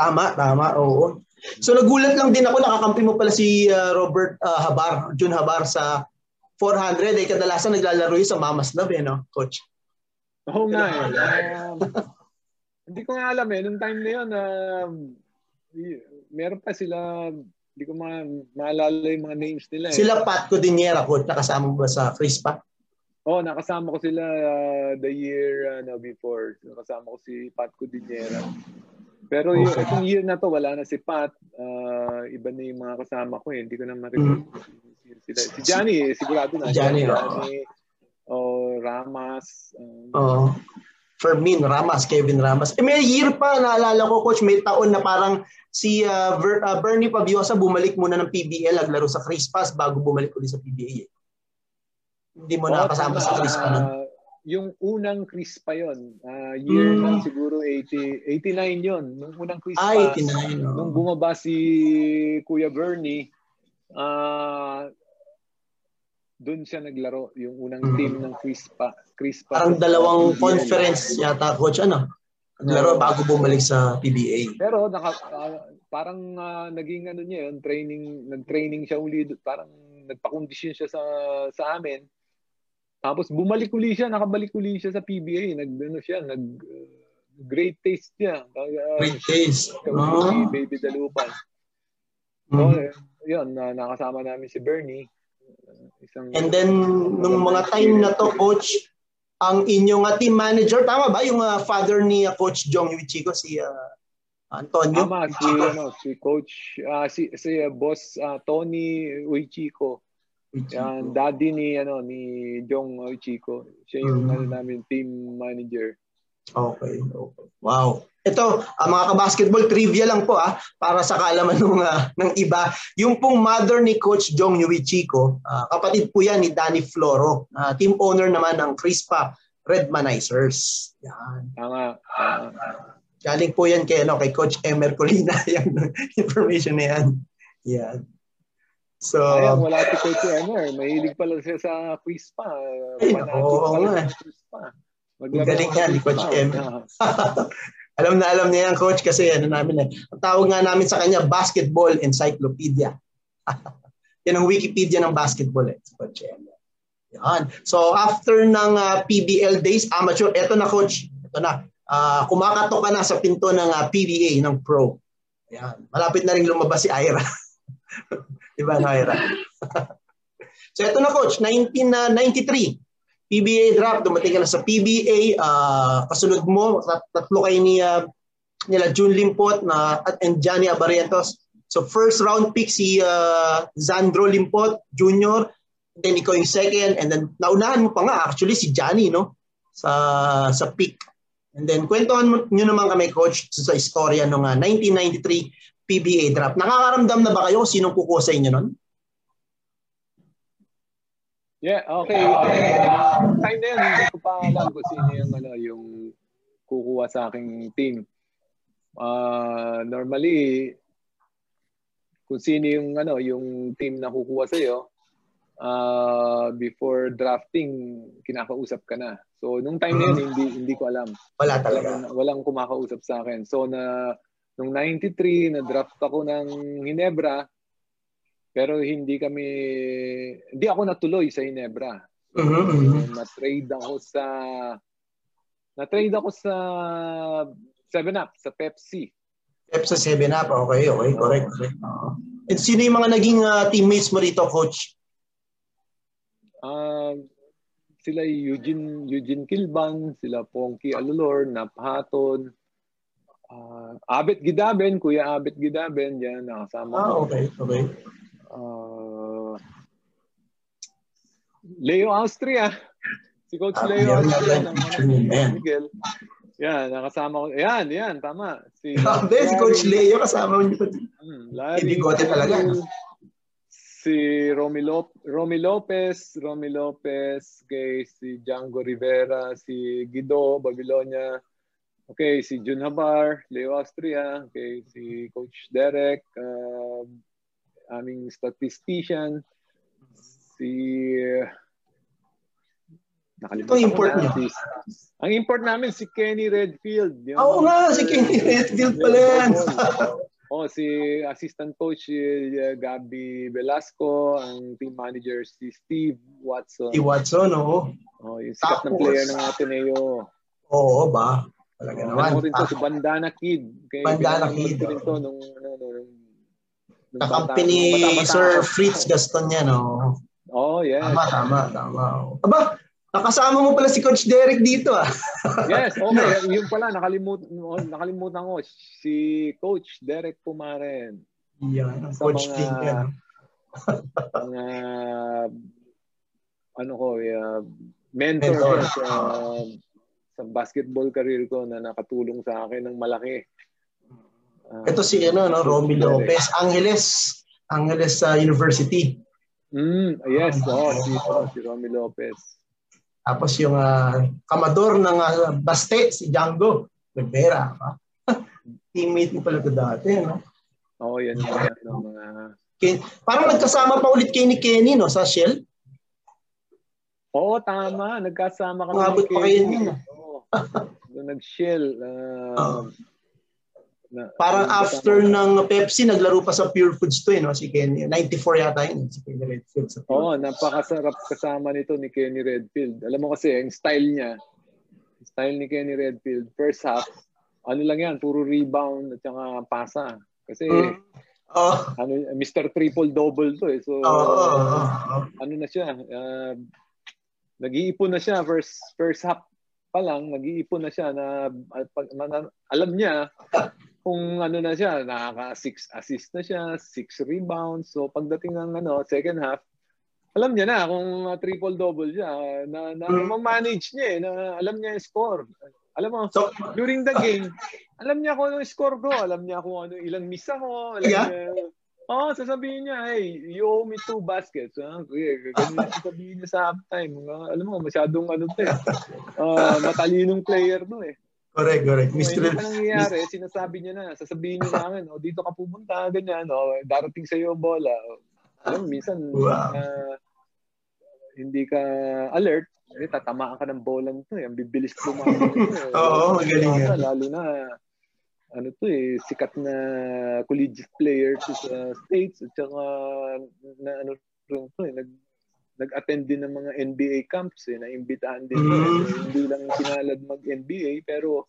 Tama, tama. Oo. So nagulat lang din ako, nakakampi mo pala si uh, Robert uh, Habar, Jun Habar sa 400. Eh, kadalasan naglalaro yun sa Mamas Love, eh, no, coach? Oo nga eh. Um, [laughs] hindi ko nga alam eh. Nung time na yun, uh, meron pa sila, hindi ko ma maalala yung mga names nila. Eh. Sila Pat Codinera, coach, nakasama ba sa Crispa? Oo, oh, nakasama ko sila uh, the year uh, no, before. Nakasama ko si Pat Codinera. Pero yung okay. itong year na to, wala na si Pat. Uh, iba na yung mga kasama ko eh. Hindi ko na marinig. Mm. Sila. Si Johnny, eh, sigurado na. Si Johnny, Johnny o oh, Ramas. Um, oh. Fermin Ramas, Kevin Ramas. Eh, may year pa, naalala ko, coach, may taon na parang si uh, Ver, uh, Bernie Pabiosa bumalik muna ng PBL, naglaro sa Crispas bago bumalik ulit sa PBA. Eh. Hindi mo oh, nakasama sa Crispa uh, yung unang Crispa yon uh, year mm. na siguro 80, 89 yon nung unang Crispa. Ah, 89. Oh. Nung bumaba si Kuya Bernie, uh, doon siya naglaro yung unang mm. team ng Crispa. Crispa Parang dalawang conference year. yata coach ano? Naglaro uh, bago bumalik sa PBA. Pero naka, uh, parang uh, naging ano niya yun, training, nag-training siya uli, parang nagpa-condition siya sa sa amin tapos bumalik uli siya, nakabalik uli siya sa PBA. Nag ano siya, nag uh, great taste niya. Uh, great taste. Oh. Si Baby Dalupan. So, mm. yun, na, nakasama namin si Bernie. isang, And then, nung mga time na to, coach, ang inyong uh, team manager, tama ba? Yung uh, father ni uh, Coach Jong Yuichiko, si uh, Antonio? Tama, si, ano, si Coach, uh, si, si uh, Boss uh, Tony Uichiko. Yan, daddy ni ano ni Jong Chico. Siya yung mm-hmm. ano namin team manager. Okay, okay. Wow. Ito, uh, mga ka-basketball trivia lang po ah para sa kaalaman ng uh, ng iba. Yung pong mother ni Coach Jong Yui Chico, uh, kapatid po yan ni Danny Floro, uh, team owner naman ng Crispa Redmanizers. Yan. Tama. Tama. Galing po yan kay, ano, kay Coach Emer Colina, [laughs] yung information na yan. Yan. So, Ayan, wala si Coach Emer. Mahilig pala siya sa quiz pa. Ay, oo nga. Magaling nga ni Coach Emer. [laughs] alam na alam niya yan, Coach, kasi ano namin eh. Ang tawag nga namin sa kanya, Basketball Encyclopedia. [laughs] yan ang Wikipedia ng basketball eh, Coach Emer. Yan. So, after ng uh, ah, PBL days, amateur, eto na, Coach. Eto na. Uh, kumakato ka na sa pinto ng uh, ah, PBA, ng pro. Yan. Malapit na rin lumabas si Ira. [laughs] Diba, Naira? [laughs] so ito na coach, 1993. PBA draft, dumating ka na sa PBA, uh, ah, kasunod mo, tatlo kayo ni uh, nila June Limpot na, at and Johnny Abarientos. So first round pick si uh, Zandro Limpot Jr. Then ikaw yung second and then naunahan mo pa nga actually si Johnny no sa sa pick. And then kwentuhan mo niyo naman kami coach sa istorya ng uh, 1993 PBA draft. Nakakaramdam na ba kayo sinong kukuha sa inyo nun? Yeah, okay. okay. Uh, time na yun, hindi ko pa alam kung sino yung, ano, yung kukuha sa aking team. Uh, normally, kung sino yung, ano, yung team na kukuha sa'yo, uh, before drafting, kinakausap ka na. So, nung time na yun, mm-hmm. hindi, hindi ko alam. Wala talaga. Walang, walang kumakausap sa akin. So, na Nung 93, na-draft ako ng Hinebra, pero hindi kami, hindi ako natuloy sa Hinebra. Mm-hmm. na-trade ako sa, na-trade ako sa 7-Up, sa Pepsi. Pepsi 7-Up, okay, okay, correct. correct. Uh, and sino yung mga naging uh, teammates mo rito, coach? Uh, sila Eugene Eugene Kilban, sila Ponky Alulor, Nap Haton, Uh, Abet Gidaben, Kuya Abet Gidaben, yan, nakasama Ah, okay, okay. Uh, Leo Austria. Si Coach Ah, Leo Austria ng. Miguel. Yan, nakasama ko. Yan, yan, tama. Si, [laughs] Grabe, si Coach Leo kasama niyo. Hmm, Eh, bigote talaga, no? Si Romy, Lop- Romy Lopez, Romy Lopez, kay si Django Rivera, si Guido Babilonia, okay, si Jun Habar, Leo Austria, okay, si Coach Derek, uh, aming statistician, si nakalimutan Ito import na, si- ang import namin si Kenny Redfield. yung- Oo nga, si Kenny Redfield pala yan. Oh, si assistant coach si uh, Gabby Velasco, ang team manager si Steve Watson. Si Watson, oo. Oh, yung sikat ng Tapos, player ng Ateneo. Oo ba? Talaga Ano naman. ko rin to, Ah, si Bandana Kid. Kay Bandana Kid, ko rin oh. to nung, ano, nung, nung Kakampi ni nung bata-bata Sir. Fritz Gaston yan, oo. Oh, yes. Tama, tama, tama. Aba, nakasama mo pala si Coach Derek dito ah. [laughs] Yes, okay. Yung pala, nakalimutan, nakalimutan ko. Si Coach Derek Pumaren. Yan, Sa Coach mga- King [laughs] yan. Mga, ano ko, uh, mentor, Mentor. ko sa, basketball career ko na nakatulong sa akin ng malaki. Ah, Ito si ano, no, Romy. Lopez. Angeles. Angeles sa University. Mm, yes, oh, si, oh, si Romy Lopez. Tapos yung ah, kamador ng ah, Baste, si Django Rivera. ah. [laughs] Teammate mo pala ito dati. No? Oo, oh, yan yung mga, ano, mga Ken- parang nagkasama pa ulit kay ni Kenny no, sa Shell. Oo, tama. Nagkasama kami. Umabot ni pa kayo Kenny. [laughs] Nung nag-shell. Oo. na- Parang ano, after ng Pepsi, naglaro pa sa Pure Foods to eh, no? si Kenny. 94 yata yun, si Kenny Redfield. Sa Pure Oo, napakasarap kasama nito ni Kenny Redfield. Alam mo kasi, yung style niya, style ni Kenny Redfield, first half, ano lang yan, puro rebound at saka pasa. Kasi, Mm. Oh, ano, Mr. Triple Double to eh. So, oo. ano na siya, uh, nag-iipon na siya first first half pa lang, nag-iipon na siya na uh, pag, man- alam niya kung ano na siya, nakaka six assist na siya, six rebounds. So pagdating ng ano, second half, alam niya na kung uh, triple double siya, na, na Hmm. manage niya eh, na alam niya yung score. Alam mo, So, during the game, alam niya kung ano yung score ko, alam niya kung ano ilang miss ako, alam Yeah. niya. Oo, oh, sasabihin niya, hey, you owe me two baskets. Ha? Kuya, ganun yung sasabihin niya sa halftime. Mga, alam mo, masyadong ano to eh. Ah, matalinong player to eh. correct, correct. So, Mr. pa nangyayari, sinasabi niya na, sasabihin niya sa akin, oh, dito ka pupunta, ganyan, oh, darating sa iyo ang bola. Alam, mo, minsan, Wow. ah, hindi ka alert, eh, tatamaan ka ng bola nito eh. Ang bibilis lumaban [laughs] eh. Oo, magaling yan. Lalo na, ano to eh, sikat na collegiate player to sa States at saka na ano rin to eh, nag, nag-attend din ng mga NBA camps eh, naimbitahan din. to, Mm. eh. Hindi lang pinalad mag-NBA pero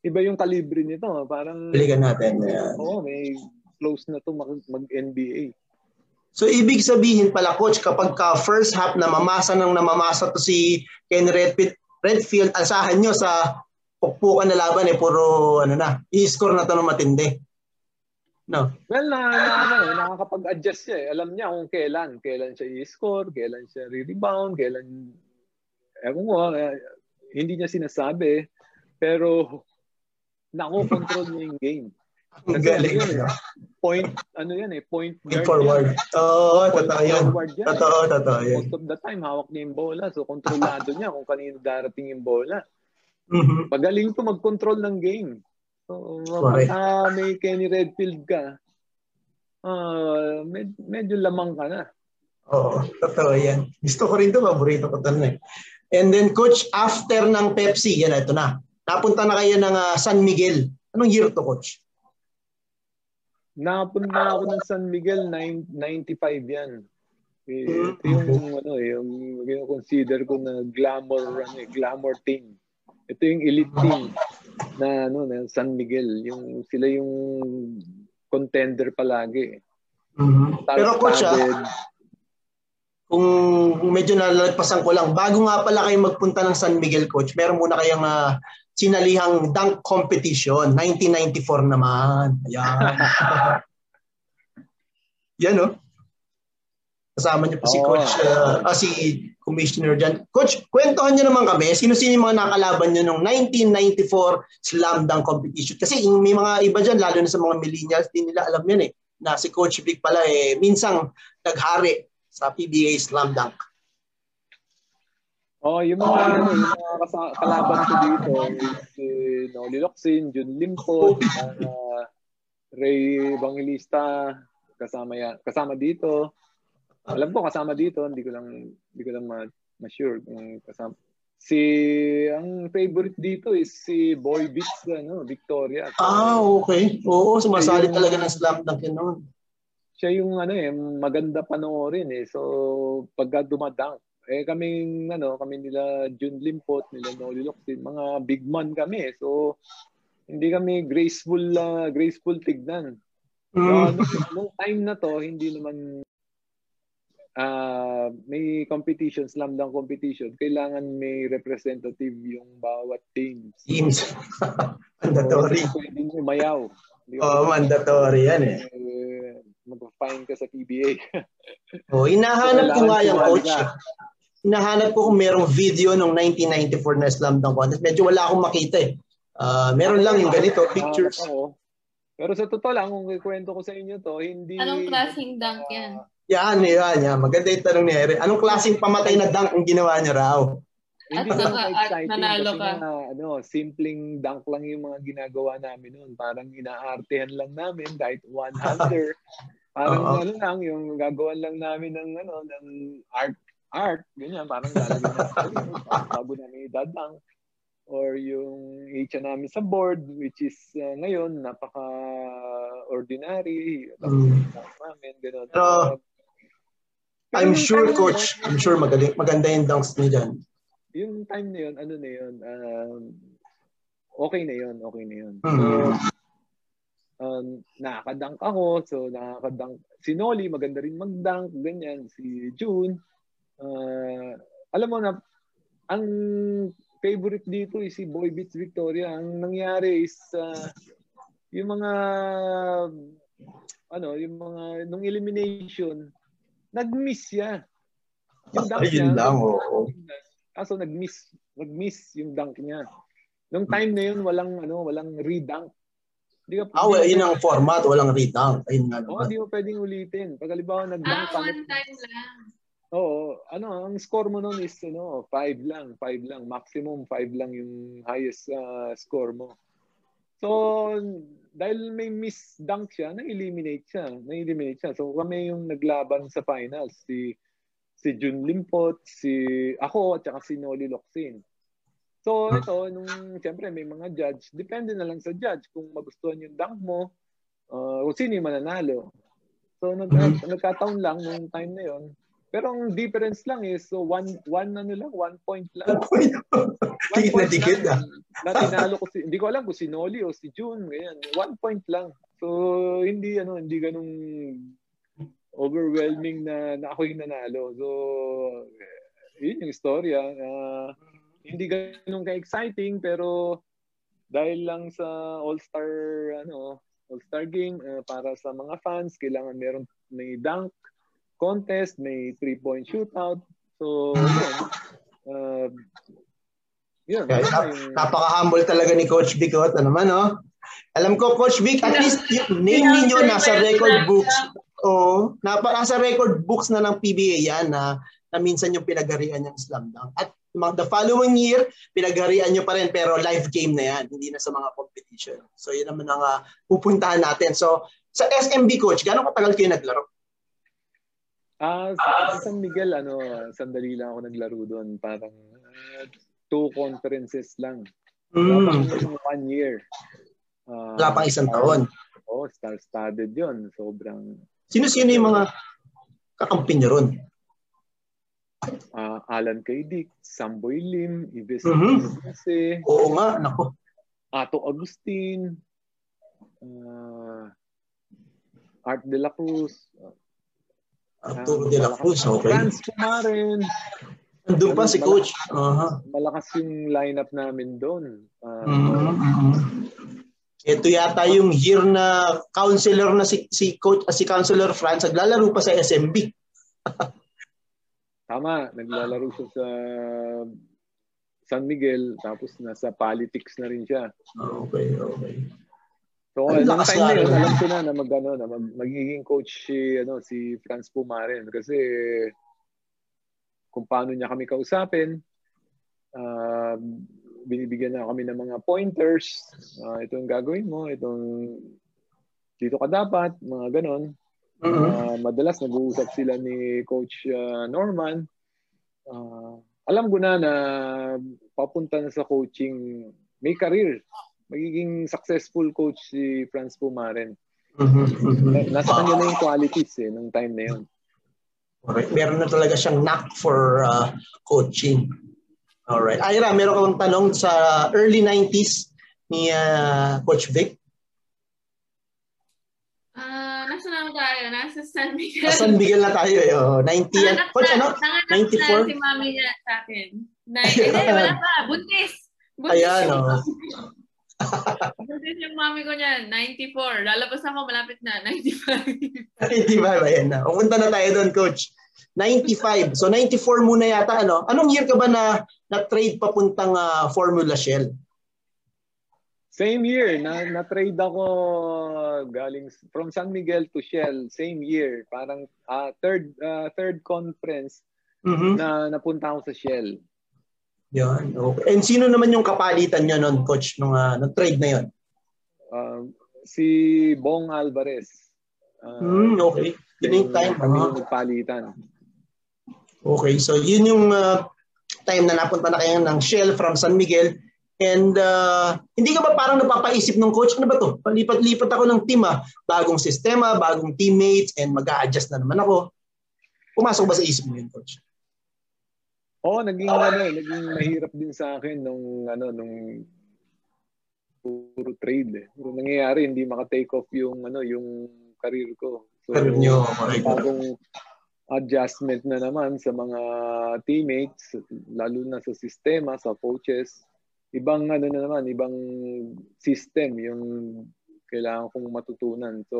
iba yung kalibre nito. Parang, Balikan natin. Ayan. oo, may close na to mag- mag-NBA. So, ibig sabihin pala, coach, kapag ka first half na mamasa ng namamasa to si Ken Redfield, Redfield asahan nyo sa pukpukan na laban eh, puro ano na, i-score na to ng matindi. No? Well, na, na, ano, eh, nakakapag-adjust siya eh. Alam niya kung kailan. Kailan siya i-score, kailan siya re-rebound, kailan... Ewan ko, eh, hindi niya sinasabi. Pero, nako-control niya yung game. Ang Kasi galing. ano yun eh, point, ano yan eh, point Point guard forward. yan. Oo, Point totoo yan. Totoo, totoo yun. Most of the time, hawak niya yung bola. So, kontrolado niya kung kanino darating yung bola. Mhm. Magaling to mag-control ng game. So, Correct. pagka may Kenny Redfield ka, ah med- medyo lamang ka na. Oo, totoo yan. Gusto ko rin to, paborito ko na eh. And then, coach, after ng Pepsi, yan, ito na. Napunta na kayo ng ah, San Miguel. Anong year to, coach? Napunta ako ng San Miguel, nine- 95 yan. Eh, Ito yung, ano, eh, yung, yung consider ko na glamour, ano, glamour team. Ito yung elite team na, ano, na San Miguel. Yung, sila yung contender palagi. Mhm. Pero coach, ah, kung medyo nalalagpasan ko lang, bago nga pala kayo magpunta ng San Miguel, coach, meron muna kayong ah, sinalihang dunk competition, 1994 naman. Ayan. [laughs] Yan, no? Kasama niyo po si Oo. Coach, ah, ah, si commissioner dyan. Coach, kwentuhan niyo naman kami, sino-sino yung mga nakalaban niyo nung 1994 slam dunk competition? Kasi may mga iba dyan, lalo na sa mga millennials, din nila alam yan eh, na si Coach Vic pala eh, minsang naghari sa PBA slam dunk. Oh, yung mga, ano, yung mga kalaban ko dito, si Noli Locsin, Jun Limpo, uh, [laughs] Ray Evangelista, kasama ya, kasama dito. Alam ko kasama dito, hindi ko lang hindi ko lang ma- ma-sure kung kasama. Si ang favorite dito is si Boy Beats ano, Victoria. So, ah, okay. Oo, sumasali yung, talaga ng dunk yun noon. Siya yung ano eh, maganda panoorin eh. So pagka dumadunk, eh kaming ano, kami nila Jun Limpot, nila Noli Locsin, mga big man kami. So hindi kami graceful uh, graceful tignan. So, mm. nung, nung time na to, hindi naman uh, may competition, slam dunk competition, kailangan may representative yung bawat teams. Teams. [laughs] mandatory. So, pwede mo mayaw. Oo, oh, mandatory yan eh. eh Mag-fine ka sa PBA. [laughs] oh, hinahanap ko nga yung coach. Ka hinahanap ko kung merong video nung 1994 na slam dunk contest. Medyo wala akong makita eh. Uh, meron lang yung ganito, pictures. Uh, Pero sa totoo lang, kung ikwento ko sa inyo to, hindi... Anong klaseng dunk yan? Uh, yan, yan, yan. Maganda yung tanong ni Ere. Anong klaseng pamatay na dunk ang ginawa niya raw? Hindi at naman exciting nanalo ka. Na, ano, simpleng dunk lang yung mga ginagawa namin noon. Parang inaartehan lang namin kahit one-hander. [laughs] Parang Uh-oh. ano lang, yung gagawan lang namin ng ano ng art art, ganyan, parang lalagyan namin bago namin idadang. Or yung hicha namin sa board, which is uh, ngayon, napaka-ordinary. Mm. Namin, ganun. Pero, I'm sure, coach, I'm sure magaling, maganda yung dunks niya dyan. Yung time na yun, ano na yun, um, okay na yun, okay na yun. Mm. So, um, nakakadunk ako, so nakakadunk. Si Noli, maganda rin magdunk, ganyan. Si June, uh, alam mo na, ang favorite dito is si Boy Beats Victoria. Ang nangyari is uh, yung mga ano, yung mga nung elimination, nag-miss siya. Yung dunk Ayun niya, lang, oo. Kaso nag-miss, nag-miss yung dunk niya. Nung time na yun, walang ano, walang re-dunk. Di ka, ah, well, yun ang format, walang re-dunk. Ayun nga Oo, oh, di mo pwedeng ulitin. Pag halimbawa nag-dunk ah, one time lang. Oo, ano, ang score mo noon is ano, 5 lang, 5 lang, maximum 5 lang yung highest uh, score mo. So, dahil may miss dunk siya, na-eliminate siya, na-eliminate siya. So, kami yung naglaban sa finals, si si Jun Limpot, si ako at saka si Noli Locsin. So, ito, nung siyempre may mga judge, depende na lang sa judge kung magustuhan yung dunk mo, uh, kung sino yung mananalo. So, nag, mm-hmm. nagkataon lang nung time na yon pero ang difference lang is so one one ano lang, one point lang. One point. Tikit na tikit ah. Na ko si, hindi ko alam kung si Noli o si June, ganyan. One point lang. So hindi ano, hindi ganung overwhelming na, na ako yung nanalo. So yun yung istorya. Uh, hindi ganun ka-exciting pero dahil lang sa All-Star ano, All-Star game uh, para sa mga fans, kailangan meron may dunk contest, may three-point shootout. So, yun. Uh, yun. Yeah, yung... Napaka-humble talaga ni Coach Vic. What, ano man, no? Alam ko, Coach Vic, at least name ninyo nasa record books. Oo. Oh, napa, nasa record books na ng PBA yan na, na minsan yung pinagarian yung slam dunk. At the following year, pinagarian nyo pa rin pero live game na yan, hindi na sa mga competition. So yun naman ang uh, pupuntahan natin. So sa SMB coach, gano'ng katagal kayo naglaro? Ah, sa San Miguel, ano, sandali lang ako naglaro doon. Parang uh, two conferences lang. Mm. one year. Uh, Wala pang isang taon. Oo, oh, star-studded yun. Sobrang... Sino-sino yung mga kakampi niyo ron? Uh, Alan Kaydik, Samboy Lim, Ives mm-hmm. Oo nga, nako. Ato Agustin, uh, Art de la Cruz, Arturo de la Cruz, okay. Franz Pumarin. Nandun pa si coach. Uh-huh. Malakas yung lineup namin doon. Uh, mm-hmm. Ito yata yung year na counselor na si si coach si counselor Franz naglalaro pa sa SMB. [laughs] tama, naglalaro siya sa San Miguel, tapos nasa politics na rin siya. Okay, okay. So, Ang time na yun, alam ko na na mag, ano, na mag, magiging coach si, ano, si Franz Pumaren. Kasi kung paano niya kami kausapin, uh, binibigyan na kami ng mga pointers. Uh, ito yung gagawin mo, itong dito ka dapat, mga ganon. Uh, madalas nag-uusap sila ni Coach uh, Norman. Uh, alam ko na na papunta na sa coaching, may career. Magiging successful coach si Franz Pumaren. Mm-hmm. Nasa kanya na yung qualities eh, nung time na yun. Okay. Meron na talaga siyang knack for uh, coaching. Alright. Ira, meron ka bang tanong sa early 90s ni uh, Coach Vic? nasa na tayo? Nasa San Miguel. Sa San Miguel na tayo eh. Oh, 90 yan. Coach, ano? 94? si mami niya sa akin. Na, hindi, wala pa. Buntis. Buntis. Ayan, oh. [laughs] Buntis yung mami ko niyan. 94. Lalabas ako, malapit na. 95. 95, [laughs] ayan na. Pumunta na tayo doon, Coach. 95. So 94 muna yata ano. Anong year ka ba na na trade papuntang uh, Formula Shell? Same year, na, na-trade ako galing from San Miguel to Shell, same year. Parang uh, third uh, third conference mm-hmm. na napunta ako sa Shell. Yan. Okay. And sino naman yung kapalitan niyo noon, coach, nung, uh, nung trade na yon? Uh, si Bong Alvarez. Uh, mm, okay. Yun yung time. Kami yung nagpalitan. Okay, so yun yung uh, time na napunta na kayo ng Shell from San Miguel And uh, hindi ka ba parang napapaisip ng coach, ano ba to? Palipat-lipat ako ng team ah. Bagong sistema, bagong teammates, and mag adjust na naman ako. Pumasok ba sa isip mo yun, coach? Oo, oh, naging, oh. ano, naging mahirap din sa akin nung, ano, nung puro trade eh. Pero nangyayari, hindi maka-take off yung, ano, yung career ko. So, career nyo, bagong adjustment na naman sa mga teammates, lalo na sa sistema, sa coaches ibang ano na naman, ibang system yung kailangan kong matutunan. So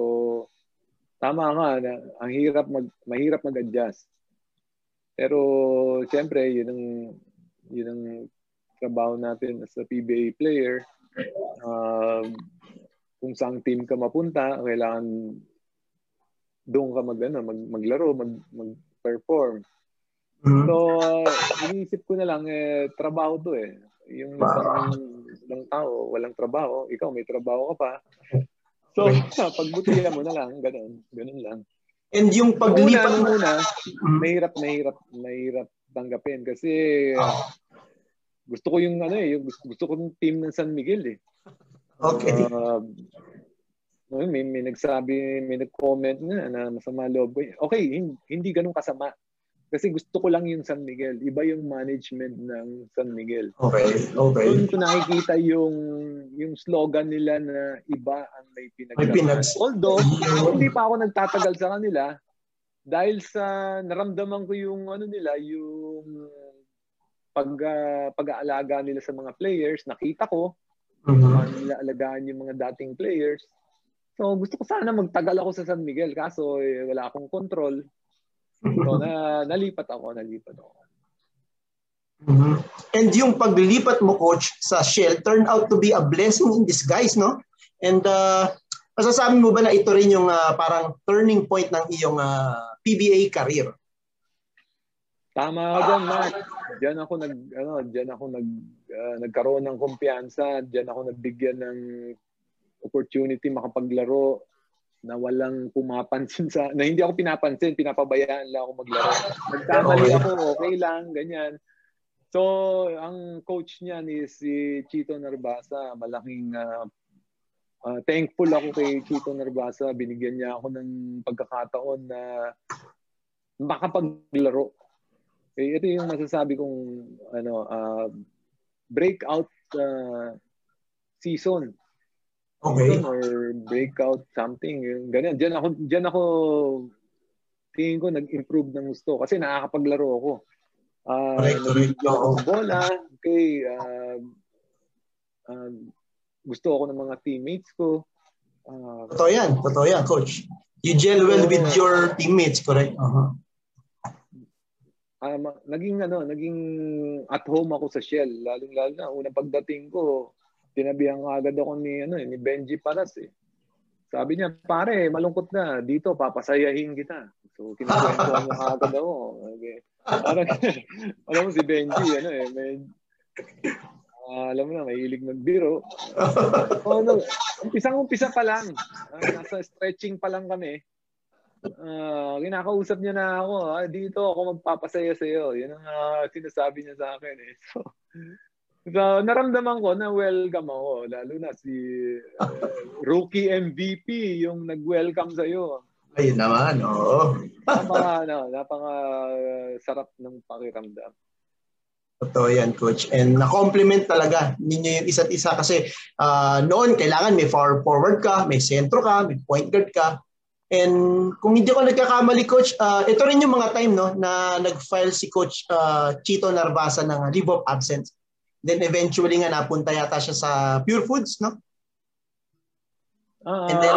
tama nga ang hirap mag mahirap mag-adjust. Pero siyempre, yun ang yun ang trabaho natin as a PBA player. Uh, kung saan team ka mapunta, kailangan doon ka mag, ano, mag, maglaro, mag, mag-perform. Mm-hmm. So, uh, iniisip ko na lang, eh, trabaho to eh. Yung ibang, ibang tao, walang trabaho, ikaw may trabaho ka pa. So, [laughs] [laughs] pagbutihan mo na lang, ganun, ganun lang. And yung paglipat mo muna, mahirap, mahirap, mahirap tanggapin kasi gusto ko yung ano eh, yung gusto, gusto ko yung team ng San Miguel eh. Okay. Uh, may, may nagsabi, may nag-comment na na masama loob ko. Okay, hindi, hindi ganun kasama. Kasi gusto ko lang yung San Miguel. Iba yung management ng San Miguel. Okay, okay. Doon ko nakikita yung yung slogan nila na iba ang may pinagsasabi. Although, [laughs] hindi pa ako nagtatagal sa kanila dahil sa naramdaman ko yung ano nila, yung pag uh, pag-aalaga nila sa mga players, nakita ko mm-hmm. uh, nila alagaan yung mga dating players. So gusto ko sana magtagal ako sa San Miguel kaso eh, wala akong control. So, na, nalipat ako, nalipat ako. Mm-hmm. And yung paglipat mo, coach, sa Shell turned out to be a blessing in disguise, no? And uh, masasabi mo ba na ito rin yung uh, parang turning point ng iyong uh, PBA career? Tama ka dyan, Mark. Diyan ako nag ano, diyan ako nag uh, nagkaroon ng kumpiyansa, diyan ako nagbigyan ng opportunity makapaglaro na walang pumapansin sa na hindi ako pinapansin, pinapabayaan lang ako maglaro. [laughs] Nagkamali ako, okay lang, ganyan. So, ang coach niya ni si Chito Narbasa, malaking uh, uh, thankful ako kay Chito Narbasa. Binigyan niya ako ng pagkakataon na makapaglaro. Eh, ito yung masasabi kong ano uh, breakout uh, season Okay. Or breakout something. Yung ganyan. Diyan ako, diyan ako tingin ko nag-improve ng gusto kasi nakakapaglaro ako. Uh, correct, correct. Ako bola. Okay. Uh, uh, gusto ako ng mga teammates ko. Uh, Totoo yan. Totoo yan, coach. You gel well with your teammates, correct? Uh-huh. uh, naging ano, naging at home ako sa Shell. Lalong lalo na unang pagdating ko, tinabihan agad ako ni ano eh, ni Benji Paras eh. Sabi niya, pare, malungkot na. Dito, papasayahin kita. So, kinakwentuhan niya agad ako. Okay. Parang, [laughs] alam mo si Benji, ano eh, may, uh, alam mo na, may hilig magbiro. oh, no, umpisang-umpisa pa lang. Uh, nasa stretching pa lang kami. Uh, kinakausap niya na ako, ah, dito ako magpapasaya sa iyo. Yun ang uh, sinasabi niya sa akin eh. So, so naramdaman ko na welcome ako. Lalo na si uh, [laughs] rookie MVP yung nag-welcome sa iyo. Ayun naman, oo. napaka, [laughs] ano, napaka uh, sarap ng pakiramdam. Totoo yan, Coach. And na-compliment talaga ninyo yung isa't isa kasi uh, noon kailangan may far forward ka, may sentro ka, may point guard ka. And kung hindi ko nagkakamali, Coach, uh, ito rin yung mga time no, na nag-file si Coach uh, Chito Narvasa ng leave of absence. Then eventually nga napunta yata siya sa Pure Foods, no? Uh, And then,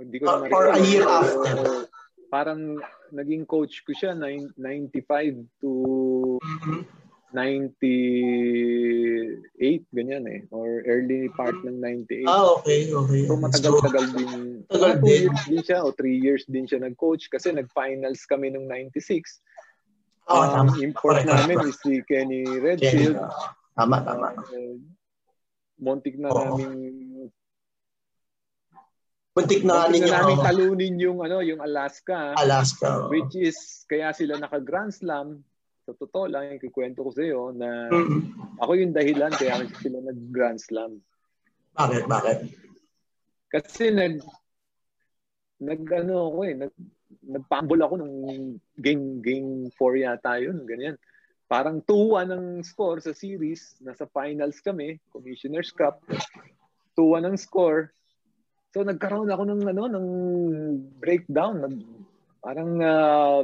hindi ko uh, or a year after. Parang naging coach ko siya 95 to mm-hmm. 98, ganyan eh. Or early part ng 98. Ah, okay, okay. So matagal-tagal din. Tagal din. years din siya o 3 years din siya nag-coach kasi nag-finals kami nung 96. Oh, um, tama. Import tama. namin is si Kenny Redfield. Kenny. Tama, tama. Uh, Montik na oh. namin Muntik na ninyo. namin talunin yung ano, yung Alaska. Alaska. Oh. Which is kaya sila naka Grand Slam sa totoo lang, ikikwento ko sa iyo na mm-hmm. ako yung dahilan kaya sila nag-Grand Slam. Bakit? Bakit? Kasi nag nag ano ako eh, nag nagpambol ako ng game game 4 yata yun, ganyan. Parang 2-1 ang score sa series, nasa finals kami, Commissioner's Cup. 2-1 ang score. So nagkaroon ako ng ano ng breakdown, nag, parang uh,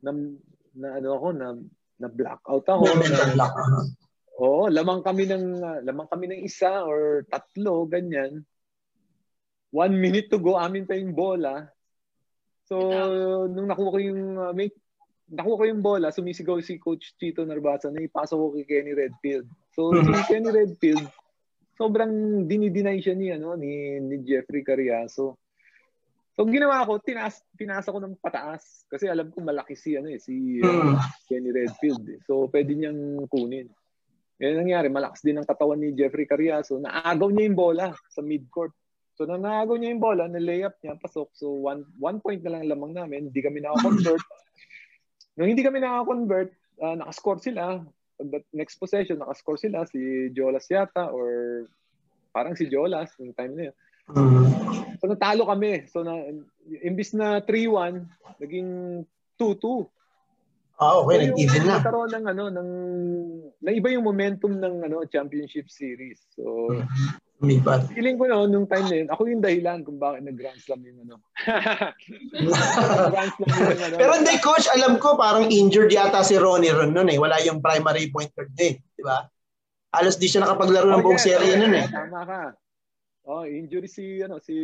na, na ano ako na na blackout ako. Na. Oo, lamang kami ng uh, lamang kami ng isa or tatlo ganyan. One minute to go, amin pa yung bola. So, nung nakuha ko yung uh, may, nakuha ko yung bola, sumisigaw si Coach Chito Narbasa na ipasok ko kay Kenny Redfield. So, si Kenny Redfield, sobrang dinideny siya ni, ano, ni, ni Jeffrey Cariaso. So ginawa ko, tinas, pinasa ko ng pataas kasi alam ko malaki si ano eh, si uh, Kenny Redfield. Eh. So pwede niyang kunin. Yan nangyari, malakas din ang katawan ni Jeffrey Cariaso. Naagaw niya yung bola sa midcourt. So naagaw niya yung bola, na-layup niya, pasok. So one, one point na lang lamang namin, hindi kami naka-convert. [laughs] Nung hindi kami naka-convert, uh, nakascore sila. Pag next possession, nakascore sila, si Jolas yata or parang si Jolas yung time na yun. Mm-hmm. So natalo kami. So na imbis na 3-1, naging 2-2. Ah, okay, so, nag-even na. Nagkaroon ng ano ng naiba yung momentum ng ano championship series. So mm-hmm. feeling ko no, nung time na yun, ako yung dahilan kung bakit nag-Grand Slam yung ano. [laughs] Grand Slam yung ano. Pero hindi, coach, alam ko parang injured yata si Ronnie Ron noon eh. Wala yung primary point guard eh. Di ba? Alos di siya nakapaglaro ng oh, buong yeah, serye yeah, noon eh. Tama ka. Oh, injury si ano si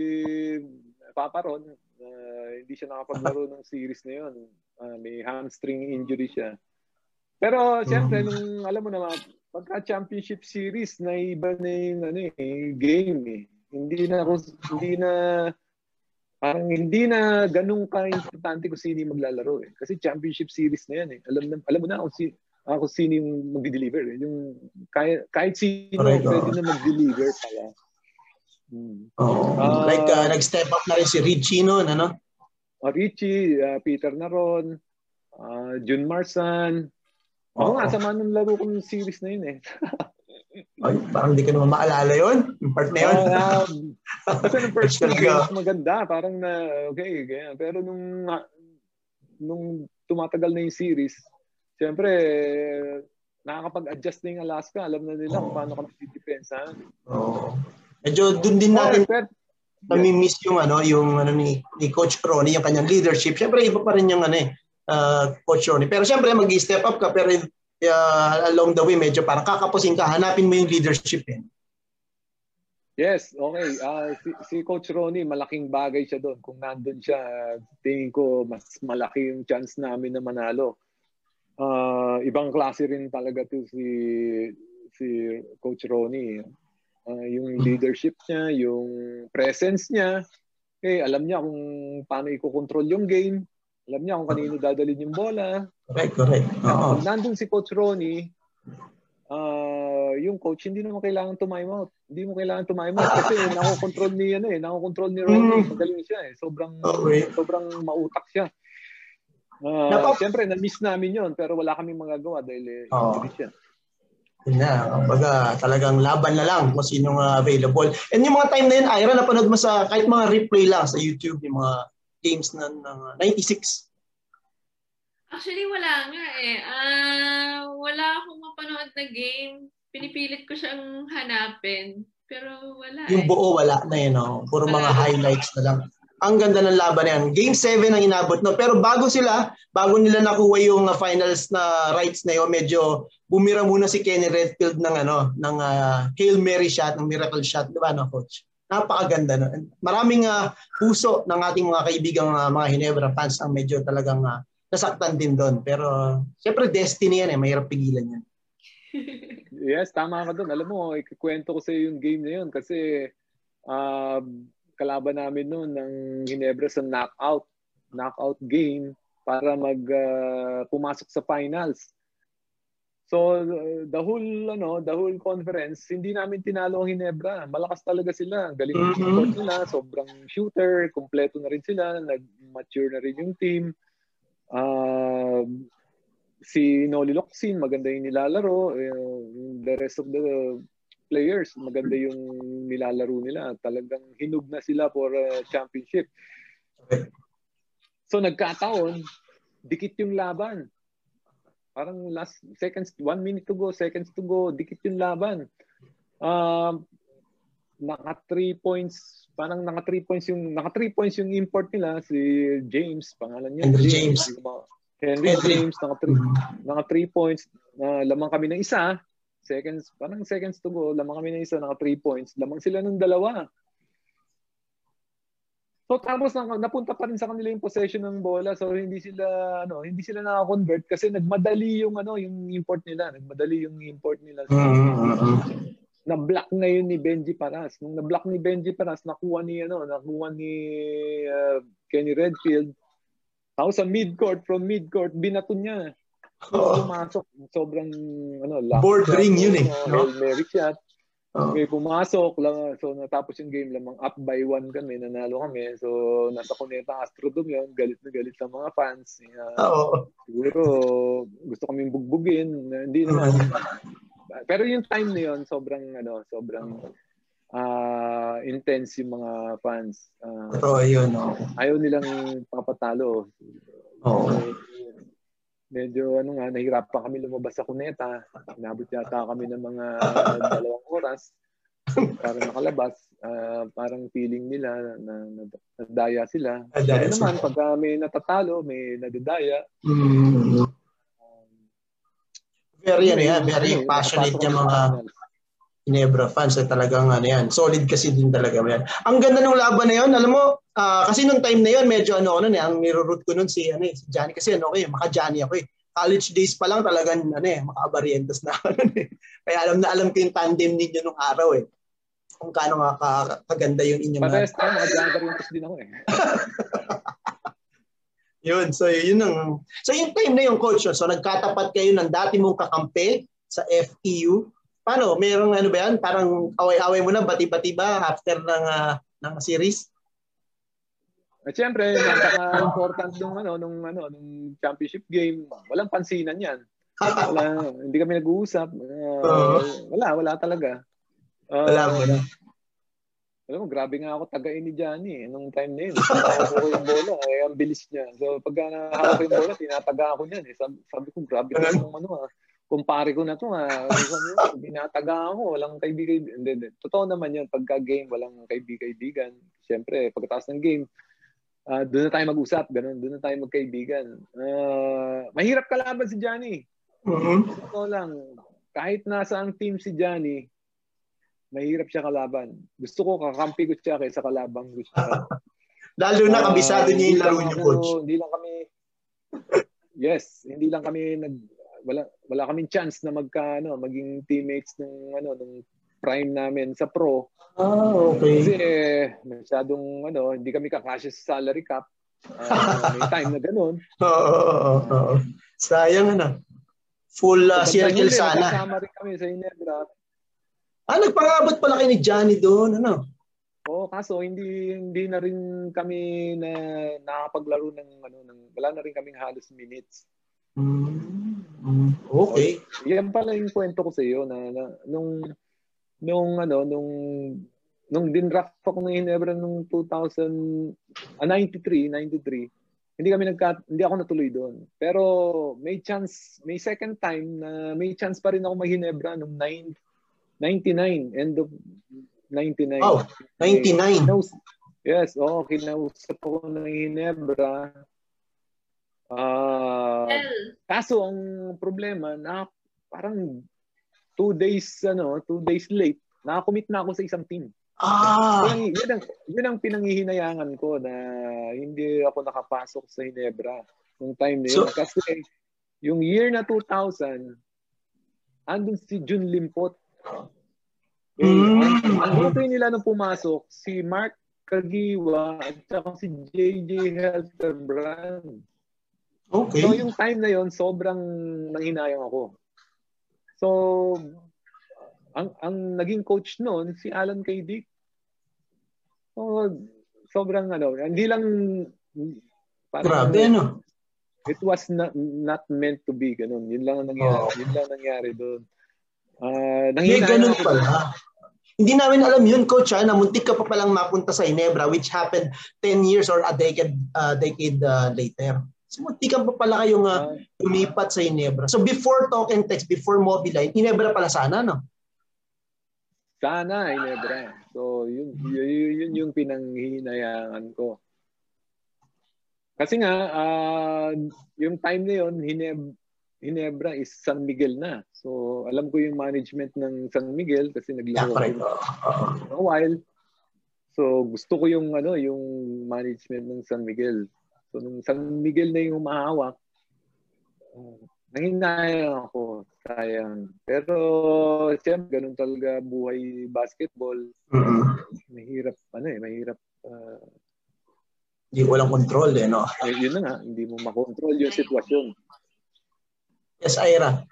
Papa Ron. Uh, hindi siya nakapaglaro ng series na 'yon. Uh, may hamstring injury siya. Pero siyempre mm. nung alam mo naman pagka championship series na iba na yung ano eh, game eh. Hindi na ako hindi na parang hindi na ganun ka-importante kung sino yung maglalaro eh. Kasi championship series na yan eh. Alam, na, alam mo na kung, si, uh, kung sino yung mag-deliver. Eh. Yung, kahit, kahit sino Correct, pwede na mag-deliver pala. Hmm. Oh, uh, like uh, nag-step up na rin si Richie noon, ano? Uh, Richie, uh, Peter Naron, uh, Jun Marsan. Oo oh, nga, sama nung laro kong series na yun eh. [laughs] Ay, parang di ka naman maalala yun? Yung part na yun? Uh, [laughs] kasi nung first two games maganda, parang na, okay, ganyan. Pero nung, nung tumatagal na yung series, siyempre, nakakapag-adjust na yung Alaska. Alam na nila oh. kung paano kami didepensa. Oo. Oh. Medyo dun din natin oh, nami-miss yung ano, yung ano ni, ni Coach Ronnie, yung kanyang leadership. Siyempre iba pa rin yung ano eh, uh, Coach Ronnie. Pero siyempre mag-step up ka pero uh, along the way medyo parang kakapusin ka, hanapin mo yung leadership eh. Yes, okay. Uh, si, si Coach Ronnie, malaking bagay siya doon. Kung nandun siya, tingin ko mas malaki yung chance namin na manalo. Uh, ibang klase rin talaga to si si Coach Ronnie. Uh, yung leadership niya, yung presence niya, eh, alam niya kung paano i-control yung game. Alam niya kung kanino dadalhin yung bola. Correct, correct. Oo. Nandun si Coach Ronnie, uh, yung coach hindi naman kailangan time out. Hindi mo kailangan time out kasi [laughs] nako-control ni ano eh, nako-control ni Ronnie. Mm. Magaling siya eh. Sobrang okay. sobrang mautak siya. Uh, Napap- Siyempre, na-miss namin yon pero wala kaming magagawa dahil eh, oh. siya. Yun na, kumbaga talagang laban na lang kung sinong uh, available. And yung mga time na yun, Ira, napanood mo sa kahit mga replay lang sa YouTube, yung mga games ng uh, 96. Actually, wala nga eh. Uh, wala akong mapanood na game. Pinipilit ko siyang hanapin. Pero wala Yung eh. buo, wala na yun. Oh. Puro mga highlights na lang. Ang ganda ng laban na yan. Game 7 ang inabot. No? Pero bago sila, bago nila nakuha yung uh, finals na rights na yun, medyo bumira muna si Kenny Redfield ng ano ng uh, Hail Mary shot, ng miracle shot, di ba no coach? Napakaganda no. Maraming uh, puso ng ating mga kaibigang uh, mga Hinebra fans ang medyo talagang uh, nasaktan din doon. Pero siyempre destiny yan eh, mahirap pigilan yan. [laughs] yes, tama ka doon. Alam mo, ikikwento ko sa iyo yung game na yun kasi uh, kalaban namin noon ng Ginebra sa knockout, knockout game para mag uh, pumasok sa finals. So the whole ano, the whole conference, hindi namin tinalo ang Ginebra. Malakas talaga sila. Galing mm-hmm. support nila, sobrang shooter, kumpleto na rin sila, nag-mature na rin yung team. Uh, si Noli Locsin, maganda yung nilalaro. Uh, the rest of the players, maganda yung nilalaro nila. Talagang hinug na sila for a championship. So nagkataon, dikit yung laban. Parang last seconds, one minute to go, seconds to go, dikit yung laban. Uh, naka three points, parang naka three points yung naka three points yung import nila si James, pangalan niya. Henry James. Henry, Henry. James naka three, mm-hmm. naka three points. Na uh, lamang kami ng isa. Seconds, parang seconds to go, lamang kami ng isa, naka three points. Lamang sila ng dalawa. So tapos napunta pa rin sa kanila yung possession ng bola. So hindi sila ano, hindi sila naka-convert kasi nagmadali yung ano, yung import nila, nagmadali yung import nila. So, mm-hmm na-block na yun ni Benji Paras. Nung na-block ni Benji Paras, nakuha ni ano, nakuha ni uh, Kenny Redfield. Tapos sa mid-court, from mid-court, binato niya. Oh. Pumasok, sobrang ano, board ring yun eh. No? Mary shot. Oh. May pumasok lang, so natapos yung game lamang up by one kami, nanalo kami. So nasa Cuneta Astrodome yun, galit na galit sa mga fans. Uh, oh. Siguro gusto kaming bugbugin. Hindi naman. Pero yung time na yun, sobrang ano, sobrang uh, intense yung mga fans. Uh, Totoo yun, no? Ayaw nilang papatalo. Oo. Oh. Medyo ano nga, nahirapan kami lumabas sa kuneta. Inabot yata kami ng mga dalawang oras para nakalabas. Uh, parang feeling nila na, na, nadaya sila. Nadaya naman, pag may natatalo, may nadadaya. Mm-hmm very ano yan, very passionate yung mga Ginebra fans na talagang ano yan. Solid kasi din talaga yan. Ang ganda ng laban na yon, alam mo, uh, kasi nung time na yon medyo ano ano eh, ang niroroot ko nun si ano eh, si Johnny kasi ano okay, maka-Johnny ako eh. College days pa lang talagang ano eh, maka-Abarientos na ako [laughs] eh. Kaya alam na alam ko yung tandem ninyo nung araw eh. Kung kaano nga kaganda yung inyong... Parehas tayo, maka-Abarientos din ako eh. [laughs] Yun, so yun ang So yung time na yung coach, so nagkatapat kayo ng dati mong kakampi sa FEU. Paano? Merong ano ba yan? Parang away-away mo na, bati-bati ba after ng uh, ng series? At syempre, napaka-important nung ano nung ano nung championship game. Walang pansinan 'yan. [laughs] Wala, hindi kami nag-uusap. Uh, wala, wala talaga. Uh, wala, wala. Alam mo, grabe nga ako tagain ni Johnny eh, nung time na yun. Hawak ko yung bola, eh, ang bilis niya. So pag nahawak ko yung bola, tinataga ako niyan. Eh. Sabi, sabi ko, grabe ka yung ano ah. Kumpare ko na to ah. Sabi, [laughs] tinataga ako, walang kaibigan. Hindi, hindi. Totoo naman yun, pagka game, walang kaibigan. Siyempre, pagkatapos ng game, uh, doon na tayo mag-usap, ganun, doon na tayo magkaibigan. Uh, mahirap kalaban si Johnny. Mm-hmm. Totoo lang, kahit nasa ang team si Johnny, mahirap siya kalaban. Gusto ko kakampi ko siya kaysa kalabang gusto siya. [laughs] Lalo na kabisado uh, niya yung laro niyo, coach. Hindi lang kami [laughs] Yes, hindi lang kami nag wala wala kaming chance na magka ano, maging teammates ng ano ng prime namin sa pro. Ah, okay. Kasi eh, masyadong ano, hindi kami kakasya sa salary cap. Uh, may [laughs] time na ganun. Oo, oo, oo, oo. Sayang ano. Full uh, circle sana. Kasama rin kami sa Inebra. Ah, nagpangabot pala kayo ni Johnny doon, ano? Oo, oh, kaso hindi hindi na rin kami na nakapaglaro ng ano ng wala na rin kaming halos minutes. Mm, okay. So, yan pala yung kwento ko sa iyo na, na nung nung ano nung nung dinraft ako ng Ginebra nung 2000 ah, 93 93 hindi kami nagka hindi ako natuloy doon. Pero may chance may second time na may chance pa rin ako mag-Ginebra nung 9 99 end of 99 oh 99 yes oh kinausap ko ng Ginebra ah uh, kaso ang problema na parang two days ano, two days late, nakakommit na ako sa isang team. Ah. Yun, yun, ang, yun ang pinanghihinayangan ko na hindi ako nakapasok sa Hinebra nung time na yun. So, Kasi yung year na 2000, andun si Jun Limpot. Eh, mm. Ang, nila nung pumasok, si Mark Kagiwa at saka si JJ Helterbrand. Okay. So yung time na yon sobrang nanghinayang ako. So, ang ang naging coach noon si Alan K. Dick. So, sobrang ano, hindi lang parang, Grabe ano. It was not, not meant to be ganun. Yun lang ang nangyari. Oh. Yun lang nangyari doon. Uh, May ganun pala. Hindi namin alam yun, coach, ha, na muntik ka pa palang mapunta sa Inebra which happened 10 years or a decade uh, decade uh, later. So, muntikan pa pala kayong uh, lumipat sa Inebra. So, before talk and text, before Mobiline, Inebra pala sana, no? Sana, Inebra. So, yun, yun, yun yung pinanghihinayangan ko. Kasi nga, uh, yung time na yun, Hineb Hinebra is San Miguel na. So, alam ko yung management ng San Miguel kasi naglaro yeah, ko uh, a while. So, gusto ko yung ano, yung management ng San Miguel. So, nung San Miguel na yung humahawak, uh, nanginayang ako. Sayang. Pero, siyempre, ganun talaga buhay basketball. Mm-hmm. Mahirap, ano eh, mahirap. Uh, hindi mo walang control eh, no? Eh, yun na nga, hindi mo makontrol yung sitwasyon. Yes, Ira.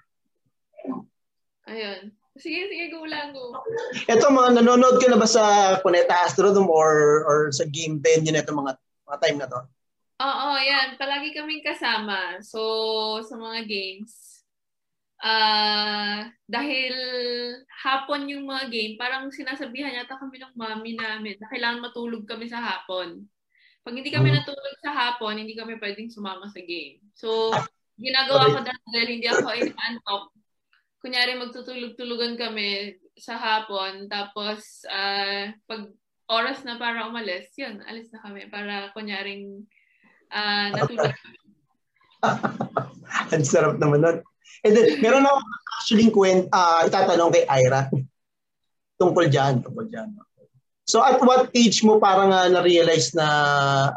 Ayun. Sige, sige, go lang, go. Ito, mga nanonood ka na ba sa Cuneta Astrodome or or sa game 10 yun ito mga, mga time na to? Oo, yan. Palagi kaming kasama. So, sa mga games. Uh, dahil hapon yung mga game, parang sinasabihan yata kami ng mami namin na kailangan matulog kami sa hapon. Pag hindi kami hmm. natulog sa hapon, hindi kami pwedeng sumama sa game. So, ginagawa ko dahil hindi ako inaantok. Kunyari, magtutulog-tulugan kami sa hapon. Tapos, uh, pag oras na para umalis, yun, alis na kami. Para, kunyaring, [laughs] uh, natulog [laughs] Ang sarap naman nun. And then, meron ako actually kwent, uh, itatanong kay Ira tungkol dyan, tungkol dyan. So at what age mo parang uh, na-realize na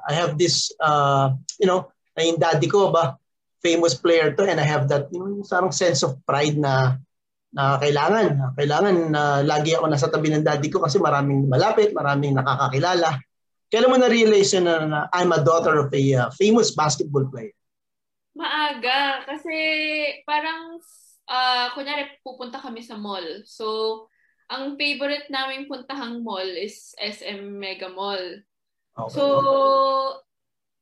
I have this, uh, you know, na yung daddy ko ba, famous player to and I have that, you know, sarang sense of pride na na kailangan, kailangan na uh, lagi ako nasa tabi ng daddy ko kasi maraming malapit, maraming nakakakilala. Kailan mo na-realize na, na I'm a daughter of a uh, famous basketball player? Maaga. Kasi parang, uh, kunyari pupunta kami sa mall. So, ang favorite namin puntahang mall is SM Mega Mall. Okay. So,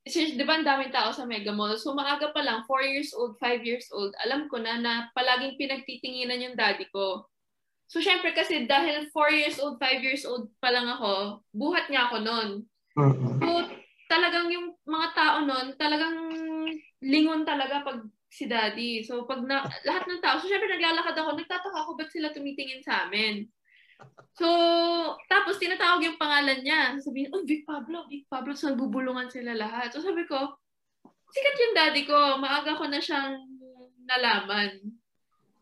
since di ba ang daming tao sa Mega Mall, so maaga pa lang, 4 years old, 5 years old, alam ko na na palaging pinagtitinginan yung daddy ko. So, syempre kasi dahil 4 years old, 5 years old pa lang ako, buhat niya ako noon. So, talagang yung mga tao nun, talagang lingon talaga pag si daddy. So, pag na, lahat ng tao, so syempre naglalakad ako, nagtataka ako ba't sila tumitingin sa amin. So, tapos tinatawag yung pangalan niya. Sabihin, oh, Vic Pablo, Vic Pablo. So, nagbubulungan sila lahat. So, sabi ko, sikat yung daddy ko. Maaga ko na siyang nalaman.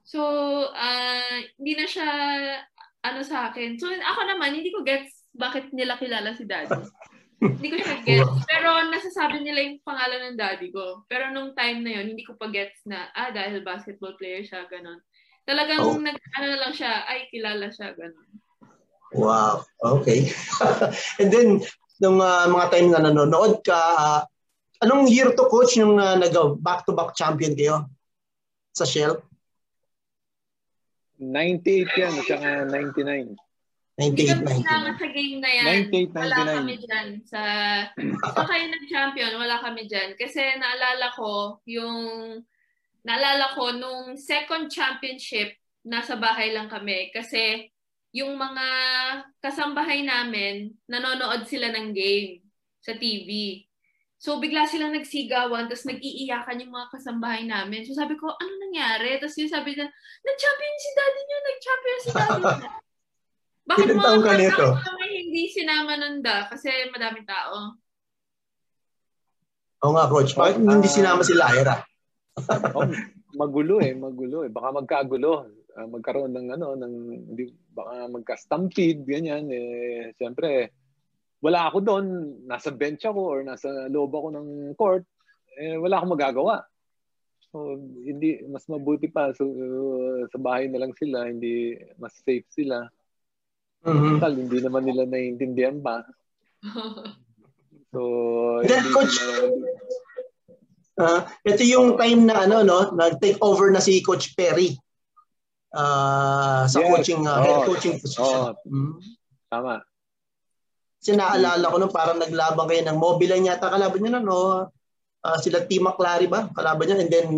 So, uh, hindi na siya ano sa akin. So ako naman, hindi ko gets bakit nila kilala si daddy. Hindi ko siya gets. Pero nasasabi nila yung pangalan ng daddy ko. Pero nung time na yon hindi ko pa gets na, ah, dahil basketball player siya, ganun. Talagang oh. nag, ano na lang siya, ay, kilala siya, ganun. Wow. Okay. [laughs] And then, nung uh, mga time na nanonood ka, uh, anong year to coach nung uh, nag back-to-back champion kayo sa Shell? 98 yan, at saka 99. 98, 99. sa game na yan. 98, 99. Wala kami dyan. Sa, [laughs] sa kayo nag-champion, wala kami dyan. Kasi naalala ko, yung, naalala ko, nung second championship, nasa bahay lang kami. Kasi, yung mga kasambahay namin, nanonood sila ng game sa TV. So, bigla silang nagsigawan, tapos nag-iiyakan yung mga kasambahay namin. So, sabi ko, ano nangyari? Tapos yung sabi na, nag-champion si daddy niyo, nag-champion si daddy niyo. [laughs] Bakit Ilan taong ka nito? kami hindi sinama nun da? Kasi madaming tao. Oo nga, coach. Bakit uh, hindi sinama si Lyra? oh, magulo eh, magulo eh. Baka magkagulo. Uh, magkaroon ng ano, ng, hindi, baka magka-stampede, ganyan. Eh, Siyempre, wala ako doon, nasa bench ako or nasa loob ako ng court, eh, wala akong magagawa. So, hindi, mas mabuti pa. So, uh, sa bahay na lang sila, hindi, mas safe sila. Mm-hmm. Tal, hindi naman nila naiintindihan pa. So, Then, coach, uh, ito yung time na ano, no, nag-take over na si Coach Perry uh, sa yes. coaching, uh, head oh. coaching position. Oh. Mm-hmm. Tama. Kasi naalala ko nung parang naglaban kayo ng Mobile yata kalaban niya no? Uh, sila Team McLary ba? Kalaban niya and then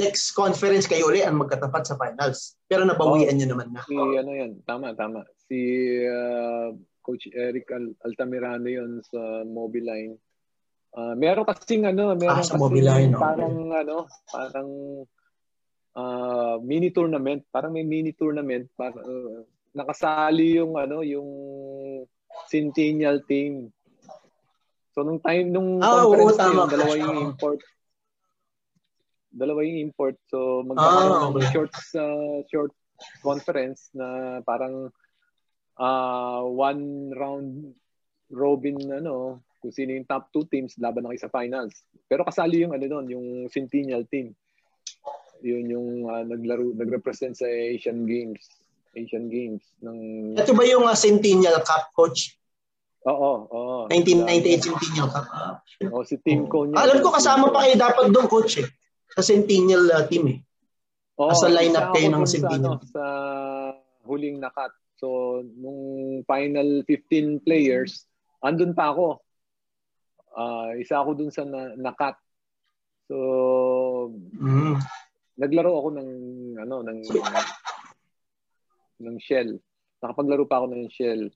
next conference kayo ulit ang magkatapat sa finals. Pero nabawian oh, niyo naman na. Si ano yan, tama, tama. Si uh, Coach Eric Al- Altamirano yon sa Mobiline. Uh, meron kasing ano, meron ah, sa Mobiline, parang ano, parang uh, mini tournament, parang may mini tournament para uh, nakasali yung ano, yung Centennial team. So nung time nung ah, conference oo, tama. Yun, dalawa yung import. Dalawa yung import. So magkakaroon ah, okay. ng short uh, short conference na parang uh, one round robin ano kung sino yung top two teams laban na sa finals. Pero kasali yung ano doon, yung Centennial team. Yun yung uh, naglaro nagrepresent sa Asian Games. Asian Games ng Ito ba yung uh, Centennial Cup coach? Oo, oo. 1998 Centennial Cup. Uh, oh, si Team Co niya. Alam ko kasama pa kayo dapat doon coach eh. Sa Centennial uh, team eh. Oh, Sa lineup kayo ng Centennial. Sa, ano, sa huling nakat. So, nung final 15 players, andun pa ako. Uh, isa ako dun sa na, nakat. So, mm. naglaro ako ng ano ng ng shell. Nakapaglaro pa ako ng shell.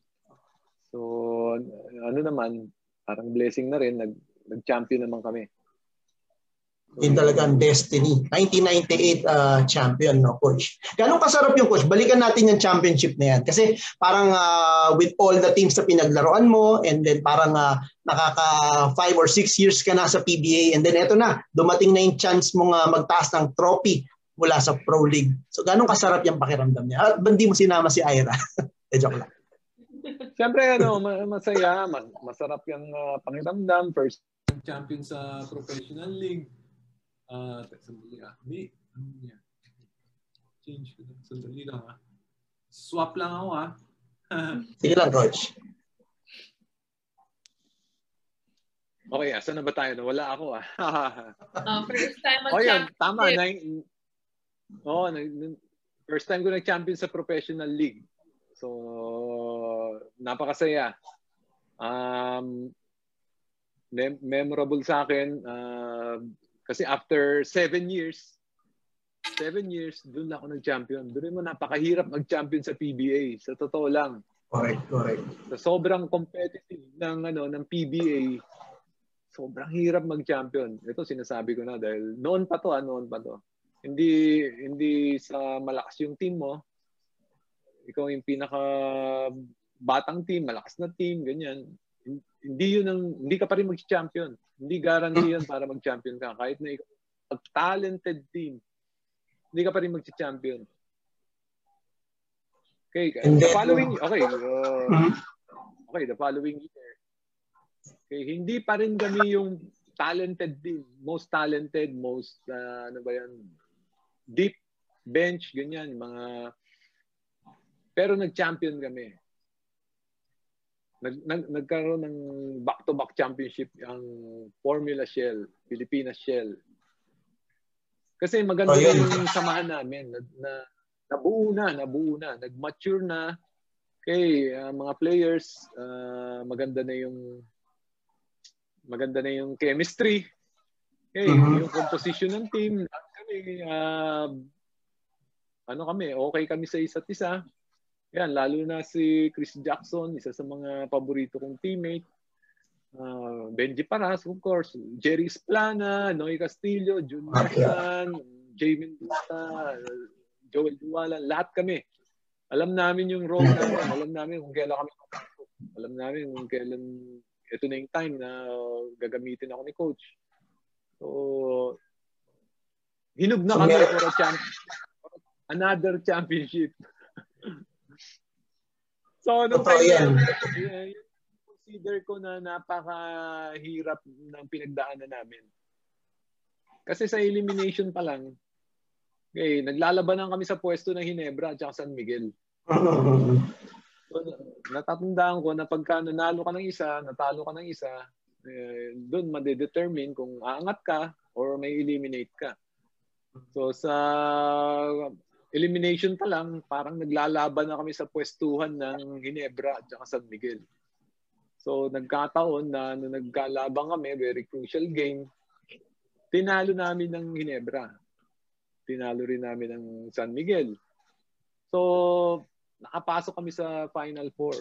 So, ano naman, parang blessing na rin, nag, nag-champion naman kami. Yun talaga destiny. 1998 uh, champion, no, coach? Ganong kasarap yung coach? Balikan natin yung championship na yan. Kasi parang uh, with all the teams na pinaglaruan mo and then parang uh, nakaka 5 or 6 years ka na sa PBA and then eto na, dumating na yung chance mong uh, magtaas ng trophy mula sa Pro League. So ganong kasarap yung pakiramdam niya? At hindi mo sinama si Ira? [laughs] eh, joke lang. Siyempre, ano, masaya, masarap yung uh, pakiramdam. First champion sa professional league. Uh, sandali ah. Ano yan? Change ko na. Sandali lang ah. Swap lang ako ah. [laughs] Sige lang, coach. Okay, asa na ba tayo? Wala ako ah. uh, [laughs] first time mag-champion. Oh, yun, tama. Na, oh, first time ko nag-champion sa professional league. So, napakasaya. Um, mem- memorable sa akin uh, kasi after seven years, seven years, doon ako nag-champion. Doon mo napakahirap mag-champion sa PBA. Sa totoo lang. Correct, correct. Sa sobrang competitive ng ano ng PBA, sobrang hirap mag-champion. Ito sinasabi ko na dahil noon pa to, ah, noon pa to. Hindi hindi sa malakas yung team mo, ikaw yung pinaka batang team, malakas na team, ganyan. Hindi yun ang, hindi ka pa rin mag-champion. Hindi guarantee yun para mag-champion ka. Kahit na ikaw, talented team, hindi ka pa rin mag-champion. Okay, And the then, following, okay, uh, mm-hmm. okay, the following year, okay, hindi pa rin kami yung talented din, most talented, most, uh, ano ba yan, deep bench, ganyan, mga, pero nag-champion kami. Nag, nag, nagkaroon ng back-to-back championship ang Formula Shell, Pilipinas Shell. Kasi maganda oh, yung samahan namin na, na nabuo na, nabuo na, nag-mature na. Okay, uh, mga players, uh, maganda na yung maganda na yung chemistry. Okay, mm-hmm. yung composition ng team, kami uh, ano kami, okay kami sa isa't isa. Yan, lalo na si Chris Jackson, isa sa mga paborito kong teammate. Uh, Benji Paras, of course. Jerry Splana, Noy Castillo, Jun Marsan, Jay Mendoza, Joel Duwala, lahat kami. Alam namin yung role namin. Alam namin kung kailan kami Alam namin kung kailan ito na yung time na gagamitin ako ni coach. So, hinog na kami for a champ another championship. So, nung time yan. Uh, consider ko na napakahirap ng pinagdaanan namin. Kasi sa elimination pa lang, okay, naglalabanan kami sa pwesto ng Hinebra at San Miguel. So, natatandaan ko na pagka nanalo ka ng isa, natalo ka ng isa, eh, doon madedetermine kung aangat ka or may eliminate ka. So sa elimination pa lang, parang naglalaban na kami sa pwestuhan ng Ginebra at saka San Miguel. So nagkataon na nung nagkalabang kami, very crucial game, tinalo namin ng Ginebra. Tinalo rin namin ng San Miguel. So nakapasok kami sa Final Four.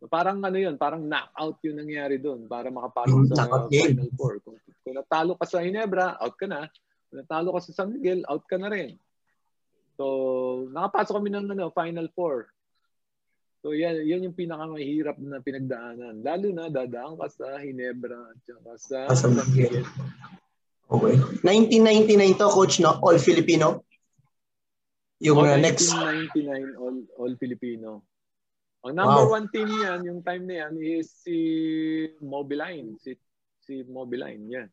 So, parang ano yun, parang knockout yung nangyari doon para makapasok sa Final Four. Kung, kung natalo ka sa Ginebra, out ka na. Kung natalo ka sa San Miguel, out ka na rin. So, nakapasok kami ng ano, Final Four. So, yan, yan yung pinakamahirap na pinagdaanan. Lalo na dadaan ka sa Hinebra at sa San Miguel. Okay. 1999 to, coach, no? All Filipino? Yung oh, uh, next... 1999 All, All Filipino. Ang number wow. one team yan, yung time na yan, is si Mobiline. Si, si Mobiline, yan.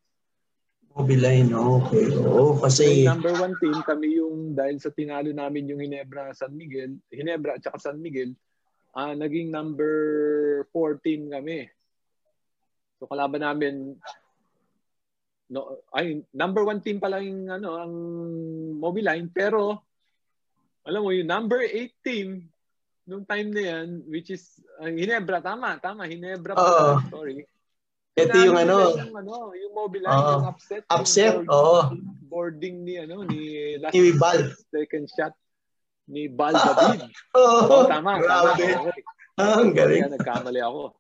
Mobiline, okay. Oo, oh, kasi... Yung number one team, kami yung, dahil sa tinalo namin yung Hinebra San Miguel, Hinebra at saka San Miguel, uh, naging number 14 kami. So kalaban namin, no, ay, number one team pala yung, ano, ang Mobiline, pero, alam mo, yung number 8 team, nung time na yan, which is, uh, Hinebra, tama, tama, Hinebra pala, uh, sorry ito yung ano, yung ano, yung mobile uh, yung upset. Upset, oo. Boarding ni ano ni last ni Bal. second shot ni Bal David. [laughs] oh, oh, tama, grabe. tama. Ah, ang galing. Kaya nagkamali ako.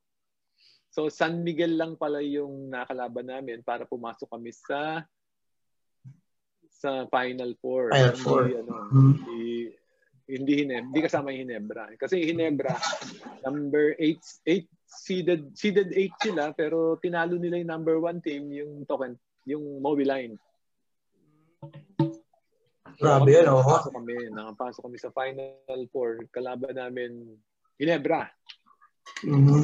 So San Miguel lang pala yung nakalaban namin para pumasok kami sa sa Final Four. Final Four. Hindi, ano, hmm. hindi, hindi, Hinebra, hindi kasama yung Hinebra. Kasi Hinebra, number 8, 8 seeded seeded 8 sila pero tinalo nila yung number 1 team yung token yung Mobiline. Grabe yan, oh. Nakapasok kami, nakapasok kami sa Final Four. Kalaban namin Ginebra. Mm-hmm.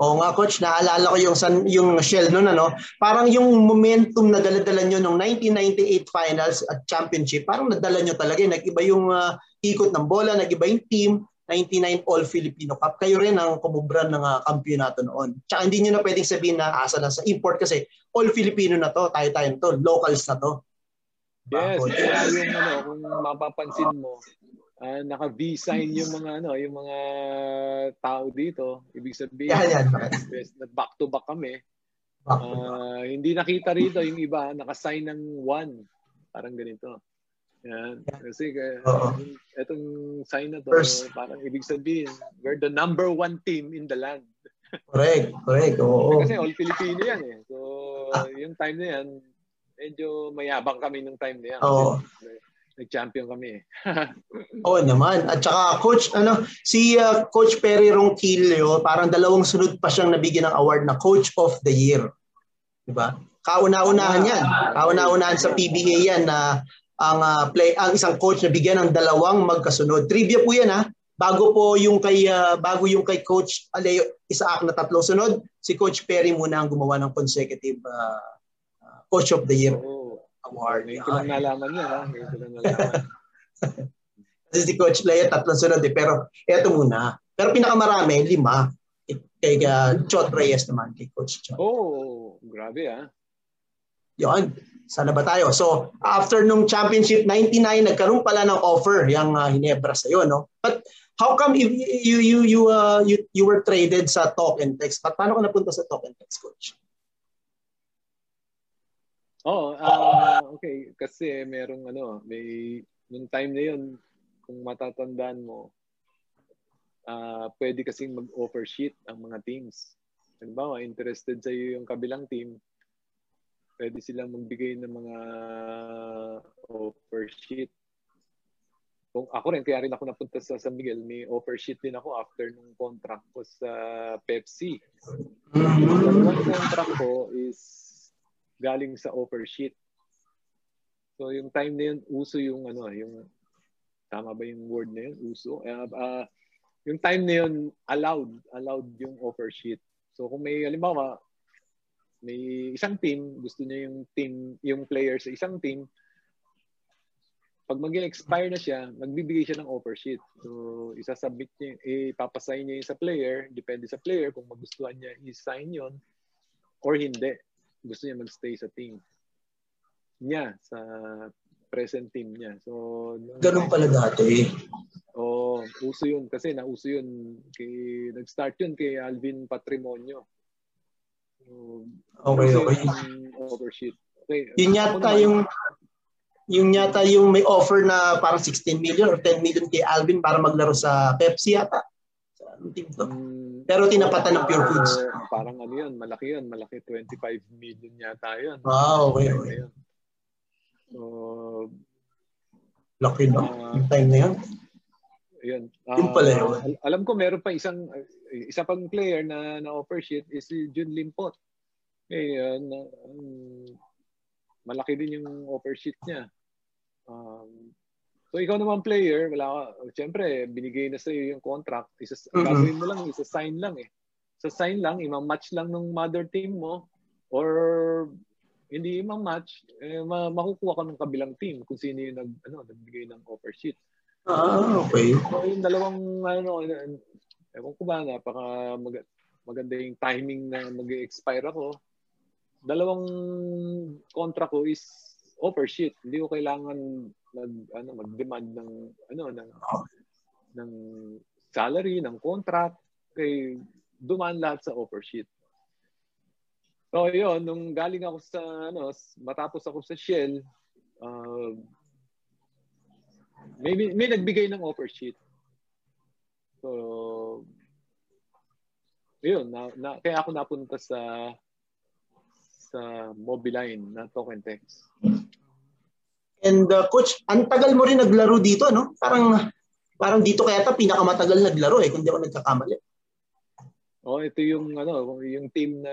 Oo nga coach, naalala ko yung san, yung Shell noon ano, parang yung momentum na dala-dala niyo nung 1998 finals at championship, parang nadala niyo talaga, nag-iba yung uh, ikot ng bola, nag-iba yung team, 99 All-Filipino Cup. Kayo rin ang kumubran ng uh, kampyonato noon. Tsaka hindi nyo na pwedeng sabihin na asa lang sa import kasi All-Filipino na to, tayo-tayo na to, locals na to. Yes, kaya yung ano, kung mapapansin mo, uh, naka-V-sign yung mga ano, yung mga tao dito. Ibig sabihin, yan, yan. Yes, back to back kami. Uh, hindi nakita rito yung iba, naka-sign ng one. Parang ganito. Yan. Kasi uh, itong sign na to, First, parang ibig sabihin, we're the number one team in the land. correct, correct. Oo. Kasi all Filipino yan eh. So, ah. yung time na yan, medyo mayabang kami nung time na yan. Oo. Nag-champion kami eh. [laughs] Oo naman. At saka coach ano si uh, coach Perry Ronquillo, parang dalawang sunod pa siyang nabigyan ng award na coach of the year. 'Di ba? Kauna-unahan 'yan. Kauna-unahan sa PBA 'yan na ang uh, play ang isang coach na bigyan ng dalawang magkasunod. Trivia po 'yan ha. Bago po yung kay uh, bago yung kay coach Aleo Isaac na tatlong sunod, si coach Perry muna ang gumawa ng consecutive uh, uh, coach of the year oh, award. Ngayon ko lang nalaman yan ha. Ngayon ko lang [laughs] nalaman. Kasi si Coach Lea tatlong sunod eh. Pero eto muna. Pero pinakamarami, lima. Kay uh, Chot Reyes naman, kay Coach Chot. Oh, grabe ah. Yun. Sana ba tayo? So, after nung championship 99, nagkaroon pala ng offer yung uh, Hinebra sa iyo, no? But how come if you you you uh, you, you were traded sa Talk and Text? But paano ka napunta sa Talk and Text, coach? Oh, uh, okay kasi merong ano, may nung time na 'yon kung matatandaan mo uh, pwede kasing mag-offer sheet ang mga teams. Halimbawa, interested sa iyo yung kabilang team, pwede silang magbigay ng mga offer sheet. Kung ako rin, kaya rin ako napunta sa San Miguel, may offer sheet din ako after nung contract ko sa Pepsi. Dalawang contract ko is galing sa offer sheet. So yung time na yun, uso yung ano, yung tama ba yung word na yun? Uso? Uh, uh, yung time na yun, allowed, allowed yung offer sheet. So kung may, halimbawa, may isang team, gusto niya yung team, yung player sa isang team, pag mag expire na siya, magbibigay siya ng offer sheet. So, isasubmit niya, ipapasign niya yung sa player, depende sa player kung magustuhan niya i-sign yon or hindi. Gusto niya magstay sa team niya, sa present team niya. So, Ganun pala dati. Oo, oh, uso yun. Kasi nauso yun. Kay, nag-start yun kay Alvin Patrimonio. Okay, okay. Overshoot. Okay. Yun yata yung yung yata yung may offer na parang 16 million or 10 million kay Alvin para maglaro sa Pepsi yata. Sa team to. Mm, Pero tinapatan ng Pure Foods. Parang ano yun, malaki yun. Malaki 25 million yata yun. Ah, okay, okay. So, Laki no? Uh, yung time na yun. Yun. Uh, yun pala yun. Al- alam ko meron pa isang isa pang player na na offer sheet is si Jun Limpot. Na, um, malaki din yung offer sheet niya. Um, so ikaw naman player, wala ka, siyempre, binigay na sa iyo yung contract. Isa, mm-hmm. Gagawin mo lang, isa sign lang eh. Sa sign lang, ima-match lang ng mother team mo or hindi ima-match, eh, makukuha ka ng kabilang team kung sino yung nag, ano, nagbigay ng offer sheet. Ah, okay. So, yung dalawang ano, ewan ko ba, napaka mag- maganda yung timing na mag-expire ako. Dalawang contract ko is offer sheet. Hindi ko kailangan nag ano mag-demand ng ano ng ng salary, ng contract kay dumaan lahat sa offer sheet. So yun, nung galing ako sa ano, matapos ako sa Shell, uh, may, may nagbigay ng offer sheet. So, yun, na, na, kaya ako napunta sa sa Mobiline na token text. And uh, coach, ang tagal mo rin naglaro dito, no? Parang parang dito kaya ta pinakamatagal naglaro eh, kung di ako nagkakamali. Oh, ito yung ano, yung team na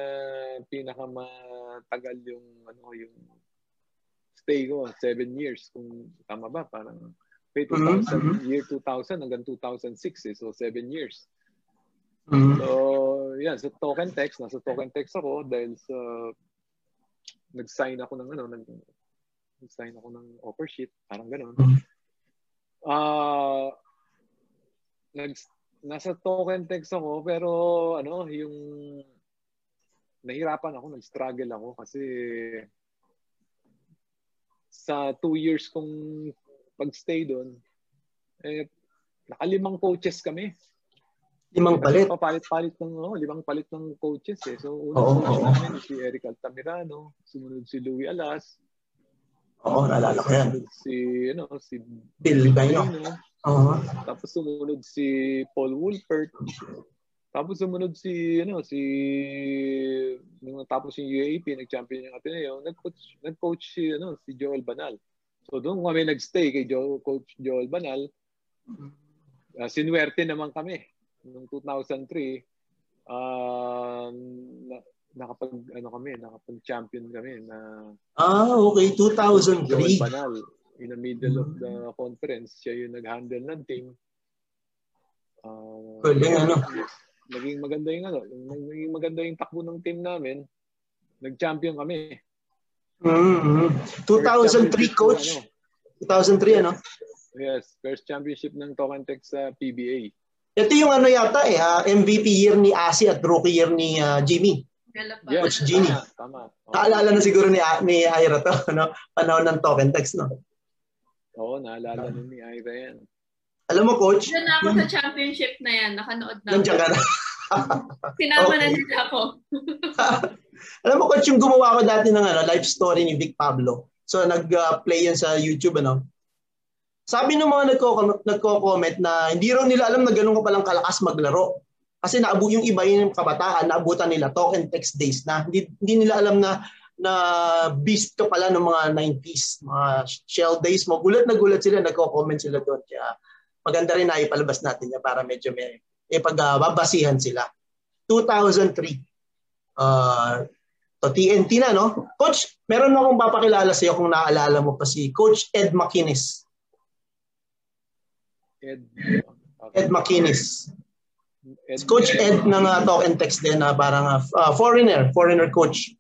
pinakamatagal yung ano, yung stay ko, seven years kung tama ba, parang May 2000, mm-hmm. year 2000 hanggang 2006 eh. So, seven years. Mm-hmm. So, yan. Sa so, token text, nasa token text ako dahil sa nag-sign ako ng ano, nag, nag-sign ako ng offer sheet. Parang ganun. Mm-hmm. Ah, uh, nag, nasa token text ako pero ano, yung nahirapan ako, nag-struggle ako kasi sa two years kong pag-stay doon, eh, nakalimang coaches kami. Limang palit? Papalit-palit ng, oh, limang palit ng coaches eh. So, unang oh, oh. namin si Eric Altamirano, sumunod si Louis Alas. Oo, oh, naalala ko yan. Si, ano, si Bill Bayo. Oo. Tapos sumunod si Paul Wolpert. Tapos sumunod si ano si nung tapos yung UAP nag-champion yung Ateneo, nag-coach nag-coach si ano si Joel Banal. So doon kami nagstay kay Joe, Coach Joel Banal. Uh, sinuwerte naman kami noong 2003. Uh, na, nakapag ano kami, nakapag-champion kami na Ah, okay, 2003. Joel Banal. in the middle of the conference, siya yung nag-handle ng team. Uh, Galing ano. Naging maganda yung ano, naging maganda yung takbo ng team namin. Nag-champion kami. Mm-hmm. 2003 coach. Ano. 2003 ano? Yes, first championship ng Tokentex sa PBA. Ito yung ano yata eh, uh, ah, MVP year ni Asi at rookie year ni uh, Jimmy. Yes, Coach Genie. Tama, tama. Naalala na siguro ni, ni Ira to, [laughs] no? panahon ng token text, no? Oo, naalala na ni Ira yan. Alam mo, Coach? Diyan ako sa championship na yan. Nakanood na Nandiyan ka na. Sinama okay. na nila ako. [laughs] Alam mo, Coach, yung gumawa ko dati ng ano, life story ni Vic Pablo. So, nag-play uh, yan sa YouTube, ano? Sabi ng mga nagko- nagko-comment na hindi raw nila alam na ganun ka palang kalakas maglaro. Kasi naabu yung iba yung kabataan, naabutan nila talk and text days na hindi, hindi nila alam na na beast ka pala ng mga 90s, mga shell days mo. Gulat na gulat sila, nagko-comment sila doon. Kaya maganda rin na ipalabas natin niya para medyo may ipagbabasihan sila. 2003. Uh, to TNT na, no? Coach, meron akong papakilala sa iyo kung naaalala mo pa si Coach Ed McInnes. Ed, okay. Ed McInnes. Ed, coach Ed ng uh, talk and text din na uh, parang uh, foreigner, foreigner coach.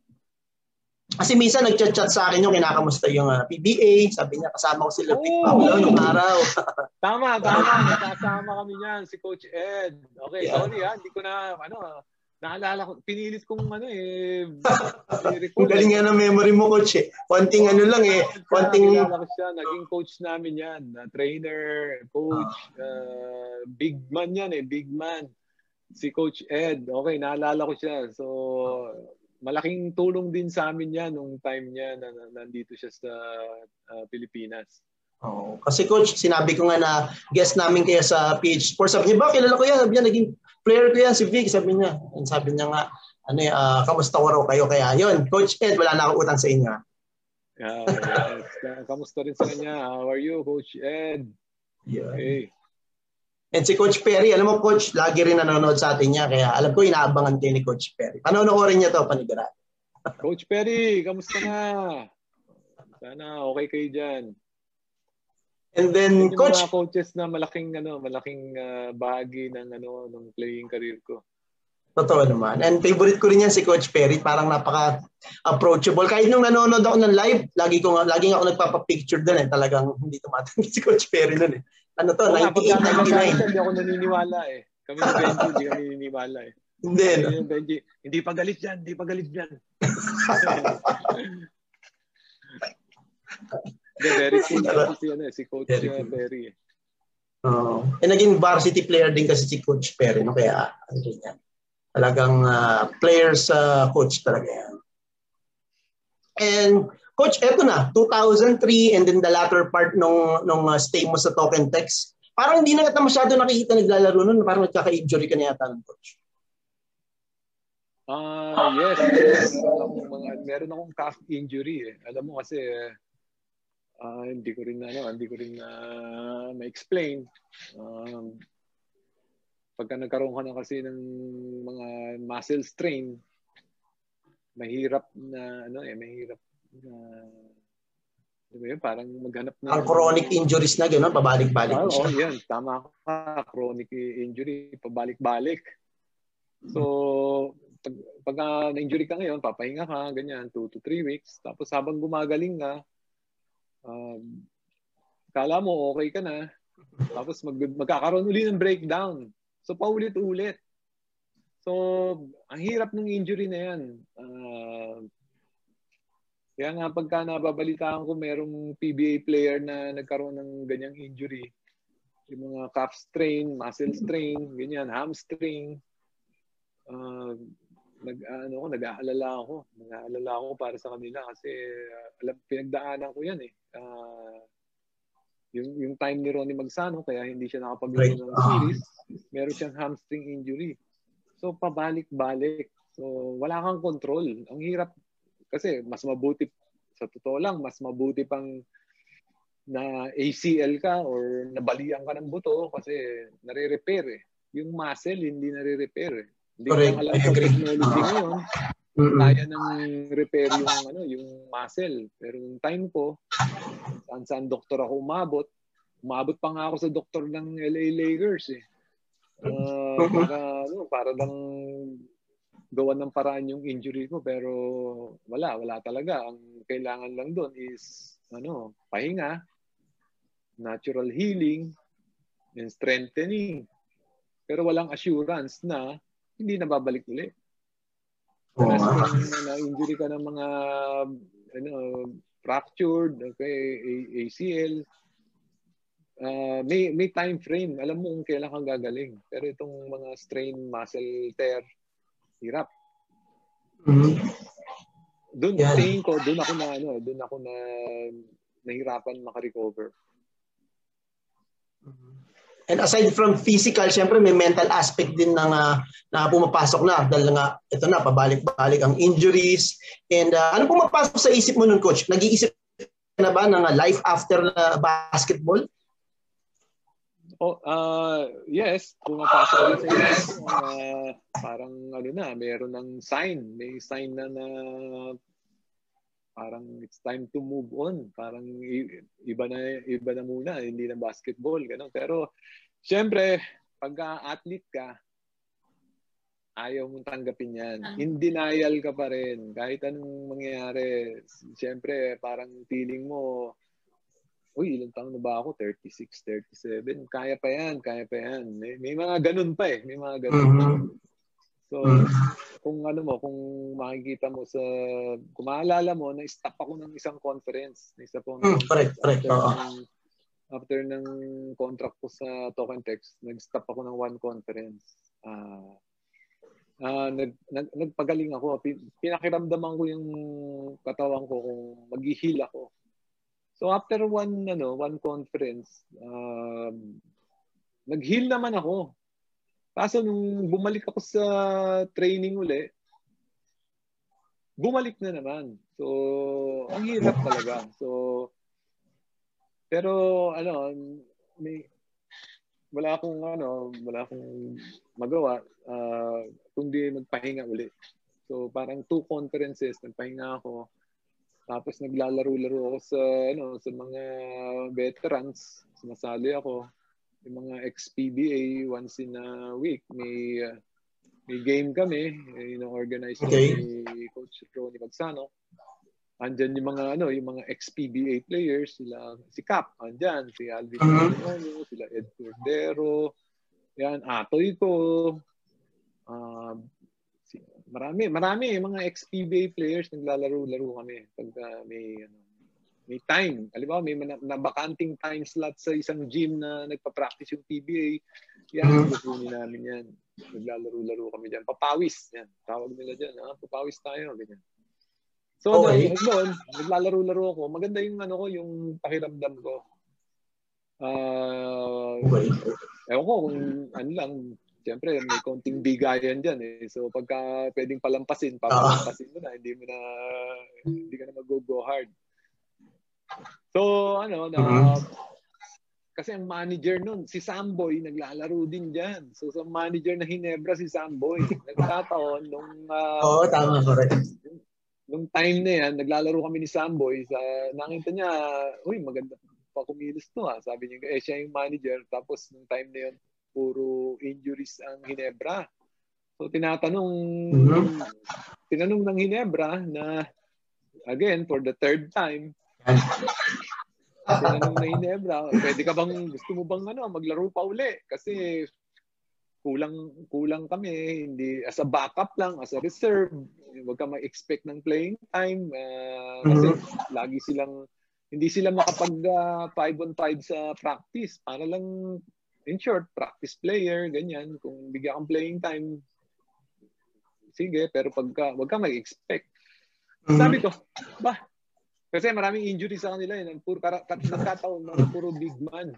Kasi minsan nagchat-chat sa akin yung kinakamusta yung uh, PBA, sabi niya kasama ko sila oh. Big Pablo nung araw. [laughs] tama, tama, nakasama kami niyan si Coach Ed. Okay, yeah. sorry ha, hindi ko na ano naalala ko, pinilit kong ano eh, [laughs] Ang galing nga ng memory mo, coach eh. Konting ano lang eh. Konting... Naalala ko siya, naging coach namin yan. Uh, trainer, coach, uh, big man yan eh, big man. Si Coach Ed, okay, naalala ko siya. So, malaking tulong din sa amin yan nung time niya na, na nandito siya sa uh, Pilipinas. Oh, kasi coach, sinabi ko nga na guest namin kaya sa PH Sports. Sabi niya, ba, kilala ko yan. Sabi niya, naging player ko yan, si Vic. Sabi niya, sabi niya nga, ano uh, kamusta ko raw kayo? Kaya yun, Coach Ed, wala na akong utang sa inyo. Yeah, yes. kamusta rin sa kanya? How are you, Coach Ed? Yeah. Okay. And si Coach Perry, alam mo Coach, lagi rin nanonood sa atin niya. Kaya alam ko, inaabangan kayo ni Coach Perry. Panonoodin niya to, panigurado. Coach Perry, kamusta na? Sana okay kayo dyan. And then yung coach mga coaches na malaking ano, malaking uh, bahagi ng ano ng playing career ko. Totoo naman. And favorite ko rin yan si Coach Perry. Parang napaka approachable. Kahit nung nanonood ako ng live, lagi ko lagi ako nagpapa-picture doon eh. Talagang hindi tumatanggi [laughs] si Coach Perry noon eh. Ano to? Oh, 1999. Hindi ako naniniwala eh. Kami ni Benji, hindi kami naniniwala eh. Hindi. No? Benji, hindi pa galit yan, hindi pa galit yan. [laughs] [laughs] The very cool si, ano, si Coach very uh, Perry. Uh, eh, naging varsity player din kasi si Coach Perry. No? Kaya, ano yan. Talagang uh, players uh, coach talaga yan. And Coach, eto na, 2003 and then the latter part nung, nung uh, stay mo sa Token Text, parang hindi na kita masyado nakikita naglalaro nun, parang nagkaka-injury ka na yata ng coach. Ah, uh, yes. yes. Meron, meron akong calf injury eh. Alam mo kasi uh, hindi ko rin ano, hindi ko rin uh, ma-explain. Um, pagka nagkaroon ka na kasi ng mga muscle strain, mahirap na ano eh, mahirap na ano yun, parang maghanap na ang chronic injuries na gano'n, pabalik-balik oh, siya. Oh, yan, tama ka, chronic injury, pabalik-balik. So, pag, pag uh, na-injury ka ngayon, papahinga ka, ganyan, 2 to 3 weeks. Tapos habang gumagaling ka, um, kala mo okay ka na, tapos mag, magkakaroon uli ng breakdown. So paulit-ulit. So, ang hirap ng injury na yan. Uh, kaya nga pagka nababalitaan ko merong PBA player na nagkaroon ng ganyang injury, yung mga calf strain, muscle strain, ganyan, hamstring, uh, nag ano ko nag-aalala ako. Nag-aalala ako para sa kanila kasi uh, alam pinagdaanan ko yan eh. Uh, yung yung time ni Ronnie Magsano kaya hindi siya nakapaglaro ng series meron siyang hamstring injury. So pabalik-balik. So wala kang control. Ang hirap kasi mas mabuti sa totoo lang mas mabuti pang na ACL ka or nabalian ka ng buto kasi nare-repair eh. Yung muscle hindi nare-repair eh hindi ko lang alam sa technology ngayon. Mm-hmm. kaya nang repair yung ano yung muscle. Pero yung time ko saan saan doktor ako umabot umabot pa nga ako sa doktor ng LA Lakers eh. Uh, para ano para lang gawan ng paraan yung injury ko pero wala wala talaga. Ang kailangan lang doon is ano pahinga natural healing and strengthening. Pero walang assurance na hindi na babalik ulit Unless oh. kung na-injury ka ng mga ano, fractured, okay, ACL, uh, may may time frame. Alam mo kung kailan kang gagaling. Pero itong mga strain muscle tear, hirap. Mm-hmm. Doon yeah. tingin ko, doon ako na ano, doon ako na nahirapan maka-recover. Mm-hmm. And aside from physical, syempre may mental aspect din ng uh, na pumapasok na dahil nga ito na pabalik-balik ang injuries. And uh, ano pumapasok sa isip mo nun coach? Nag-iisip ka na ba ng uh, life after uh, basketball? Oh, uh, yes, pumapasok na sa isip uh, parang ano na, meron ng sign, may sign na na parang it's time to move on. Parang iba na iba na muna, hindi na basketball ganun. Pero syempre, pag athlete ka, ayaw mong tanggapin yan. Uh-huh. In denial ka pa rin. Kahit anong mangyayari, syempre, parang feeling mo, uy, ilang taon na ba ako? 36, 37. Kaya pa yan, kaya pa yan. May, may mga ganun pa eh. May mga ganun uh-huh. So, mm. Kung ano mo, kung makikita mo sa, kung maalala mo, na-stop ako ng isang conference. Na-stop ako ng mm, correct, correct. After, ng, after ng contract ko sa Token Text, nag-stop ako ng one conference. Uh, uh, nag, nag, nagpagaling ako. Pinakiramdaman ko yung katawan ko kung mag-heal ako. So after one ano, one conference, um, nag-heal naman ako. Kaso nung bumalik ako sa training uli, bumalik na naman. So, ang hirap talaga. So, pero ano, may wala akong ano, wala akong magawa uh, kundi magpahinga uli. So, parang two conferences, nagpahinga ako. Tapos naglalaro-laro ako sa ano, sa mga veterans, sumasali ako yung mga ex-PBA once in a week may uh, may game kami. Ino-organize okay. ni Coach Ronnie Magsano andyan yung mga ano yung mga ex-PBA players. Sila si Cap andyan. Si Alvin uh-huh. sila Ed Cordero. Yan Atoy ko. Uh, si, marami marami. Mga ex-PBA players naglalaro-laro kami. Pag uh, may ano may time. Halimbawa, may nabakanting time slot sa isang gym na nagpa-practice yung PBA. Yan, mm-hmm. namin yan. Naglalaro-laro kami dyan. Papawis. Yan. Tawag nila dyan. Ha? Papawis tayo. Ganyan. So, okay. doon, naglalaro-laro ako. Maganda yung ano ko, yung pakiramdam ko. Uh, okay. Ewan ko kung ano lang, Siyempre, may konting bigayan dyan eh. So, pagka pwedeng palampasin, papalampasin mo na. Hindi mo na, hindi ka na mag-go hard. So, ano, na, uh-huh. kasi ang manager nun, si Samboy, naglalaro din dyan. So, sa manager na Hinebra, si Samboy. Nagkataon, nung... Uh, Oo, tama, correct. Nung time na yan, naglalaro kami ni Samboy. Sa, nakita niya, uy, maganda pa kumilos to ha. Sabi niya, eh, siya yung manager. Tapos, nung time na yun, puro injuries ang Hinebra. So, tinatanong, mm-hmm. tinanong ng Hinebra na, again, for the third time, Tinanong na Hinebra, pwede ka bang, gusto mo bang ano, maglaro pa uli? Kasi kulang kulang kami hindi as a backup lang as a reserve wag ka ma-expect ng playing time uh, kasi mm-hmm. lagi silang hindi sila makapag 5 uh, on 5 sa practice para lang in short practice player ganyan kung bigyan kang playing time sige pero pagka wag ka mag-expect mm-hmm. sabi ko ba kasi maraming injury sa kanila yun. Eh. Puro, para, nagkataon na [laughs] puro big man.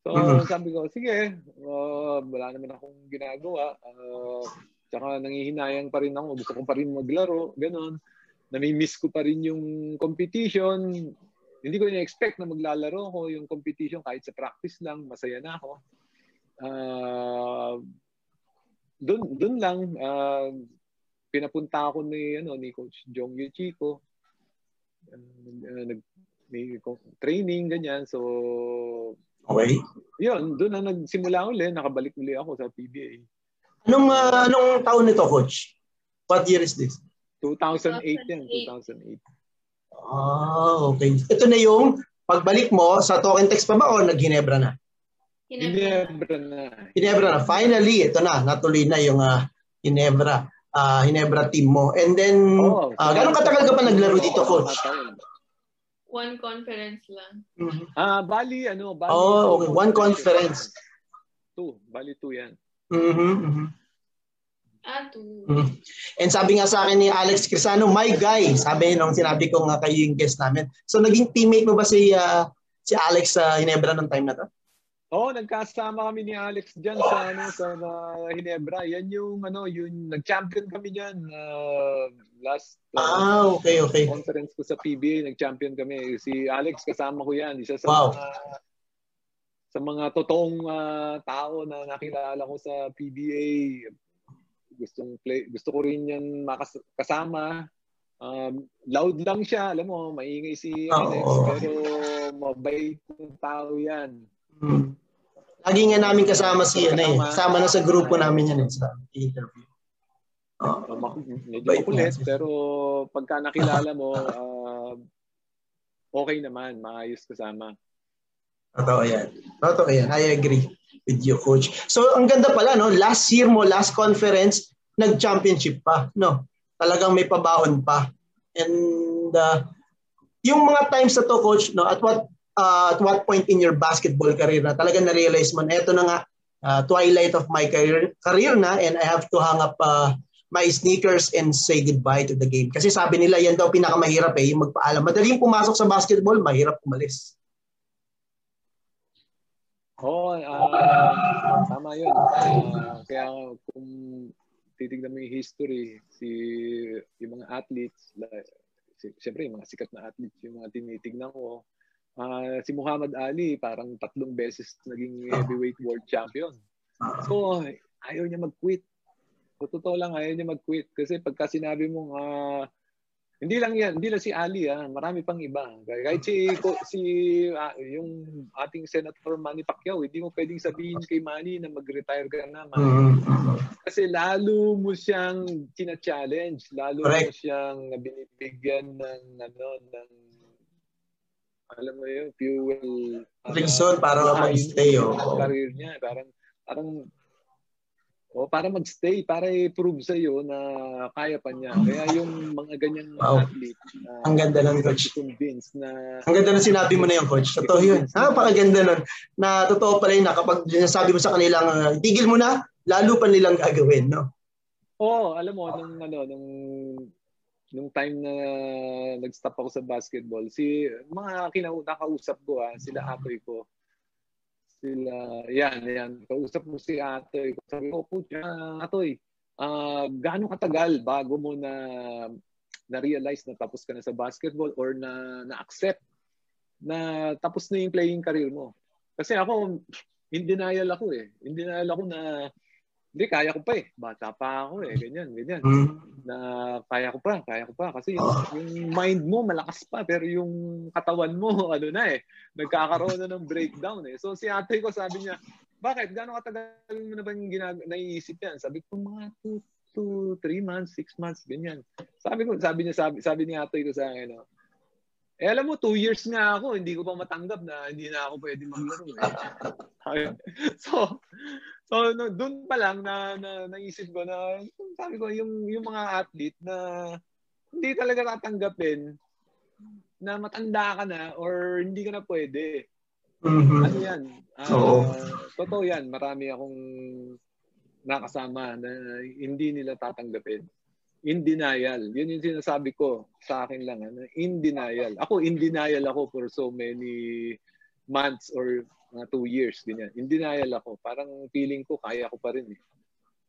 So uh-huh. sabi ko, sige, uh, wala naman akong ginagawa. Uh, tsaka nangihinayang pa rin ako. Gusto ko pa rin maglaro. Ganon. Nami-miss ko pa rin yung competition. Hindi ko na-expect na maglalaro ako yung competition kahit sa practice lang. Masaya na ako. Uh, doon doon lang uh, pinapunta ako ni ano ni coach Jong Chico. Uh, nag may training ganyan. So Okay. Yun, doon na nagsimula uli, nakabalik uli ako sa PBA. Anong uh, anong taon nito, coach? What year is this? 2008 yan, 2008. Ah, okay. Ito na yung pagbalik mo sa token text pa ba o nag-Ginebra na? Ginebra na. Ginebra na. Finally, ito na. Natuloy na yung uh, Ginebra. Uh, Ginebra team mo. And then, oh, uh, gano'ng katagal ka pa naglaro dito, coach? One conference lang. Mm-hmm. Ah, Bali, ano, Bali. Oh, okay. One conference. Two. Bali, two yan. Mm-hmm. mm-hmm. Ah, two. Mm. And sabi nga sa akin ni Alex Crisano, my guy. Sabi nung sinabi ko nga kayo yung guest namin. So naging teammate mo ba si uh, si Alex sa uh, Hinebra nung time na to? Oo, oh, nagkasama kami ni Alex diyan sa ano sa uh, Hinebra. Yan yung ano, yung nag-champion kami diyan uh, last uh, Ah, okay, okay. Conference ko sa PBA, nag-champion kami. Si Alex kasama ko yan. Isa sa wow. mga sa mga totoong uh, tao na nakilala ko sa PBA. Gustong play, gusto ko rin yan makasama. Um, loud lang siya, alam mo, maingay si Alex, oh. pero mabait ng tao yan. Hmm. Lagi nga namin kasama si ano eh. Kasama na sa grupo namin yan eh, sa interview. Oh. Medyo makulit, pero pagka nakilala mo, uh, okay naman, maayos kasama. Totoo yan. Totoo yan. I agree with you, coach. So, ang ganda pala, no? Last year mo, last conference, nag-championship pa, no? Talagang may pabaon pa. And uh, yung mga times na to, coach, no? At what uh, at what point in your basketball career na talaga na-realize mo na ito na nga uh, twilight of my career, career na and I have to hang up uh, my sneakers and say goodbye to the game. Kasi sabi nila yan daw pinakamahirap eh, yung magpaalam. Madaling pumasok sa basketball, mahirap umalis. Oo, oh, uh, tama yun. Uh, kaya kung titignan mo yung history, si, yung mga athletes, like, si, siyempre yung mga sikat na athletes, yung mga tinitignan ko, Uh, si Muhammad Ali, parang tatlong beses naging heavyweight world champion. So, ayaw niya mag-quit. So, totoo lang, ayaw niya mag-quit. Kasi pagka sinabi mong, uh, hindi lang yan, hindi lang si Ali, ah, marami pang iba. Kahit si, [laughs] si uh, yung ating Senator Manny Pacquiao, hindi mo pwedeng sabihin kay Manny na mag-retire ka na. Manny. Mm-hmm. Kasi lalo mo siyang tina-challenge, lalo Correct. mo siyang binibigyan ng, ano, ng alam mo yun, fuel. Reason para mag-stay. Oh. Career niya. Parang, parang, o oh, para mag-stay, para i-prove sa iyo na kaya pa niya. Kaya yung mga ganyang wow. athlete, uh, ang ganda nun, coach. Convinced na Ang ganda ng sinabi mo na yung coach. Totoo yun. Ha, pakaganda nun. Na totoo pala yun na kapag sabi mo sa kanilang, uh, tigil mo na, lalo pa nilang gagawin, no? Oo, oh, alam mo, nung, ano, nung nung time na nag-stop ako sa basketball, si mga kinauna kausap ko ah, sila atoy ko. Sila, yan, yan. Kausap mo si atoy ko. Sabi ko, putya, atoy, uh, gaano katagal bago mo na na-realize na tapos ka na sa basketball or na na-accept na tapos na yung playing career mo? Kasi ako, in denial ako eh. In denial ako na hindi, kaya ko pa eh. Bata pa ako eh. Ganyan, ganyan. Mm. Na kaya ko pa, kaya ko pa. Kasi yung, oh. yung mind mo malakas pa, pero yung katawan mo, [laughs] ano na eh, nagkakaroon na ng breakdown eh. So si ate ko sabi niya, bakit? Gano'ng katagal mo na ba yung ginag- naiisip yan? Sabi ko, mga 2 to 3 months, 6 months, ganyan. Sabi ko, sabi niya, sabi, sabi ni ate ko sa akin, no, eh alam mo, two years nga ako, hindi ko pa matanggap na hindi na ako pwede maglaro. Eh. [laughs] so, So no, doon pa lang na, na naisip ko na sabi ko yung yung mga athlete na hindi talaga tatanggapin na matanda ka na or hindi ka na pwede. Mm-hmm. Ano yan? Uh, Totoo yan. Marami akong nakasama na hindi nila tatanggapin. In denial. Yun yung sinasabi ko sa akin lang. Ano? In denial. Ako, in denial ako for so many months or mga two years, ganyan. In denial ako. Parang feeling ko, kaya ko pa rin eh.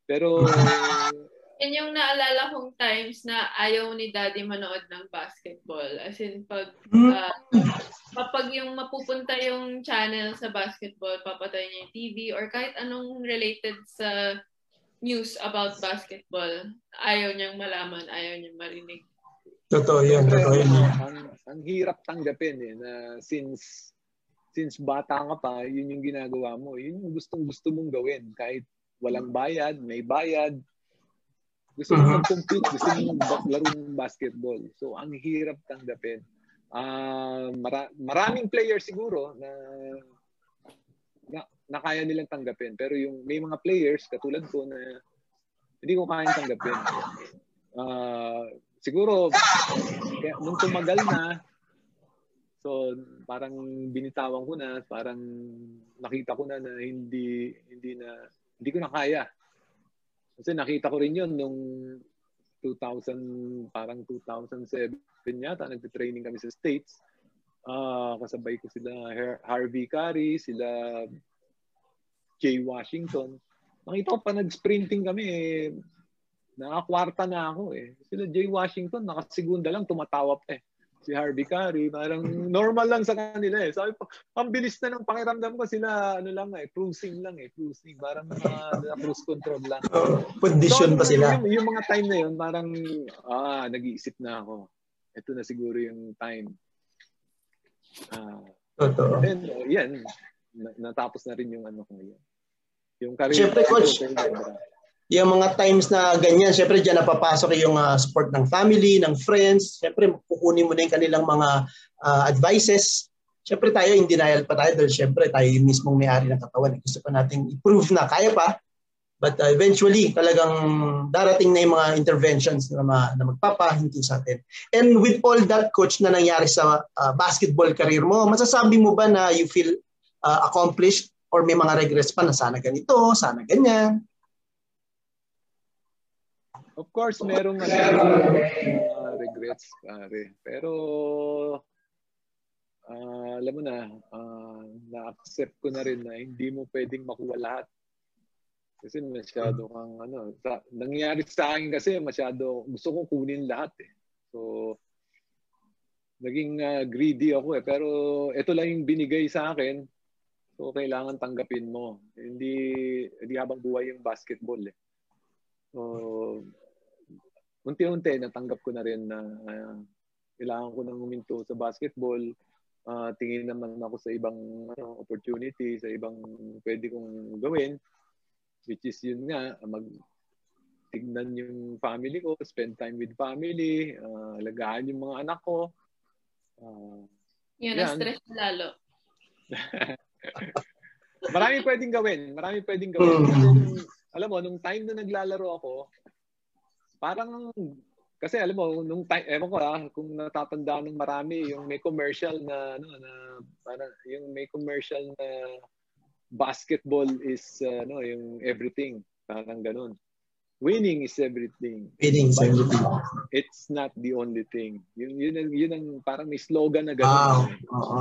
Pero... [laughs] Yan yung naalala kong times na ayaw ni daddy manood ng basketball. As in, pag, uh, kapag yung mapupunta yung channel sa basketball, papatay niya yung TV or kahit anong related sa news about basketball. Ayaw niyang malaman, ayaw niyang marinig. Totoo yan, totoo yan. Ang, ang hirap tanggapin eh, na since since bata ka pa, yun yung ginagawa mo. Yun yung gustong gusto mong gawin. Kahit walang bayad, may bayad. Gusto mo Mhm. mag-compete, gusto mo mag- laro ng basketball. So, ang hirap tanggapin. Ah, mara- maraming players siguro na, na kaya nilang tanggapin. Pero yung may mga players katulad ko na hindi ko kayang tanggapin. Ah, siguro kaya, nung tumagal na so parang binitawan ko na, parang nakita ko na na hindi hindi na hindi ko na kaya. Kasi nakita ko rin 'yon nung 2000 parang 2007 yata nagte-training kami sa States. Ah, kasabay ko sila Har- Harvey Carey, sila Jay Washington. Nakita ko pa nag-sprinting kami eh. Nakakwarta na ako eh. Sila Jay Washington, nakasigunda lang, tumatawa pa eh. Si Harvey Carey, parang normal lang sa kanila eh. Sabi ko, ang bilis na ng pakiramdam ko sila, ano lang eh, cruising lang eh, cruising. Parang mga cruise control lang. Oh, condition pa sila. Yung, yung mga time na yun, parang, ah, nag-iisip na ako. Ito na siguro yung time. Ah, Totoo. then, uh, yan, na- natapos na rin yung ano ko ngayon. Yung career. Siyempre, coach. Yung mga times na ganyan, syempre diyan napapasok yung ah, support ng family, ng friends. Syempre kukunin mo na yung kanilang mga ah, advices. Syempre tayo in denial pa tayo dahil syempre tayo yung mismong may-ari ng katawan. Gusto pa nating i-prove na kaya pa. But ah, eventually, talagang darating na yung mga interventions na, ma- na magpapahinto sa atin. And with all that, coach, na nangyari sa ah, basketball career mo, masasabi mo ba na you feel ah, accomplished or may mga regrets pa na sana ganito, sana ganyan? Of course, merong ano, uh, regrets, pare. Pero, ah, alam mo na, ah, na-accept ko na rin na hindi mo pwedeng makuha lahat. Kasi masyado kang, ano, sa, nangyayari sa akin kasi masyado, gusto kong kunin lahat eh. So, naging ah, greedy ako eh. Pero, ito lang yung binigay sa akin. So, kailangan tanggapin mo. Hindi, hindi habang buhay yung basketball eh. So, unti-unti natanggap ko na rin na ah, kailangan ko nang huminto sa basketball. Ah, tingin naman ako sa ibang ano, opportunity, sa ibang pwede kong gawin. Which is yun nga, mag tignan yung family ko, spend time with family, ah, alagaan yung mga anak ko. Ah, Yun, Yan. na-stress na lalo. [laughs] [laughs] marami pwedeng gawin. Marami pwedeng gawin. Mm. Kasi nung, alam mo, nung time na naglalaro ako, parang, kasi alam mo, nung time, ewan ko ah, kung natatandaan ng marami, yung may commercial na, ano, na, parang, yung may commercial na basketball is, uh, ano, yung everything. Parang ganun. Winning is everything. Feelings, everything. It's not the only thing. Yun, yun, ang- yun ang parang may slogan na ganun. Wow. Oo.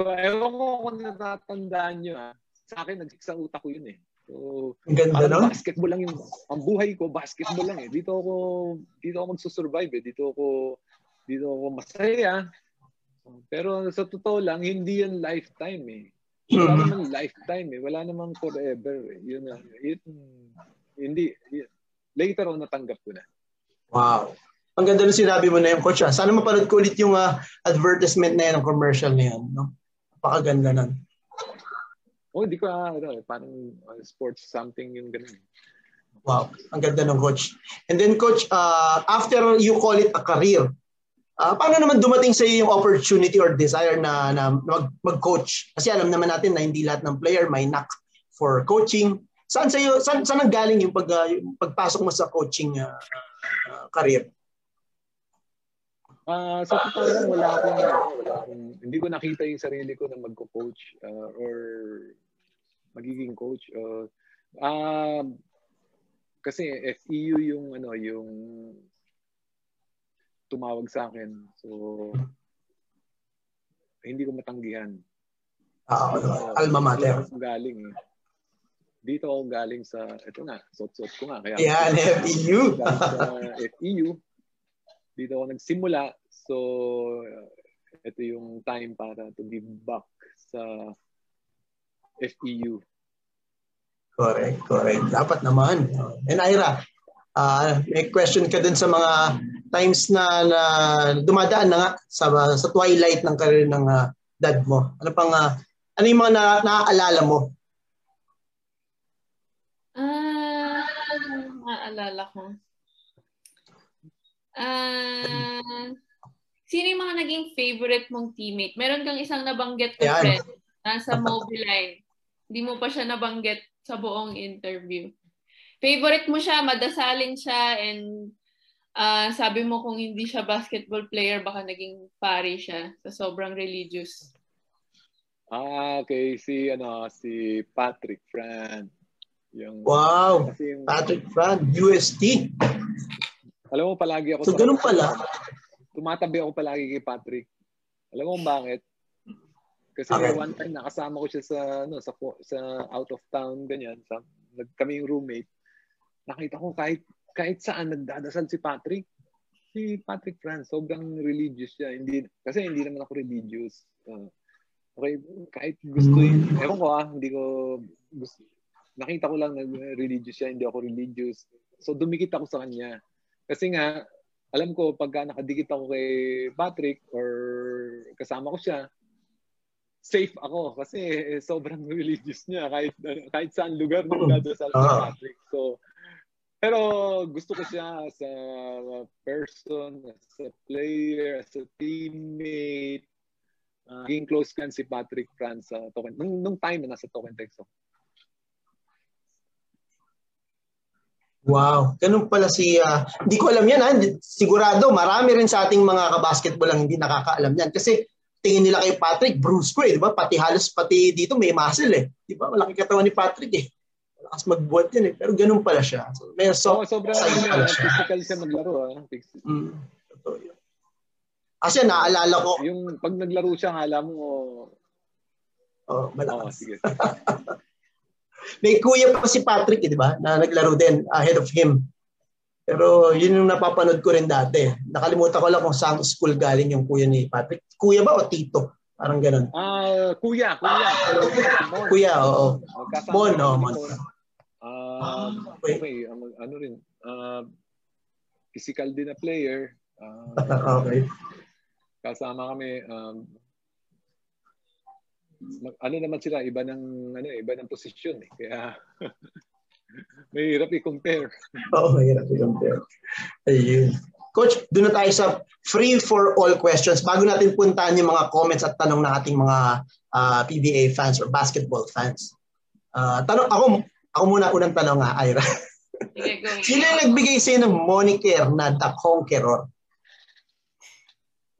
Ewan ko kung natatandaan nyo ah, sa akin nagsik sa utak ko yun eh. So, Ang ganda, no? basketball lang yung, ang buhay ko, basketball lang eh. Dito ako, dito ako magsusurvive eh. Dito ako, dito ako masaya. Pero sa totoo lang, hindi yan lifetime eh. Wala Mhm. naman lifetime eh. Wala naman forever eh. Yun na. Yun, hindi. Yun. Later on, natanggap ko na. Wow. Ang ganda ng sinabi mo na yung coach. ah. Sana mapanood ko ulit yung ah, advertisement na yan, ng commercial na yan. No? Napakaganda nun. Oh, hindi ko, ah, ano, eh, parang uh, sports something yung ganun. Wow. Ang ganda ng coach. And then coach, uh, after you call it a career, uh, paano naman dumating sa iyo yung opportunity or desire na, na mag, mag-coach? Kasi alam naman natin na hindi lahat ng player may knack for coaching. Saan sa iyo saan saan nanggaling yung pag uh, yung pagpasok mo sa coaching uh, uh, career? Ah, sa totoo lang, wala akong, wala akong, hindi ko nakita yung sarili ko na magko-coach ah, or magiging coach. Uh, ah, kasi FEU yung ano, yung tumawag sa akin. So hindi ko matanggihan. Ah, ano, alma mater. Dito ako galing eh. Dito ako galing sa, ito nga, sot-sot ko nga. Kaya Yan, FEU. galing sa FEU. Dito ako nagsimula. So, uh, ito yung time para to give back sa FEU. Correct, correct. Dapat naman. And Ira, uh, may question ka din sa mga times na, na dumadaan na nga sa, sa twilight ng career ng uh, dad mo. Ano pang uh, ano yung mga na, naaalala mo? Ah, uh, naaalala ko. Ah, uh, sino yung mga naging favorite mong teammate? Meron kang isang nabanggit ko friend nasa Mobiline. Hindi mo pa siya nabanggit sa buong interview. Favorite mo siya, madasalin siya, and uh, sabi mo kung hindi siya basketball player, baka naging pari siya sa sobrang religious. Ah, okay. Si, ano, si Patrick Fran. Yung, wow! Yung, Patrick Fran, UST. Alam mo, palagi ako... So, ganun pala. Tumatabi ako palagi kay Patrick. Alam mo bakit? Kasi okay. one time nakasama ko siya sa ano sa sa out of town ganyan, sa nag kami yung roommate. Nakita ko kahit kahit saan nagdadasal si Patrick. Si Patrick Franz, sobrang religious siya. Hindi kasi hindi naman ako religious. Uh, okay, kahit gusto yun. Ewan ko ah, hindi ko gusto. Nakita ko lang na religious siya, hindi ako religious. So dumikit ako sa kanya. Kasi nga, alam ko pagka nakadikit ako kay Patrick or kasama ko siya, safe ako kasi sobrang [laughs] religious niya kahit kahit saan lugar nagdadasal si ah. Patrick. So pero gusto ko siya as a person, as a player, as a teammate. Uh, naging close kan si Patrick Franz sa uh, Token. Nung, nung time na nasa Token Texo. Wow, ganun pala si uh, hindi ko alam yan ha. Sigurado marami rin sa ating mga kabasketball ang hindi nakakaalam yan kasi tingin nila kay Patrick, Bruce ko eh, di ba? Pati halos pati dito may muscle eh. Di ba? Malaki katawan ni Patrick eh. Malakas magbuhat yan eh. Pero ganun pala siya. So, may so, oh, sobrang pala siya. physical siya maglaro ah. Mm. Kasi naalala ko. Yung pag naglaro siya, alam mo, oh, malakas. Oh, sige. [laughs] may kuya pa si Patrick eh, di ba? Na naglaro din ahead of him. Pero yun yung napapanood ko rin dati. Nakalimutan ko lang kung saan school galing yung kuya ni Patrick. Kuya ba o tito? Parang ganun. Ah, uh, kuya, kuya. kuya, oo. Bon, no, Mon. Uh, okay. okay. Um, ano rin, uh, physical din na player. Uh, [laughs] okay. Kasama kami, um, ano naman sila, iba ng, ano, iba ng posisyon eh. Kaya, [laughs] Mahirap i-compare. Oo, mahirap i-compare. Ayun. Coach, doon na tayo sa free for all questions. Bago natin puntahan yung mga comments at tanong ng ating mga uh, ah, PBA fans or basketball fans. Uh, tanong, ako, ako muna unang tanong nga, Ira. Sino yung nagbigay sa'yo ng moniker na The Conqueror?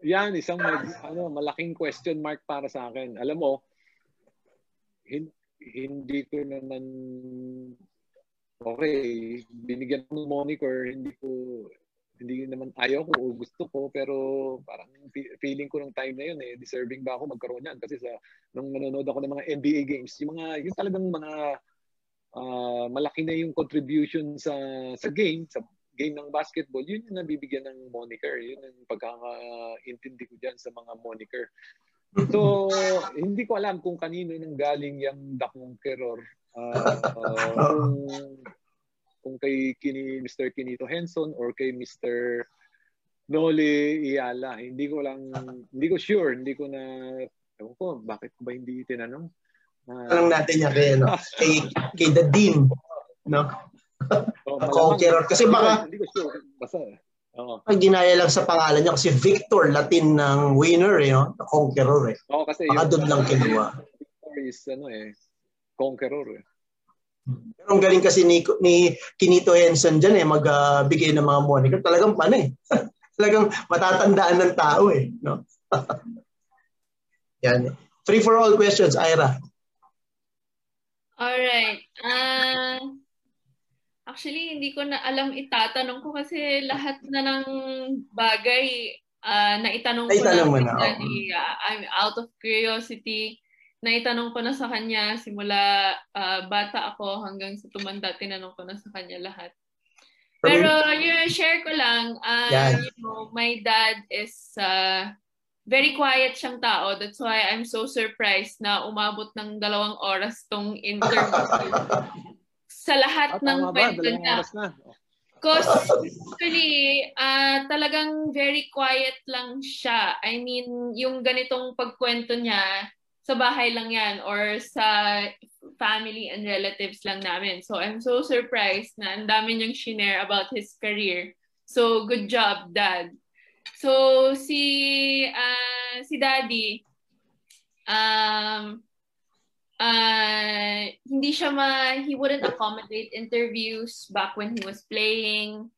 Yan, isang mag, ano, malaking question mark para sa akin. Alam mo, hin, hindi ko naman okay, binigyan ng moniker, hindi ko hindi naman ayaw ko o gusto ko pero parang feeling ko ng time na yun eh deserving ba ako magkaroon yan kasi sa nung nanonood ako ng mga NBA games yung mga yung talagang mga uh, malaki na yung contribution sa sa game sa game ng basketball yun yung nabibigyan ng moniker yun ang pagkakaintindi ko diyan sa mga moniker so hindi ko alam kung kanino nang galing yung The Conqueror uh, uh, [laughs] kung, kung kay Kini, Mr. Kinito Henson or kay Mr. Noli Iala. Hindi ko lang, hindi ko sure, hindi ko na, ewan ko, bakit ko ba hindi tinanong? Uh, Tanong natin yan kay, no? kay, kay The Dean. No? Oh, Conqueror. Kasi baka, hindi ko sure. Basta, Oo. Pag ginaya lang sa pangalan niya kasi Victor Latin ng winner eh, no? The Conqueror eh. Oo, kasi Baka doon lang kinuha. Victor is ano eh, conqueror eh. Pero ang galing kasi ni, ni Kinito Henson dyan eh, magbigay uh, ng mga moniker. Talagang pan eh. [laughs] Talagang matatandaan ng tao eh. No? [laughs] Yan. Free for all questions, Ira. Alright. Uh, actually, hindi ko na alam itatanong ko kasi lahat na ng bagay uh, na itanong ko na. Mo na. Uh, I'm out of curiosity naitanong ko na sa kanya simula uh, bata ako hanggang sa tumanda, tinanong ko na sa kanya lahat. Pero yung share ko lang, uh, yeah. you know, my dad is uh, very quiet siyang tao. That's why I'm so surprised na umabot ng dalawang oras tong [laughs] interview. Sa lahat ah, ng kwento niya. Na. Because actually, uh, talagang very quiet lang siya. I mean, yung ganitong pagkwento niya, sa bahay lang yan or sa family and relatives lang namin. So I'm so surprised na ang dami niyang share about his career. So good job, Dad. So si uh, si Daddy um uh, hindi siya ma, he wouldn't accommodate interviews back when he was playing.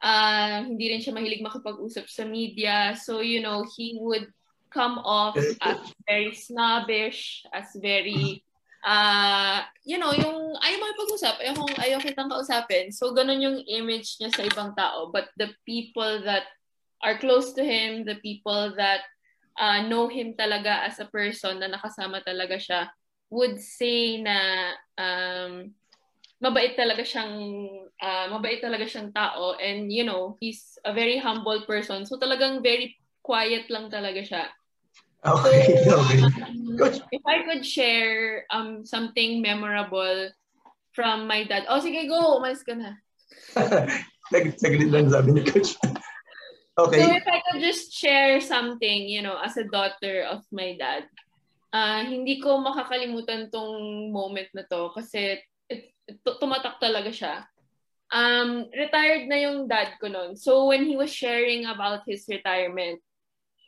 Uh, hindi rin siya mahilig makipag-usap sa media. So, you know, he would come off as very snobbish, as very, uh, you know, yung ayaw makipag-usap, ayaw, kong, ayaw kitang kausapin. So, ganun yung image niya sa ibang tao. But the people that are close to him, the people that uh, know him talaga as a person na nakasama talaga siya, would say na um, mabait talaga siyang uh, mabait talaga siyang tao and you know he's a very humble person. So talagang very quiet lang talaga siya. Okay, so, [laughs] okay. Um, if I could share um something memorable from my dad. Oh sige go. Umalis ka na. [laughs] Saglit lang sabi ni coach. Okay. so if I could just share something you know as a daughter of my dad uh, hindi ko makakalimutan tong moment na to kasi it, it, tumatak talaga siya. Um, retired na yung dad ko noon. So when he was sharing about his retirement,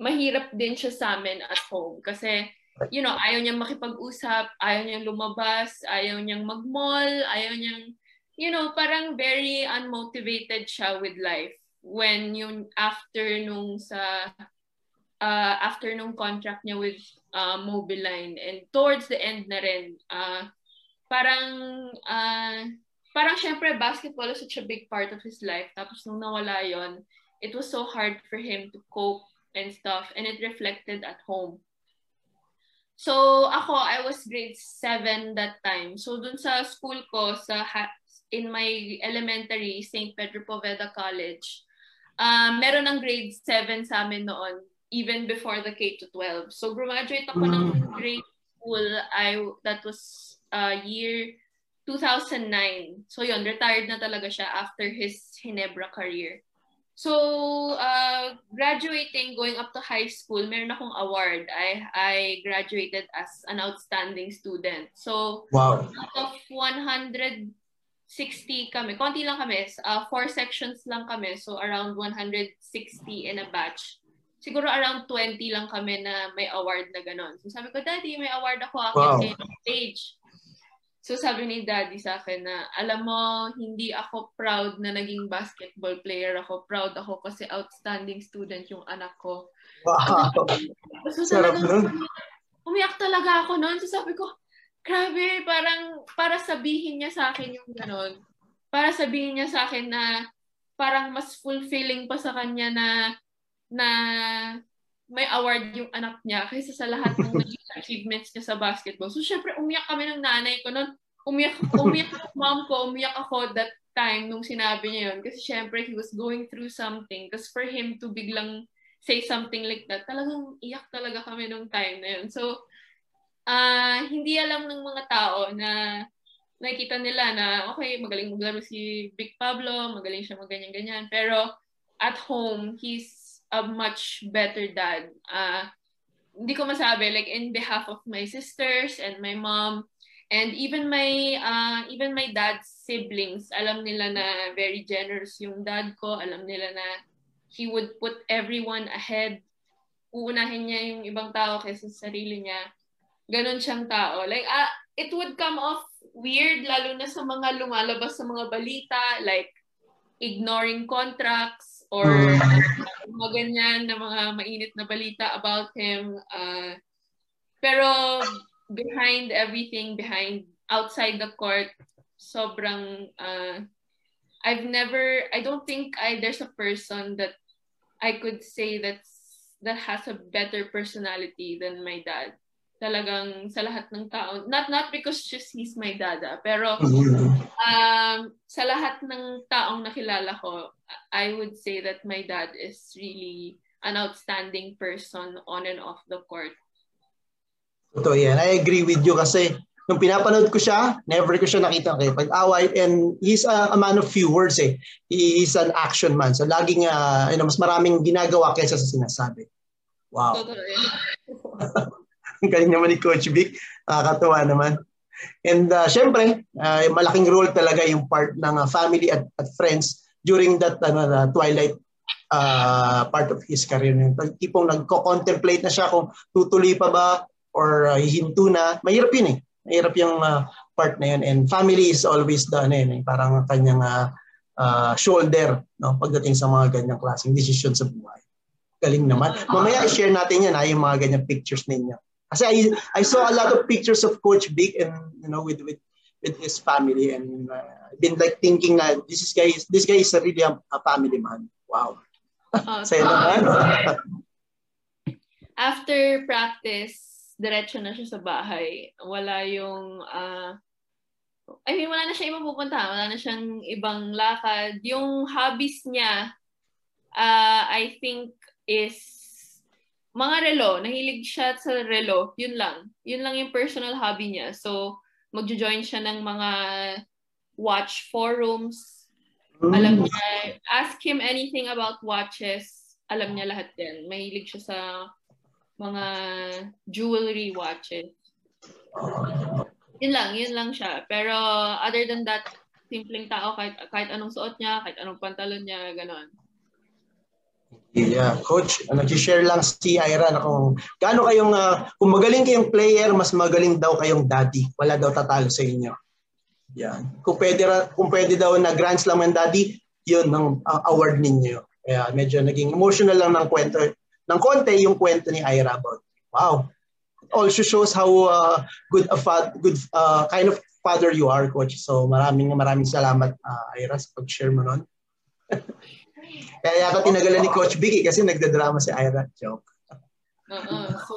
mahirap din siya sa amin at home kasi you know, ayaw niyang makipag-usap, ayaw niyang lumabas, ayaw niyang mag-mall, ayaw niyang you know, parang very unmotivated siya with life when yung after nung sa uh, after nung contract niya with uh, Mobiline and towards the end na rin, uh, parang uh, parang syempre basketball is such a big part of his life. Tapos nung nawala yon, it was so hard for him to cope and stuff and it reflected at home. So ako, I was grade 7 that time. So dun sa school ko, sa in my elementary, St. Pedro Poveda College, uh, meron ng grade 7 sa amin noon even before the K to 12. So graduate ako ng mm. grade school I that was uh, year 2009. So yon retired na talaga siya after his Hinebra career. So uh, graduating, going up to high school, meron akong award. I I graduated as an outstanding student. So wow. out of 160 kami, konti lang kami, uh, four sections lang kami, so around 160 in a batch siguro around 20 lang kami na may award na ganon. So sabi ko, Daddy, may award ako akin wow. stage. So sabi ni Daddy sa akin na, alam mo, hindi ako proud na naging basketball player ako. Proud ako kasi outstanding student yung anak ko. Wow! [laughs] so Sarap nun. Umiyak talaga ako noon. So sabi ko, grabe, parang para sabihin niya sa akin yung ganon. Para sabihin niya sa akin na parang mas fulfilling pa sa kanya na na may award yung anak niya kaysa sa lahat ng [laughs] achievements niya sa basketball. So, syempre, umiyak kami ng nanay ko noon. Umiyak, umiyak ako, [laughs] mom ko, umiyak ako that time nung sinabi niya yun. Kasi syempre, he was going through something. Kasi for him to biglang say something like that, talagang iyak talaga kami nung time na yun. So, uh, hindi alam ng mga tao na nakikita nila na, okay, magaling maglaro si Big Pablo, magaling siya magganyan-ganyan. Pero at home, he's a much better dad. Uh, hindi ko masabi, like in behalf of my sisters and my mom, and even my uh, even my dad's siblings, alam nila na very generous yung dad ko. Alam nila na he would put everyone ahead. Uunahin niya yung ibang tao kaysa sa sarili niya. Ganon siyang tao. Like, uh, it would come off weird, lalo na sa mga lumalabas sa mga balita, like ignoring contracts, or mm. Mga ganyan na mga mainit na balita about him. Uh, pero behind everything, behind outside the court, sobrang uh, I've never I don't think I there's a person that I could say that's that has a better personality than my dad talagang sa lahat ng tao. Not not because just he's my dada, pero um, sa lahat ng taong nakilala ko, I would say that my dad is really an outstanding person on and off the court. Totoo yan. I agree with you kasi nung pinapanood ko siya, never ko siya nakita kay pag-away and he's a, a man of few words eh. He's an action man. So laging uh, you know, mas maraming ginagawa kaysa sa sinasabi. Wow. [laughs] Ang [laughs] galing naman ni Coach Vic. Nakakatuwa naman. And uh, syempre, uh, malaking role talaga yung part ng uh, family at, at friends during that uh, uh, twilight uh, part of his career. Yung tipong nagko-contemplate na siya kung tutuloy pa ba or uh, hihinto na. Mahirap yun eh. Mahirap yung uh, part na yun. And family is always the ano yun, eh, parang kanyang uh, uh, shoulder no, pagdating sa mga ganyang klaseng desisyon sa buhay. Galing naman. Mamaya i-share natin yan ha, yung mga ganyang pictures ninyo. Kasi I, I saw a lot of pictures of Coach Big and you know with with with his family and uh, been like thinking na this is guy is, this guy is really a, a family man. Wow. Oh, [laughs] Sa'yo naman. [laughs] After practice, diretso na siya sa bahay. Wala yung, uh, I mean, wala na siya ibang pupuntahan. Wala na siyang ibang lakad. Yung hobbies niya, uh, I think, is mga relo. Nahilig siya sa relo. Yun lang. Yun lang yung personal hobby niya. So, magjo-join siya ng mga watch forums. Alam niya, ask him anything about watches. Alam niya lahat yan. Mahilig siya sa mga jewelry watches. Yun lang, yun lang siya. Pero other than that, simpleng tao kahit kahit anong suot niya, kahit anong pantalon niya, gano'n. Yeah, coach, nag-share lang si Ira na kung gaano kayong uh, kung magaling kayong player, mas magaling daw kayong daddy. Wala daw tatalo sa inyo. Yan. Kung pwede kung pwede daw na Grand Slam and daddy, 'yun ang uh, award ninyo. Kaya medyo naging emotional lang ng kwento ng konti yung kwento ni Ira about. Wow. Also shows how uh, good a fa- good uh, kind of father you are, coach. So maraming maraming salamat uh, Ira sa pag-share mo nun. [laughs] Kaya yata tinagalan ni Coach Biggie kasi nagdadrama si Ira. Joke. Oo. So,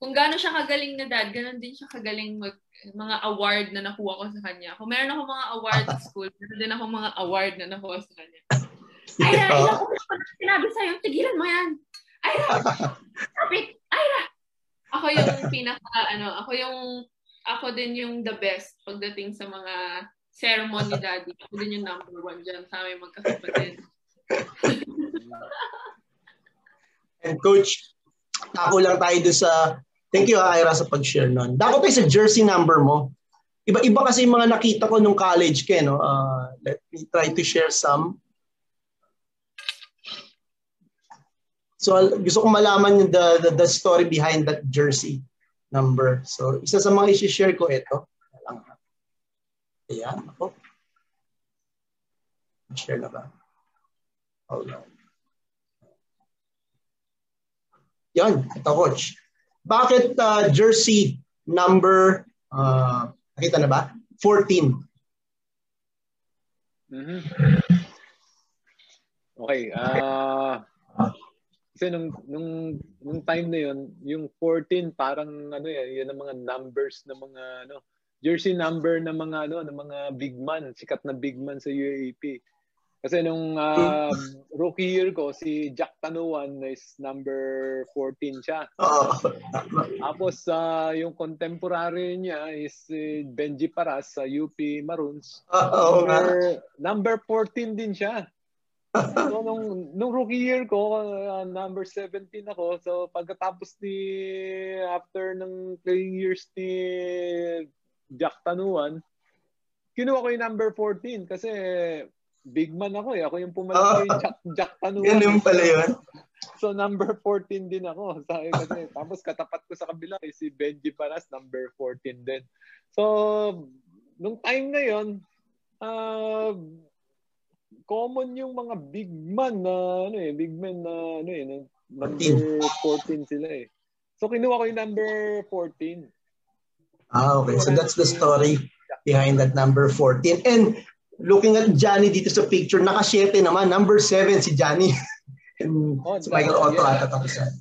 kung gaano siya kagaling na dad, ganun din siya kagaling mag mga award na nakuha ko sa kanya. Kung meron ako mga award sa school, [laughs] meron din ako mga award na nakuha sa kanya. Ira, [laughs] ilang ko na sinabi sa'yo, tigilan mo yan. Ira! Stop it! Ira! Ako yung [laughs] pinaka, ano, ako yung, ako din yung the best pagdating sa mga sermon ni Daddy. Ako din yung number one dyan sa aming magkakapatid. And coach, ako lang tayo doon sa, thank you Ira sa pag-share nun. Dako tayo sa jersey number mo. Iba-iba kasi yung mga nakita ko nung college ka, no? Uh, let me try to share some. So gusto kong malaman yung the, the, the story behind that jersey number. So isa sa mga isi-share ko ito. Ayan, ako. Share na ba? Hold on. Yan, ito coach. Bakit uh, jersey number, uh, nakita na ba? 14. Mm-hmm. Okay. Uh, kasi nung, nung, nung time na yun, yung 14 parang ano yan, yan ang mga numbers ng mga ano, jersey number ng mga ano, ng mga big man, sikat na big man sa UAP. Kasi nung uh, rookie year ko, si Jack Tanuan is number 14 siya. Tapos uh, yung contemporary niya is si Benji Paras sa UP Maroons. Number, number 14 din siya [laughs] so, nung, nung rookie year ko, uh, number 17 ako. So, pagkatapos ni, after ng playing years ni Jack Tanuan, kinuha ko yung number 14 kasi big man ako eh. Ako yung pumalaki uh, Jack, Jack Tanuan. Yan yung pala yun. So, number 14 din ako. [laughs] Sabi kasi, tapos katapat ko sa kabila eh, si Benji Paras, number 14 din. So, nung time na yun, uh, common yung mga big man na ano eh, big man na ano eh, number 14 sila eh. So kinuha ko yung number 14. Ah, okay. So that's the story behind that number 14. And looking at Johnny dito sa picture, naka-7 naman. Number 7 si Johnny. [laughs] And oh, si Michael Otto yeah. ata tapos yan.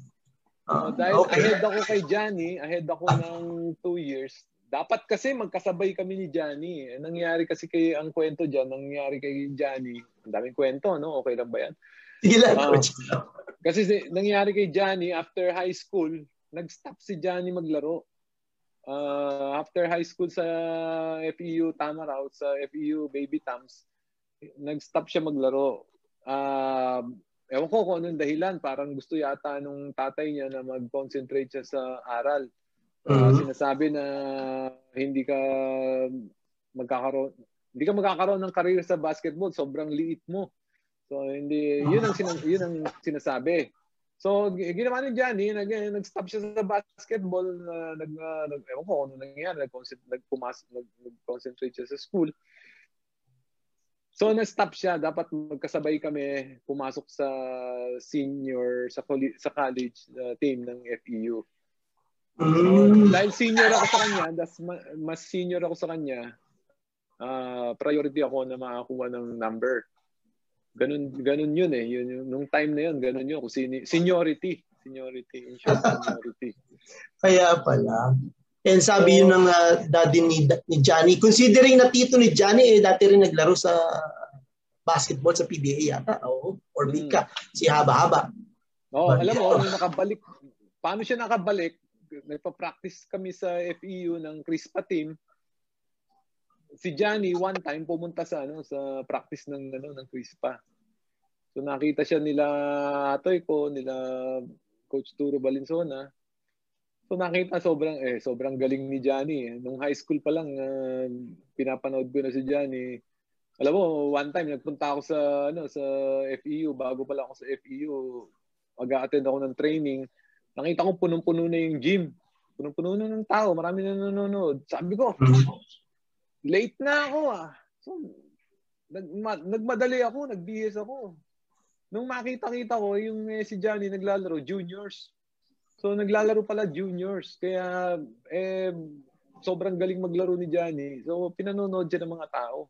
Uh, dahil okay. ahead ako kay Johnny, ahead ako ng 2 years, dapat kasi magkasabay kami ni Johnny. Eh. Nangyari kasi kay ang kwento diyan, nangyari kay Johnny. Ang daming kwento, no? Okay lang ba 'yan? Sige lang, uh, Kasi si, nangyari kay Johnny after high school, nag-stop si Johnny maglaro. Uh, after high school sa FEU Tamaraw, sa FEU Baby Tams, nag-stop siya maglaro. Uh, ewan ko kung anong dahilan. Parang gusto yata nung tatay niya na mag-concentrate siya sa aral. Uh, mm-hmm. Sinasabi na hindi ka magkakaroon hindi ka magkakaroon ng career sa basketball, sobrang liit mo. So hindi yun ang sinas- yun ang sinasabi. So ginawa ni Johnny, nag nag-stop siya sa basketball, uh, nag uh, nag ewan ko ano nangyari, nag-concentrate siya sa school. So na-stop siya, dapat magkasabay kami pumasok sa senior sa college, sa college uh, team ng FEU. So, mm. dahil senior ako sa kanya, das, mas senior ako sa kanya, uh, priority ako na makakuha ng number. Ganun, ganun yun eh. Yun, yun, nung time na yun, ganun yun. Kung seni- seniority. Seniority. In short, seniority. [laughs] Kaya pala. And sabi so, yun ng uh, daddy ni, ni Johnny. Considering na tito ni Johnny, eh, dati rin naglaro sa basketball sa PBA yata. Oh, or Bika. Hmm. Si Haba-Haba. Oo, oh, alam mo, [laughs] nung nakabalik, paano siya nakabalik? Nagpa-practice kami sa FEU ng Crispa team si Johnny one time pumunta sa ano sa practice ng ano ng Crispa. So nakita siya nila Atoy ko, nila Coach Turo Balinsona. So nakita sobrang eh sobrang galing ni Johnny. Eh. Nung high school pa lang uh, pinapanood ko na si Johnny. Alam mo, one time nagpunta ako sa ano sa FEU bago pa lang ako sa FEU. Mag-attend ako ng training. Nakita ko punong-puno na yung gym. Punong-puno na ng tao, marami na nanonood. Sabi ko, late na ako ah. So, nagma, nagmadali ako, nagbihis ako. Nung makita-kita ko, yung eh, si Johnny naglalaro, juniors. So, naglalaro pala juniors. Kaya, eh, sobrang galing maglaro ni Johnny. So, pinanonood siya ng mga tao.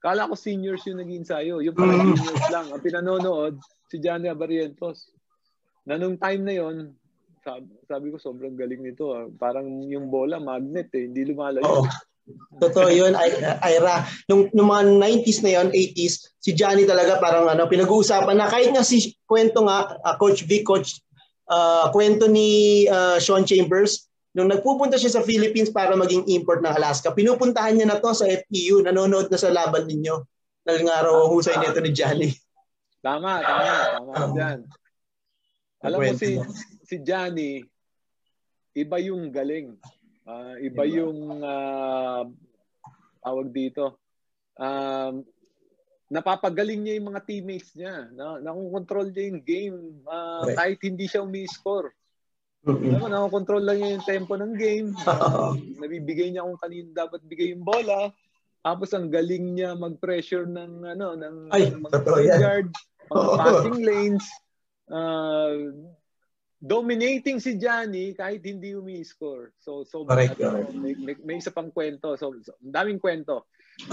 Kala ko seniors yung naging ensayo. Yung pala mm. juniors lang. Ang pinanonood, si Johnny Abarientos. Na nung time na yon sabi, sabi ko, sobrang galing nito. Ah. Parang yung bola, magnet eh. Hindi lumalayo. Oh. Totoo yun, Ira. Nung, nung mga 90s na yun, 80s, si Johnny talaga parang ano, pinag-uusapan na kahit nga si kwento nga, uh, Coach Vic, Coach, uh, kwento ni uh, Sean Chambers, nung nagpupunta siya sa Philippines para maging import ng Alaska, pinupuntahan niya na to sa FPU, nanonood na sa laban ninyo. Dahil nga raw husay nito ni Johnny. Tama, tama, tama um, yan. Alam mo si, si Johnny, iba yung galing. Uh, iba yung uh, tawag dito. Um, napapagaling niya yung mga teammates niya. Na, nakokontrol niya yung game uh, right. kahit hindi siya umi-score. Mm-hmm. Mo, nakokontrol lang niya yung tempo ng game. Uh, nabibigay niya kung kanino dapat bigay yung bola. Tapos ang galing niya mag-pressure ng ano ng, Ay, ng mga guard, mga passing lanes. Uh, dominating si Johnny kahit hindi umi-score. So, so correct, ano, May, may, may isa pang kwento. So, so daming kwento.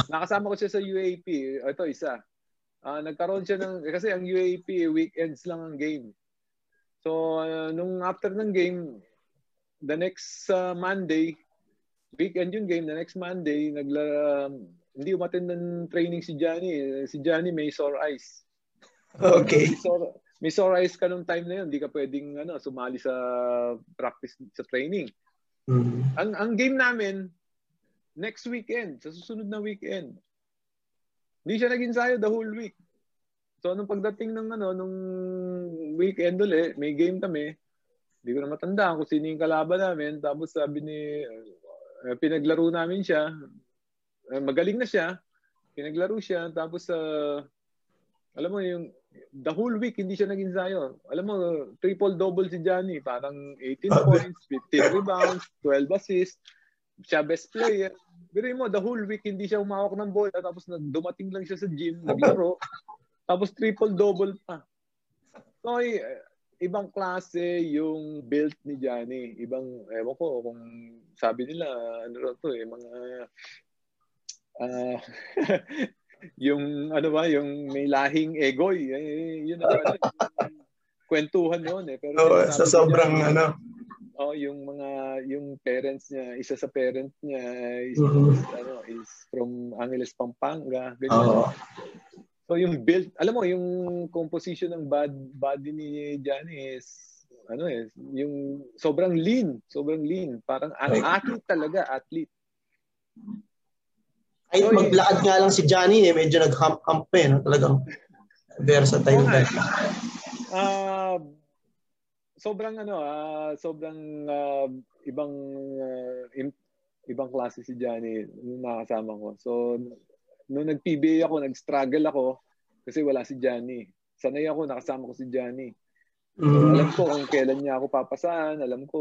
Nakasama ko siya sa UAP. Ito, isa. Uh, nagkaroon siya ng, kasi ang UAP, weekends lang ang game. So, uh, nung after ng game, the next uh, Monday, weekend yung game, the next Monday, nagla, um, hindi umatin ng training si Johnny. Si Johnny may sore eyes. Okay. sore, may sore eyes ka nung time na yun, hindi ka pwedeng ano, sumali sa practice, sa training. Mm-hmm. Ang, ang game namin, next weekend, sa susunod na weekend. Hindi siya naging sayo the whole week. So, nung pagdating ng ano, nung weekend ulit, may game kami. Hindi ko na matandaan kung sino yung kalaban namin. Tapos sabi ni, uh, pinaglaro namin siya. Uh, magaling na siya. Pinaglaro siya. Tapos, uh, alam mo yung the whole week hindi siya naging sayo. Alam mo, triple-double si Johnny. Parang 18 points, 15 rebounds, 12 assists. Siya best player. Pero mo, the whole week hindi siya umawak ng bola. Tapos dumating lang siya sa gym, naglaro. [laughs] Tapos triple-double pa. So, ibang klase yung build ni Johnny. Ibang, ewan ko kung sabi nila, ano rin to eh, mga uh, [laughs] yung ano ba, yung may lahing egoy. Eh, yun ang ano, kwentuhan noon eh. Pero oh, sa sobrang niya, ano. Oh, yung mga yung parents niya, isa sa parent niya is, mm-hmm. ano, is from Angeles Pampanga, ganyan. Oh. So yung build, alam mo yung composition ng bad body ni Johnny is ano eh, yung sobrang lean, sobrang lean. Parang right. athlete talaga, athlete. Ay, so, maglakad nga lang si Johnny eh, medyo nag-hump-hump eh, no? talagang versatile. Okay. Uh, sobrang ano, uh, sobrang uh, ibang uh, in, ibang klase si Johnny nung nakasama ko. So, nung nag-PBA ako, nag-struggle ako kasi wala si Johnny. Sanay ako, nakasama ko si Johnny. So, mm. alam ko kung kailan niya ako papasaan, alam ko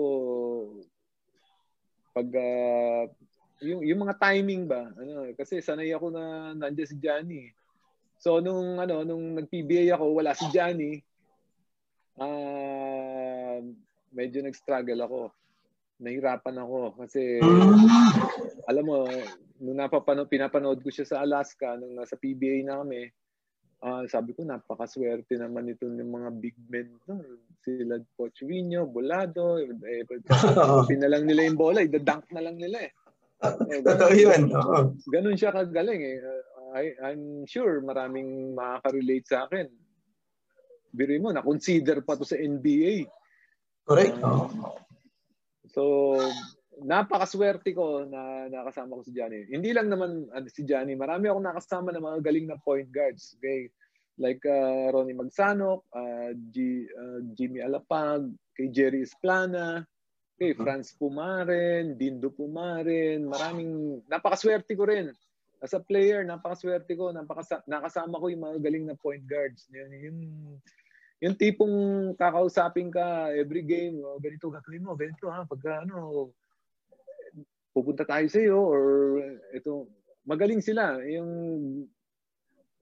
pag uh, yung yung mga timing ba ano kasi sanay ako na nandiyan si Johnny. So nung ano nung nag-PBA ako wala si Johnny. Uh, medyo nag-struggle ako. Nahirapan ako kasi alam mo nung napapanood pinapanood ko siya sa Alaska nung nasa PBA na kami uh, sabi ko napakaswerte naman ito ng mga big men no? sila Coach Vino, Bolado, eh, [laughs] pinalang nila yung bola, idadunk na lang nila eh. Totoo yun. Oo. Ganun siya kagaling eh. I, I'm sure maraming makaka-relate sa akin. Biro mo, na-consider pa to sa NBA. Correct. Uh, so, napakaswerte ko na nakasama ko si Johnny. Hindi lang naman uh, si Johnny, marami akong nakasama na mga galing na point guards. Okay? Like uh, Ronnie Magsanok, uh, G, uh, Jimmy Alapag, kay Jerry Esplana, kay. Franz Pumaren, Dindo Pumaren, maraming, napakaswerte ko rin. As a player, napakaswerte ko, napakasa, nakasama ko yung mga galing na point guards. Yun, yung, yung tipong kakausapin ka every game, oh, ganito gagawin mo, ganito ha, pagka ano, pupunta tayo sa iyo or ito magaling sila yung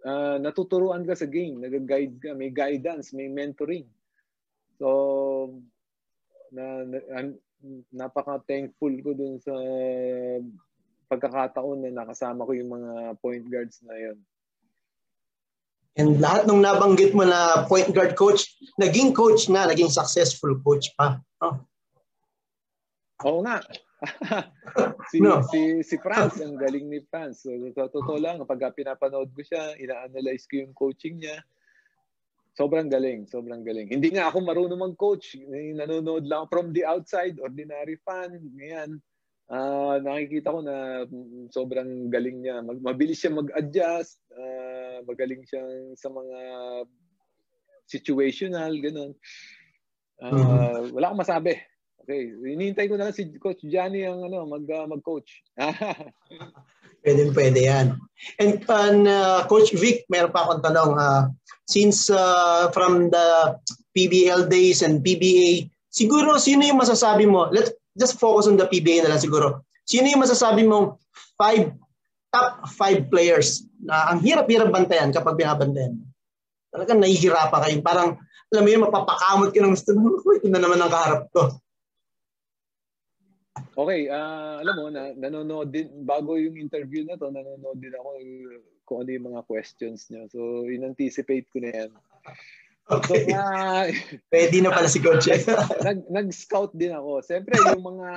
uh, natuturuan ka sa game nag-guide ka may guidance may mentoring so na, na thankful ko dun sa pagkakataon na nakasama ko yung mga point guards na yon And lahat ng nabanggit mo na point guard coach, naging coach na, naging successful coach pa. Oh. Oo nga [laughs] si, no. si, si Franz, ang galing ni Franz. So, sa totoo lang, pag pinapanood ko siya, ina-analyze ko yung coaching niya, sobrang galing, sobrang galing. Hindi nga ako marunong mag-coach. Nanonood lang from the outside, ordinary fan, ngayon. Uh, nakikita ko na sobrang galing niya. Mag, mabilis siya mag-adjust, uh, magaling siya sa mga situational, ganun. Uh. Wala akong masabi. Okay, hinihintay ko na lang si Coach Johnny ang ano, mag uh, mag-coach. [laughs] pwede pwede 'yan. And uh, Coach Vic, meron pa akong tanong uh, since uh, from the PBL days and PBA, siguro sino yung masasabi mo? Let's just focus on the PBA na lang siguro. Sino yung masasabi mo five top five players na ang hirap-hirap bantayan kapag binabantayan? Talagang nahihirapan kayo. Parang, alam mo yun, mapapakamot ka ng gusto. [laughs] Ito na naman ang kaharap ko. Okay, uh, alam mo, na, nanonood din, bago yung interview na to, nanonood din ako kung ano yung mga questions niya. So, in-anticipate ko na yan. Okay. So, uh, [laughs] Pwede na pala si Coach. [laughs] nag, nag-scout din ako. Siyempre, yung mga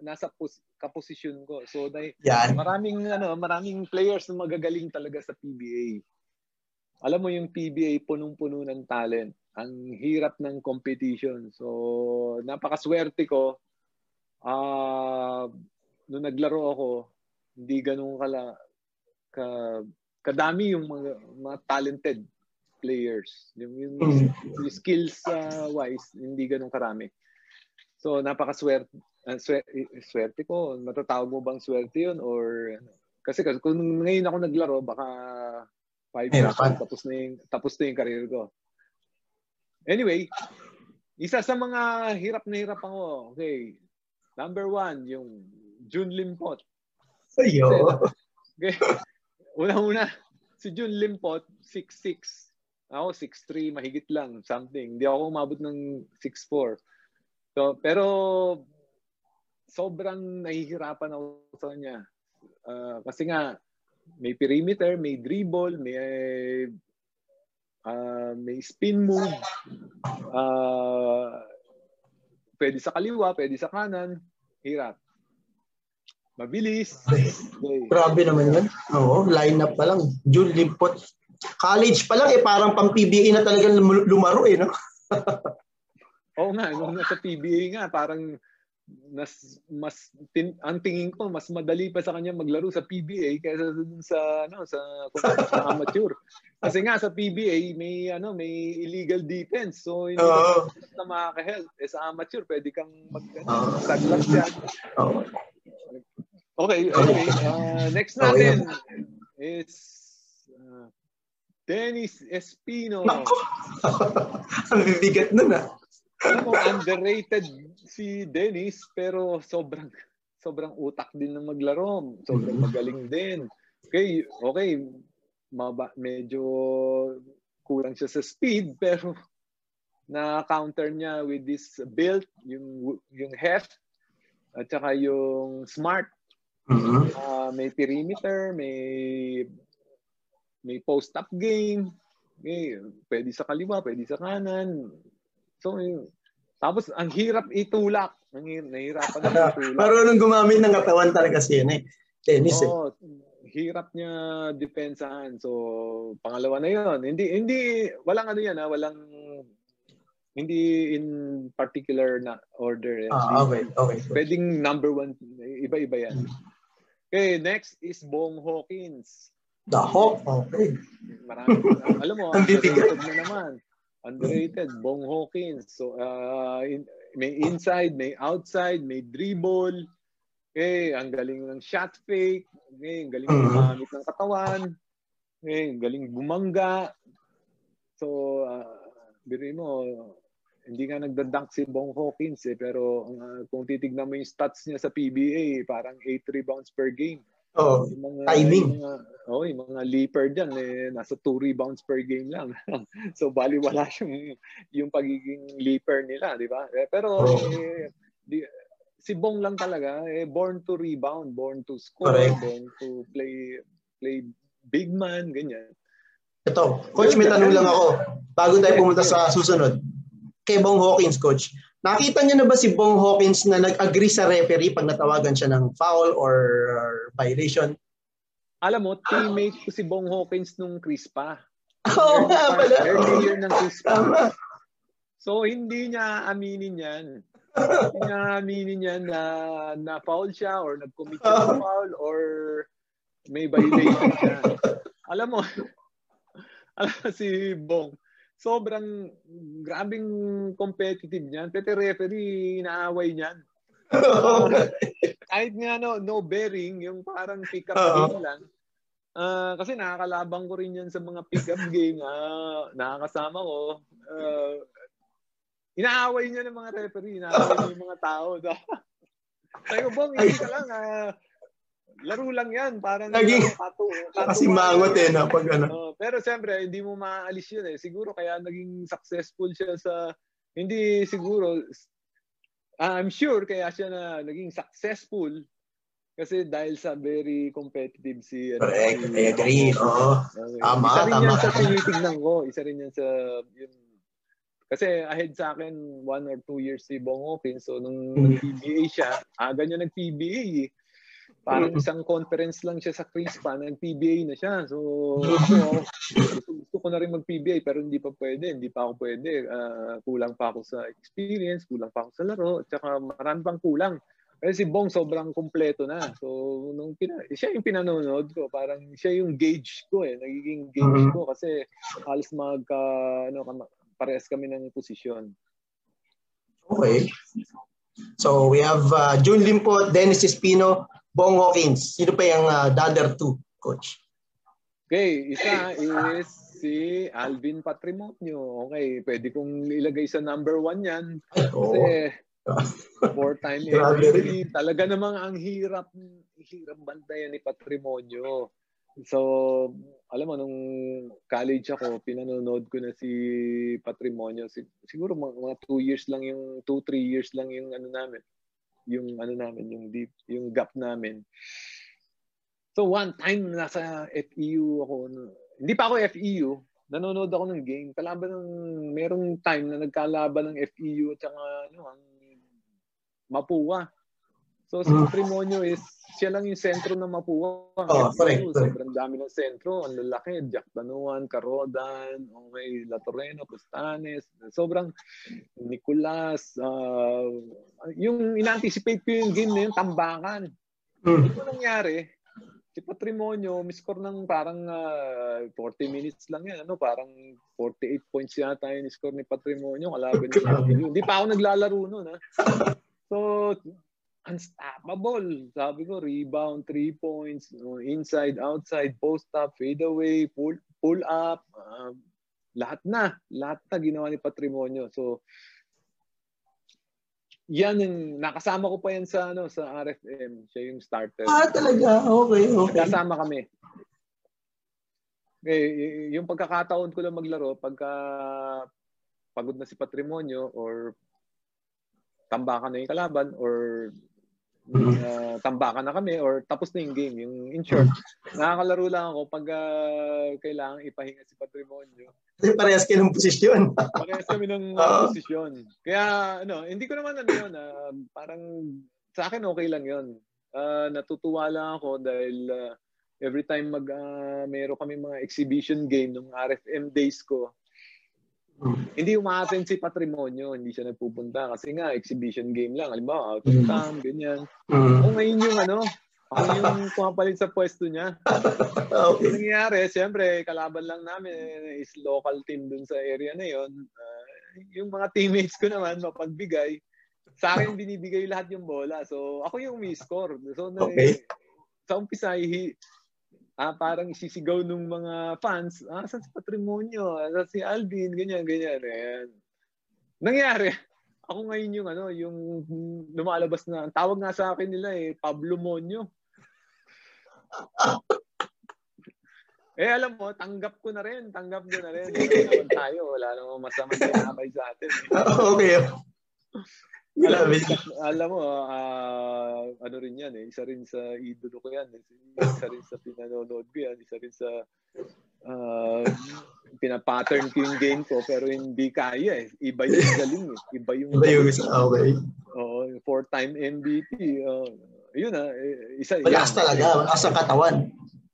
nasa pos, kaposisyon ko. So, na, yan. maraming, ano, maraming players na magagaling talaga sa PBA. Alam mo yung PBA, punong-puno ng talent. Ang hirap ng competition. So, napakaswerte ko uh, nung naglaro ako, hindi ganun kala ka kadami yung mga, mga talented players. Yung, yung, hmm. yung skills uh, wise, hindi ganun karami. So napakaswerte uh, swerte, swerte ko. Matatawag mo bang swerte 'yun or kasi, kasi kung ngayon ako naglaro baka 5 years tapos na yung tapos na yung career ko. Anyway, isa sa mga hirap na hirap ako. Okay, Number one, yung June Limpot. Ayo. Okay. [laughs] Una-una, si June Limpot, 6'6". Ako, 6'3", mahigit lang, something. Hindi ako umabot ng 6'4". So, pero sobrang nahihirapan ako sa kanya. Uh, kasi nga, may perimeter, may dribble, may uh, may spin move. Uh, pwede sa kaliwa, pwede sa kanan. Hirap. Mabilis. Okay. [laughs] Grabe naman yan. Oo, line up pa lang. June Limpot. College pa lang eh, parang pang PBA na talagang lumaro eh, no? [laughs] Oo nga, nung nasa PBA nga, parang mas mas tin, ang tingin ko mas madali pa sa kanya maglaro sa PBA kaysa sa ano sa, sa amateur. Kasi nga sa PBA may ano may illegal defense. So hindi uh, na makaka-help. Eh sa amateur pwede kang mag uh, yan. Uh, okay, okay. Uh, next natin is uh, Dennis Espino. [laughs] ang bibigat nun ah. Ano, underrated si Dennis pero sobrang sobrang utak din ng maglaro. Sobrang magaling din. Okay, okay. Maba, medyo kulang siya sa speed pero na counter niya with this build, yung yung heft at saka yung smart. Mm-hmm. Uh, may perimeter, may may post-up game. Okay, pwede sa kaliwa, pwede sa kanan. So, tapos ang hirap itulak. Ang hirap, nahirapan na itulak. Marunong gumamit ng katawan talaga siya eh. Tennis eh. oh, hirap niya depensahan. So, pangalawa na 'yon. Hindi hindi walang ano 'yan ha, walang hindi in particular na order. Ah, okay, okay. Pwedeng number one, iba-iba yan. Okay, next is Bong Hawkins. The Hawk? Okay. Marami. alam mo, [laughs] ang bibigat na naman. Underrated, [laughs] Bong Hawkins. So, uh, in, may inside, may outside, may dribble. Okay, ang galing ng shot fake. Okay, ang galing mm-hmm. gumamit ng katawan. Okay, ang galing bumangga. So, uh, birin mo, hindi nga nagdadunk si Bong Hawkins eh, pero uh, kung titignan mo yung stats niya sa PBA, parang 8 rebounds per game. Oh, yung mga, timing. Yung mga, oh, yung mga leaper dyan, eh, nasa 2 rebounds per game lang. [laughs] so, bali wala yung, yung pagiging leaper nila, di ba? Eh, pero, oh. eh, di, si Bong lang talaga, eh, born to rebound, born to score, Correct. born to play play big man, ganyan. Ito, coach, may tanong lang ako. Bago tayo pumunta sa susunod. Kay Bong Hawkins, coach. Nakita niyo na ba si Bong Hawkins na nag-agree sa referee pag natawagan siya ng foul or violation? Alam mo, teammate ko si Bong Hawkins nung Crispa. [laughs] Oo oh, nga pala. Early year ng Crispa. So, hindi niya aminin yan. hindi niya aminin yan na na-foul siya or nag-commit siya ng foul or may violation siya. Alam mo, [laughs] alam mo si Bong, sobrang grabing competitive niyan. Pati referee, inaaway niyan. [laughs] kahit nga no, no bearing, yung parang pick-up game lang. Uh, kasi nakakalabang ko rin yan sa mga pick-up game. Uh, nakakasama ko. Uh, inaaway niya ng mga referee. Inaaway niya yung mga tao. [laughs] Sabi ko, Bong, hindi ka lang. Uh, laro lang yan. Parang Naging, katu, katu, kasi mangot eh, na pag ano. Uh, pero siyempre, hindi mo maaalis yun eh. Siguro kaya naging successful siya sa, hindi siguro, I'm sure kaya siya na naging successful kasi dahil sa very competitive si ano, Correct, si, I agree. Oo. Okay. Tama, isa rin tama. yan sa tinitignan ko. Isa rin yan sa yun, kasi ahead sa akin one or two years si Bong Hawkins. So nung mm. nag-PBA siya, aga niya nag-PBA. Parang mm. isang conference lang siya sa Crispa, nag-PBA na siya. So, so [laughs] gusto ko na rin mag-PBA pero hindi pa pwede, hindi pa ako pwede. Uh, kulang pa ako sa experience, kulang pa ako sa laro, at saka marami pang kulang. Kasi si Bong sobrang kumpleto na. So, nung pina, siya yung pinanonood ko, parang siya yung gauge ko eh, nagiging gauge mm-hmm. ko kasi halos magka, ano, parehas kami ng posisyon. Okay. So, we have uh, June Limpo, Dennis Espino, Bong Hawkins. Sino pa yung uh, the other two, coach? Okay, isa is si Alvin Patrimonio. Okay, pwede kong ilagay sa number one yan. Kasi four-time MVP. [laughs] Talaga namang ang hirap, hirap bantayan ni Patrimonio. So, alam mo, nung college ako, pinanonood ko na si Patrimonio. Siguro mga, mga two years lang yung, two, three years lang yung ano namin. Yung ano namin, yung deep, yung gap namin. So one time nasa FEU ako, hindi pa ako FEU, nanonood ako ng game. Kalaban ng, merong time na nagkalaban ng FEU at saka ano, ang Mapua. So si Patrimonio is siya lang yung sentro ng Mapua. Oh, correct. Sobrang dami ng sentro. Ang lalaki. Jack Banuan, Carodan, okay, La Torreno, Costanes. Sobrang Nicolas. Uh, yung in-anticipate ko yung game na yun, tambakan. Mm. Ito nangyari, si Patrimonio, miscore ng parang uh, ah, 40 minutes lang yan. Ano, parang 48 points yata yung score ni Patrimonio. Kalaban [laughs] niya. Hindi pa ako naglalaro noon. Ha? So, unstoppable. Sabi ko, rebound, three points, inside, outside, post up, fade away, pull, pull up, uh, lahat na. Lahat na ginawa ni Patrimonio. So, yan yung nakasama ko pa yan sa ano sa RFM siya yung starter ah talaga okay okay kasama kami eh yung pagkakataon ko lang maglaro pagka pagod na si Patrimonio or tambakan na yung kalaban or uh, tambakan na kami or tapos na yung game. Yung in short, nakakalaro lang ako pag uh, kailangan ipahinga si Patrimonio. Kasi parehas kayo ng posisyon. [laughs] parehas kami ng [laughs] uh, posisyon. Kaya ano, hindi ko naman ano yun, uh, parang sa akin okay lang yun. Uh, natutuwa lang ako dahil uh, every time mag uh, meron kami mga exhibition game ng RFM days ko, hindi umaattend si Patrimonio, hindi siya nagpupunta kasi nga exhibition game lang. Halimbawa, out of mm. town, ganyan. Mm. O ngayon yung ano, ako yung pumapalit sa pwesto niya. [laughs] okay. nangyayari, siyempre, kalaban lang namin is local team dun sa area na yon. Uh, yung mga teammates ko naman, mapagbigay. Sa akin, [laughs] binibigay lahat yung bola. So, ako yung may score. So, okay. sa umpisa, ah, parang isisigaw ng mga fans, ah, saan si Patrimonio? Saan si Alvin? Ganyan, ganyan. Ayan. Nangyari, [laughs] ako ngayon yung ano, yung lumalabas na, tawag nga sa akin nila eh, Pablo Monyo. [laughs] eh alam mo, tanggap ko na rin, tanggap ko na rin. Hindi naman tayo, wala namang masama sa atin. Eh. [laughs] okay. Alam, alam mo, uh, ano rin yan eh. Isa rin sa idolo ko yan. Isa rin sa pinanonood ko yan. Isa rin sa uh, pinapattern ko yung game ko pero hindi kaya eh. Iba yung galing eh. Iba yung Iba yung isa, okay. Oo, four-time MVP. Uh, yun ah, isa Malakas yan. talaga, malakas ang katawan.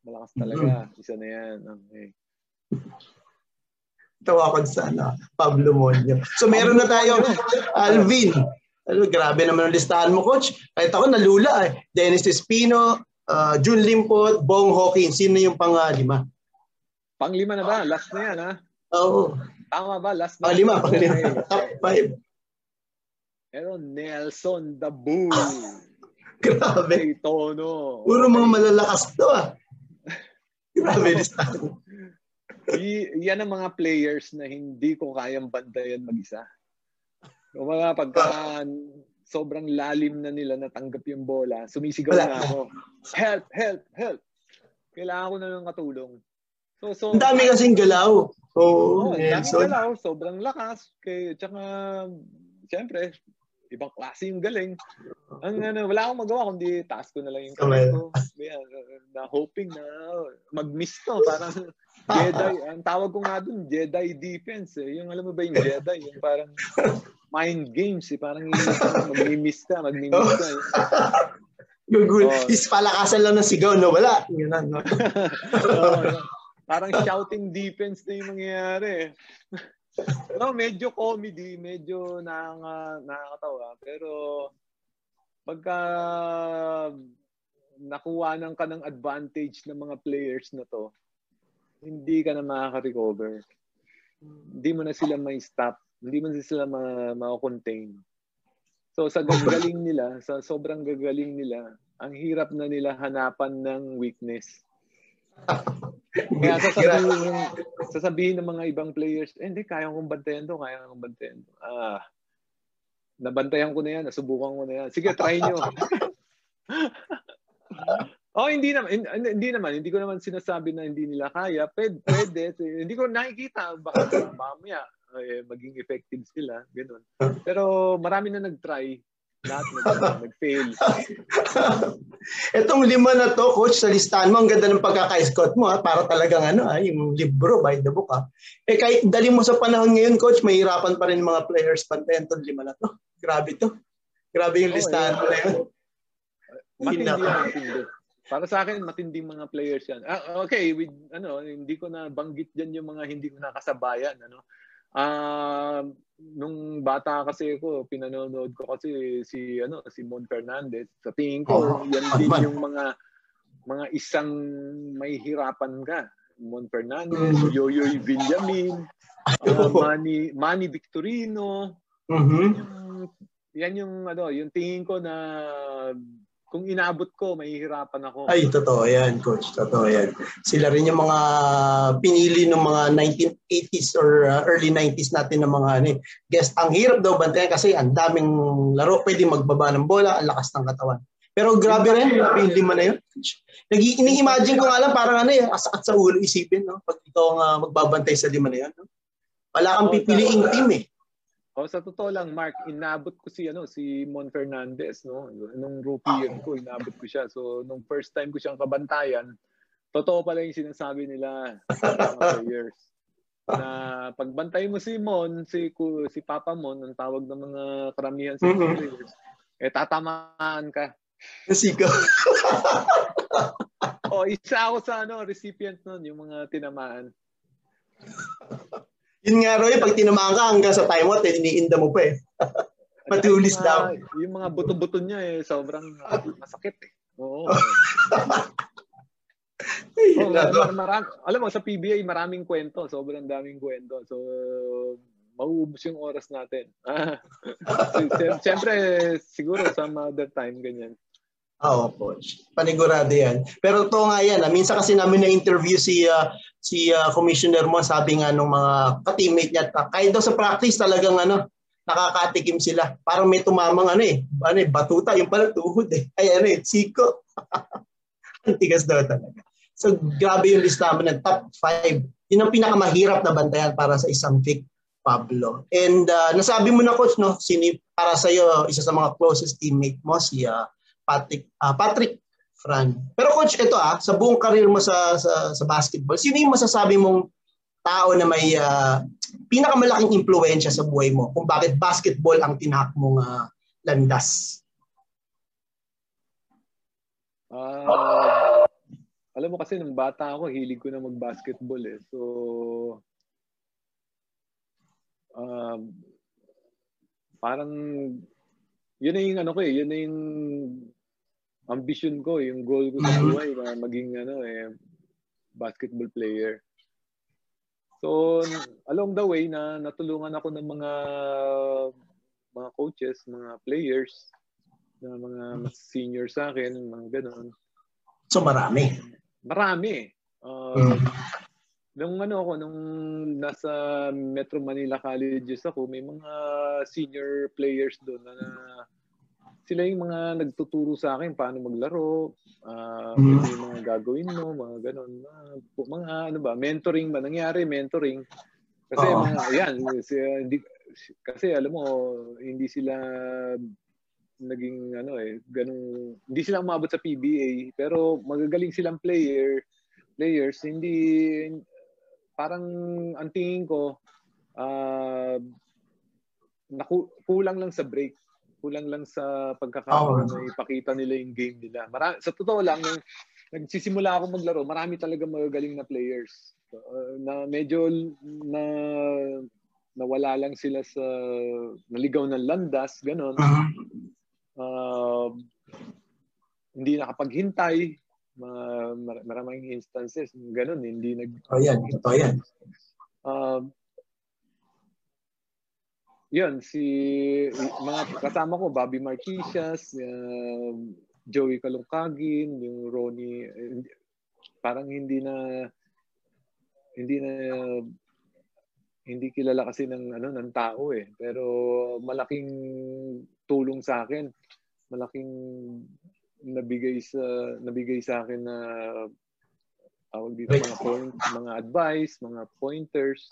Malakas talaga, mm-hmm. isa na yan. Okay. Tawa ko sa ano, Pablo Monyo. So meron na tayo, Alvin. Ano, grabe naman ang listahan mo, coach. Kahit ako nalula eh. Dennis Espino, uh, Jun Limpot, Bong Hawkins. Sino yung pang uh, lima? Pang lima na ba? Last na yan, ha? Oo. Tama ba? Last na. Pang lima, pang lima. Top five. Pero Nelson the Bull. [laughs] Grabe. Tono. Puro mga malalakas to ah. Grabe [laughs] listahan. y- yan ang mga players na hindi ko kayang bantayan mag-isa. O mga pagka sobrang lalim na nila natanggap yung bola, sumisigaw na ako, help, help, help. Kailangan ko na ng katulong. So, so, Ang dami kasing galaw. Oo, oh, dami galaw. Sobrang lakas. Kay, tsaka, siyempre, ibang klase yung galing. Ang ano, wala akong magawa kundi task ko na lang yung kamay ko. Yeah, na hoping na mag-miss to. Parang Jedi. Ang tawag ko nga dun, Jedi defense. Eh. Yung alam mo ba yung Jedi? Yung parang mind games eh. Parang mag-miss ka, mag-miss ka. Eh. [laughs] Google, oh. is palakasan lang ng sigaw, no? Wala. Yun no? [laughs] oh, parang shouting defense na yung mangyayari. no, medyo comedy, medyo nang, nakakatawa. Pero pagka nakuha ng ka ng advantage ng mga players na to, hindi ka na makaka-recover. Hindi mo na sila may stop hindi man sila ma- ma-contain. So sa gagaling nila, sa sobrang gagaling nila, ang hirap na nila hanapan ng weakness. Kaya sasabihin, sasabihin ng mga ibang players, eh, hindi, kaya kong bantayan to, kaya kong bantayan to. Ah, nabantayan ko na yan, nasubukan ko na yan. Sige, try nyo. [laughs] oh, hindi naman, hindi, hindi naman, hindi ko naman sinasabi na hindi nila kaya. Pwede, pwede. Hindi ko nakikita, baka mamaya, eh, maging effective sila, ganun. Pero marami na nag-try, lahat nag- [laughs] nag-fail. [laughs] Itong lima na to, coach, sa listahan mo, ang ganda ng pagkaka-scout mo, ha? para talagang ano, ha? yung libro by the book. Ha? Eh, kahit dali mo sa panahon ngayon, coach, mahirapan pa rin mga players pantayan itong lima na to. Grabe to. Grabe yung listahan oh, mo na yun. Matindi yan, matindi. Para sa akin, matinding mga players yan. Ah, okay, with, ano, hindi ko na banggit dyan yung mga hindi ko nakasabayan. Ano? Ah, uh, nung bata kasi ako, pinanonood ko kasi si ano si Mon Fernandez. Sa tingin ko, oh, yan din [laughs] yung mga mga isang may hirapan ka. Mon Fernandez, mm-hmm. Yoyoy Villamin, uh, [laughs] Manny Manny Victorino. Mm-hmm. Yung, yan yung ano, yung tingin ko na kung inaabot ko, mahihirapan ako. Ay, totoo yan, coach. Totoo yan. Sila rin yung mga pinili ng mga 1980s or uh, early 90s natin ng mga ano, eh. guest. Ang hirap daw bantayan kasi ang daming laro. Pwede magbaba ng bola, ang lakas ng katawan. Pero grabe rin, grabe yung lima na yun. Nag-imagine ko nga lang parang ano eh, asat sa ulo isipin, no? Pag ikaw nga magbabantay sa lima na yun. No? Wala kang pipiliing team eh. Oh, sa totoo lang, Mark, inabot ko si ano si Mon Fernandez, no? Nung rookie year ko, inabot ko siya. So nung first time ko siyang kabantayan, totoo pala yung sinasabi nila mga players. Na pagbantay mo si Mon, si si Papa Mon, ang tawag ng mga karamihan sa mm-hmm. players, eh tatamaan ka. Kasi ko. oh, isa ako sa ano, recipient noon, yung mga tinamaan. Yun nga, Roy, pag tinamaan ka hanggang sa time out, eh, iniinda mo pa eh. [laughs] Matulis daw. Yung mga buto-buto niya eh, sobrang masakit eh. Oo. [laughs] oh, mar- mar- alam mo, sa PBA, maraming kwento. Sobrang daming kwento. So, mauubos yung oras natin. [laughs] Siyempre, siguro some other time, ganyan. Oo, coach. Panigurado yan. Pero to nga yan. Ah. Minsan kasi namin na-interview si uh, si uh, commissioner mo, sabi nga nung mga ka-teammate niya, kahit daw sa practice talagang ano, nakakatikim sila. Parang may tumamang ano eh, ano eh, batuta, yung pala tuhod eh. Ay ano eh, siko. [laughs] Ang tigas daw talaga. So grabe yung list namin ng top 5. Yun ang pinakamahirap na bantayan para sa isang pick, Pablo. And uh, nasabi mo na coach, no, sini, para sa iyo isa sa mga closest teammate mo, si uh, Patrick uh, Patrick Fran. Pero coach, ito ah, sa buong career mo sa sa, sa basketball, sino yung masasabi mong tao na may uh, pinakamalaking impluwensya sa buhay mo kung bakit basketball ang tinahak mong uh, landas? Uh, alam mo kasi nung bata ako, hilig ko na mag-basketball eh. So, uh, parang yun na yung ano ko eh, yun na yung ambition ko, yung goal ko sa mm-hmm. buhay na maging ano eh basketball player. So along the way na natulungan ako ng mga mga coaches, mga players, na mga mas senior sa akin, mga ganun. So marami. Marami. Uh, mm. Nung ano ako, nung nasa Metro Manila Colleges ako, may mga senior players doon na, na sila yung mga nagtuturo sa akin paano maglaro, uh, mm. yung mga gagawin mo, mga ganun. Uh, mga ano ba, mentoring ba? Nangyari, mentoring. Kasi oh. mga, yan, kasi, hindi, kasi alam mo, hindi sila naging ano eh, ganung hindi sila umabot sa PBA, pero magagaling silang player, players, hindi parang ang tingin ko uh, naku, kulang lang sa break kulang lang sa pagkakataon oh. na ipakita nila yung game nila. Mara- sa totoo lang, nung nagsisimula ako maglaro, marami talaga magagaling na players. Uh, na medyo na nawala lang sila sa naligaw ng landas, ganun. Uh, hindi nakapaghintay, uh, mar- maraming instances, ganun, hindi nag... Oh, yan. Ito yan. Uh, yun, si mga kasama ko, Bobby Marquisias, uh, Joey Kalungkagin, yung Ronnie, uh, parang hindi na hindi na hindi kilala kasi ng ano ng tao eh pero malaking tulong sa akin malaking nabigay sa nabigay sa akin na tawag dito mga point, mga advice, mga pointers,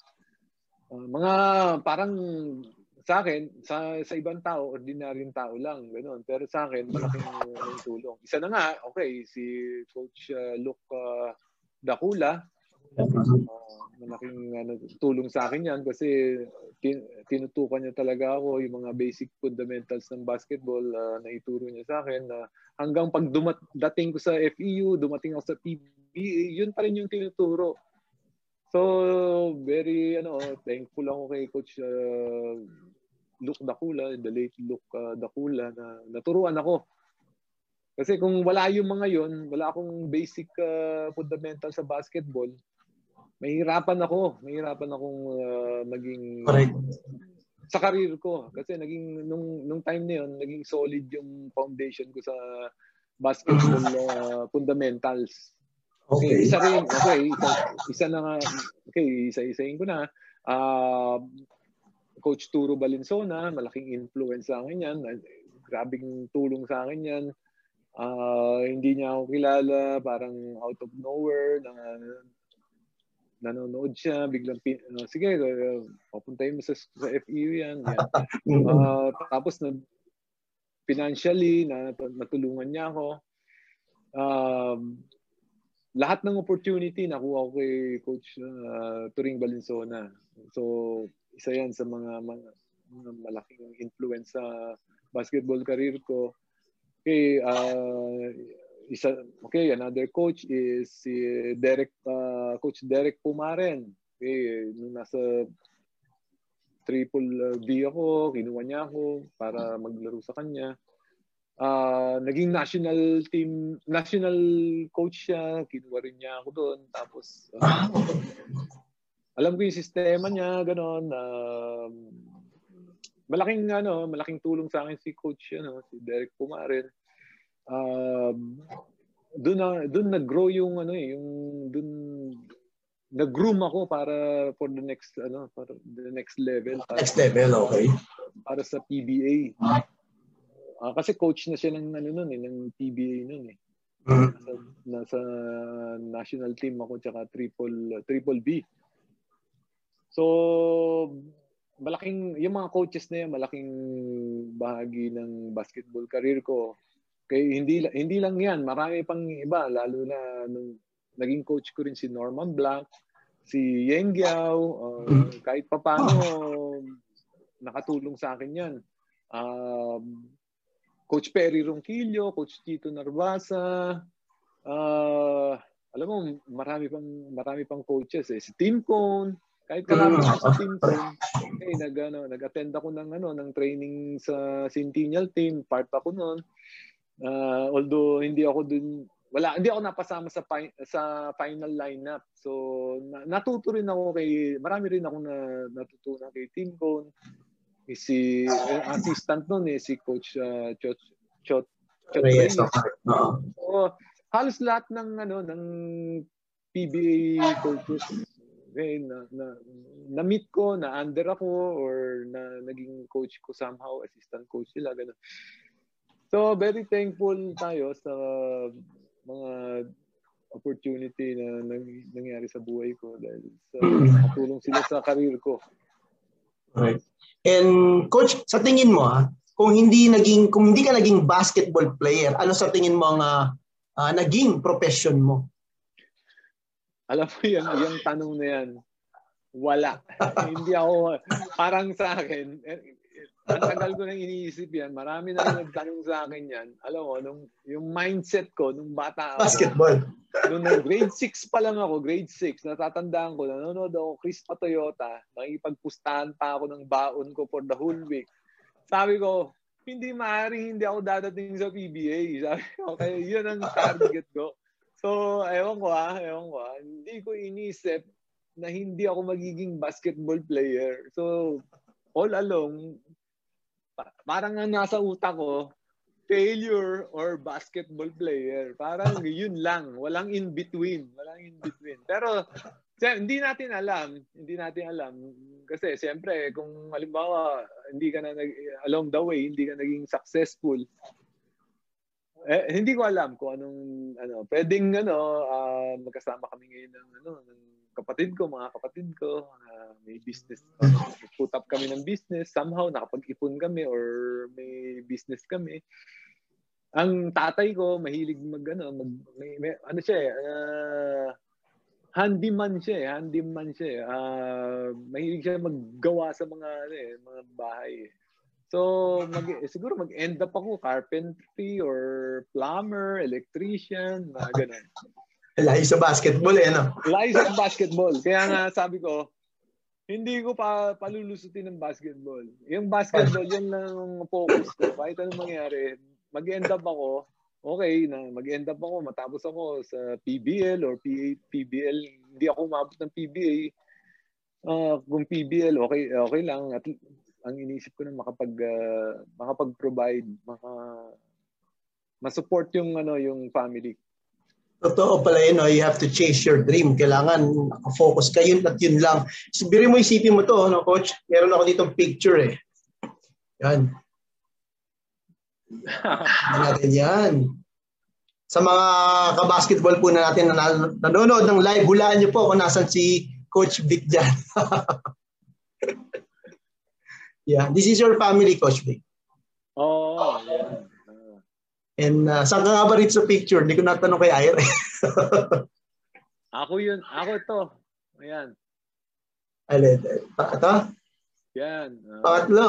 uh, mga parang sa akin, sa, sa ibang tao, ordinaryong tao lang, ganoon. Pero sa akin, malaking [laughs] tulong. Isa na nga, okay, si Coach uh, Luke uh, Dakula, Uh, malaking ano, tulong sa akin yan kasi tin- tinutukan niya talaga ako yung mga basic fundamentals ng basketball uh, na ituro niya sa akin na hanggang pag dumat- ko sa FEU, dumating ako sa PBA, yun pa rin yung tinuturo. So, very ano, thankful ako kay Coach uh, Luke Dakula, the late Luke uh, Dakula na naturuan ako kasi kung wala yung mga yon, wala akong basic uh, fundamental sa basketball, mahirapan ako. Mahirapan akong uh, maging Correct. sa career ko. Kasi naging nung nung time na yon, naging solid yung foundation ko sa basketball uh, fundamentals. Okay. Isa rin, okay, isa, isa na nga, okay, isa-isahin ko na. Uh, Coach Turo Balinsona, malaking influence sa akin yan. Grabing tulong sa akin yan. Uh, hindi niya ako kilala, parang out of nowhere, na nanonood siya, biglang, pin, uh, sige, uh, papuntahin mo sa, sa FEU yan. yan. Uh, [laughs] tapos, na, financially, na, natulungan niya ako. Um, lahat ng opportunity nakuha ko kay Coach uh, Turing Balinsona. So, isa yan sa mga, mga, mga malaking influence sa basketball career ko. Okay, uh, isa, okay, another coach is si Derek, uh, Coach Derek Pumaren. Okay, nung nasa triple B ako, kinuha niya ako para maglaro sa kanya. Uh, naging national team, national coach siya, kinuha rin niya ako doon. Tapos, uh, alam ko yung sistema niya, gano'n. Uh, malaking ano, malaking tulong sa akin si coach ano, si Derek Pumarin. Um, doon na doon nag-grow yung ano eh, yung doon nag-groom ako para for the next ano, para the next level. Para, next level, okay. Para sa PBA. Uh, kasi coach na siya ng ano noon eh, ng PBA noon eh. Mm-hmm. Nasa, nasa national team ako tsaka triple triple B. So malaking yung mga coaches na yan, malaking bahagi ng basketball career ko. Kaya hindi hindi lang 'yan, marami pang iba lalo na nung naging coach ko rin si Norman Black, si Yeng Giao, uh, kahit papaano nakatulong sa akin 'yan. Um, coach Perry Ronquillo, Coach Tito Narvasa, uh, alam mo marami pang marami pang coaches eh. Si Tim Cone, kahit kalama ko sa team ko, eh, nag, ano, nag-attend ako ng, ano, ng training sa Centennial team. Part ako noon. Uh, although hindi ako dun, wala, hindi ako napasama sa, fi- sa final lineup. So, na, natuto rin ako kay, marami rin ako na natutunan kay Team Cone. Eh, si uh, assistant noon eh, si Coach uh, Chot, Chot, Chot Reyes. Uh-huh. So, halos lahat ng, ano, ng PBA coaches eh, na, na, na-meet ko, na-under ako, or na naging coach ko somehow, assistant coach sila, ganun. So, very thankful tayo sa mga opportunity na nang, nangyari sa buhay ko dahil sa nakatulong sila sa career ko. Right. And coach, sa tingin mo ha, kung hindi naging kung hindi ka naging basketball player, ano sa tingin mo ang uh, uh, naging profession mo? Alam mo yung, yung tanong na yan, wala. [laughs] Hindi ako, parang sa akin, ang tagal ko nang iniisip yan. Marami na rin nagtanong sa akin yan. Alam mo, nung, yung mindset ko nung bata ako. Basketball. Nung grade 6 pa lang ako, grade 6, natatandaan ko, nanonood ako Chris Toyota, nakipagpustahan pa ako ng baon ko for the whole week. Sabi ko, hindi maaaring hindi ako dadating sa PBA. Sabi ko, kaya yun ang target ko. So, ewan ko ah, ewan ko ah. Hindi ko inisip na hindi ako magiging basketball player. So, all along, parang ang nasa utak ko, failure or basketball player. Parang [laughs] yun lang. Walang in between. Walang in between. Pero hindi natin alam. Hindi natin alam. Kasi siyempre, kung halimbawa, hindi ka na nag, along the way, hindi ka naging successful, eh, hindi ko alam kung anong ano, pwedeng ano, uh, magkasama kami ngayon ng ano, ng kapatid ko, mga kapatid ko, uh, may business, [laughs] uh, put up kami ng business, somehow nakapag-ipon kami or may business kami. Ang tatay ko mahilig mag ano, mag, may, may, ano siya eh, uh, handyman siya eh. Handyman siya eh. Uh, mahilig siya maggawa sa mga, ano, eh, mga bahay eh. So, mag, siguro mag-end up ako carpentry or plumber, electrician, mga [laughs] ganun. Lahi sa basketball eh, no? Sa basketball. Kaya nga sabi ko, hindi ko pa palulusutin ng basketball. Yung basketball, yun lang focus ko. Kahit anong mangyari, mag-end up ako, okay na mag-end up ako, matapos ako sa PBL or PBL, hindi ako umabot ng PBA. Uh, ah, kung PBL, okay, okay lang. At ang iniisip ko na makapag uh, makapag-provide, maka ma-support yung ano yung family. Totoo pala yun, no? you have to chase your dream. Kailangan focus ka yun at yun lang. Sabiri mo isipin mo to, no, coach? Meron ako dito picture eh. Yan. natin yan. Sa mga kabasketball po na natin na nanonood ng live, hulaan niyo po kung nasan si Coach Vic dyan. [laughs] Yeah, this is your family, Coach Vic. Oh, yeah. And uh, saan ka nga ba rin sa picture? Hindi ko natanong kay Ira. [laughs] ako yun. Ako to. Ayan. Alin? Ito? Yan. Uh, Pangatlo.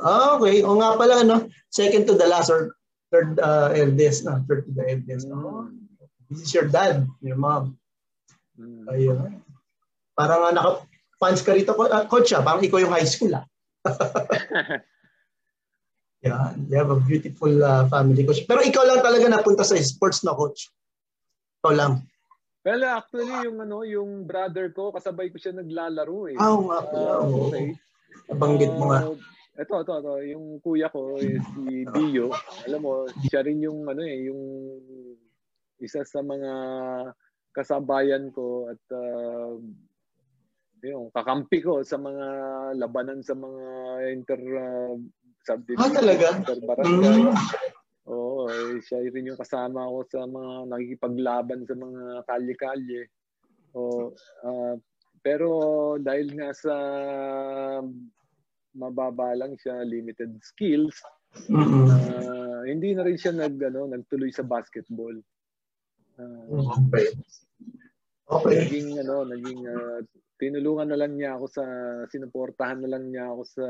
Oh, okay. O nga pala, ano? Second to the last or third uh, eldest. No? Third to the eldest. Mm. Oh, this is your dad, your mom. Mm. Ayun. Parang uh, naka-fans ka rito, coach, ah. Parang ikaw yung high school, ah. [laughs] yeah, you have a beautiful uh, family coach. Pero ikaw lang talaga napunta sa sports na coach. Ikaw lang. Well, actually, yung ano, yung brother ko, kasabay ko siya naglalaro eh. Ah, oh, nga pala. Uh, okay. Nabanggit mo nga. Uh, ito, ito, ito. Yung kuya ko, is si Dio. Alam mo, siya rin yung, ano eh, yung isa sa mga kasabayan ko at uh, yung kakampi ko sa mga labanan sa mga inter uh, subdivision. Ah, talaga? Barangay. Mm. Oo, eh, siya rin yung kasama ko sa mga nakikipaglaban sa mga kalye-kalye. O, uh, pero dahil nga sa mababa lang siya, limited skills, mm-hmm. uh, hindi na rin siya nag, ano, nagtuloy sa basketball. Uh, okay. Okay. Naging, ano, naging uh, tinulungan na lang niya ako sa sinuportahan na lang niya ako sa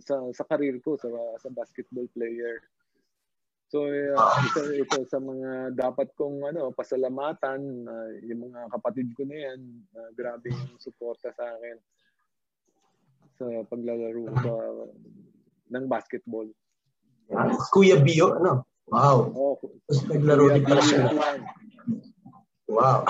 sa sa career ko sa sa basketball player. So uh, ito, ito sa mga dapat kong ano pasalamatan uh, yung mga kapatid ko na yan uh, grabe yung suporta sa akin sa paglalaro sa ng basketball. Kuya Bio ano? Wow. Oh, naglaro din pala siya. Wow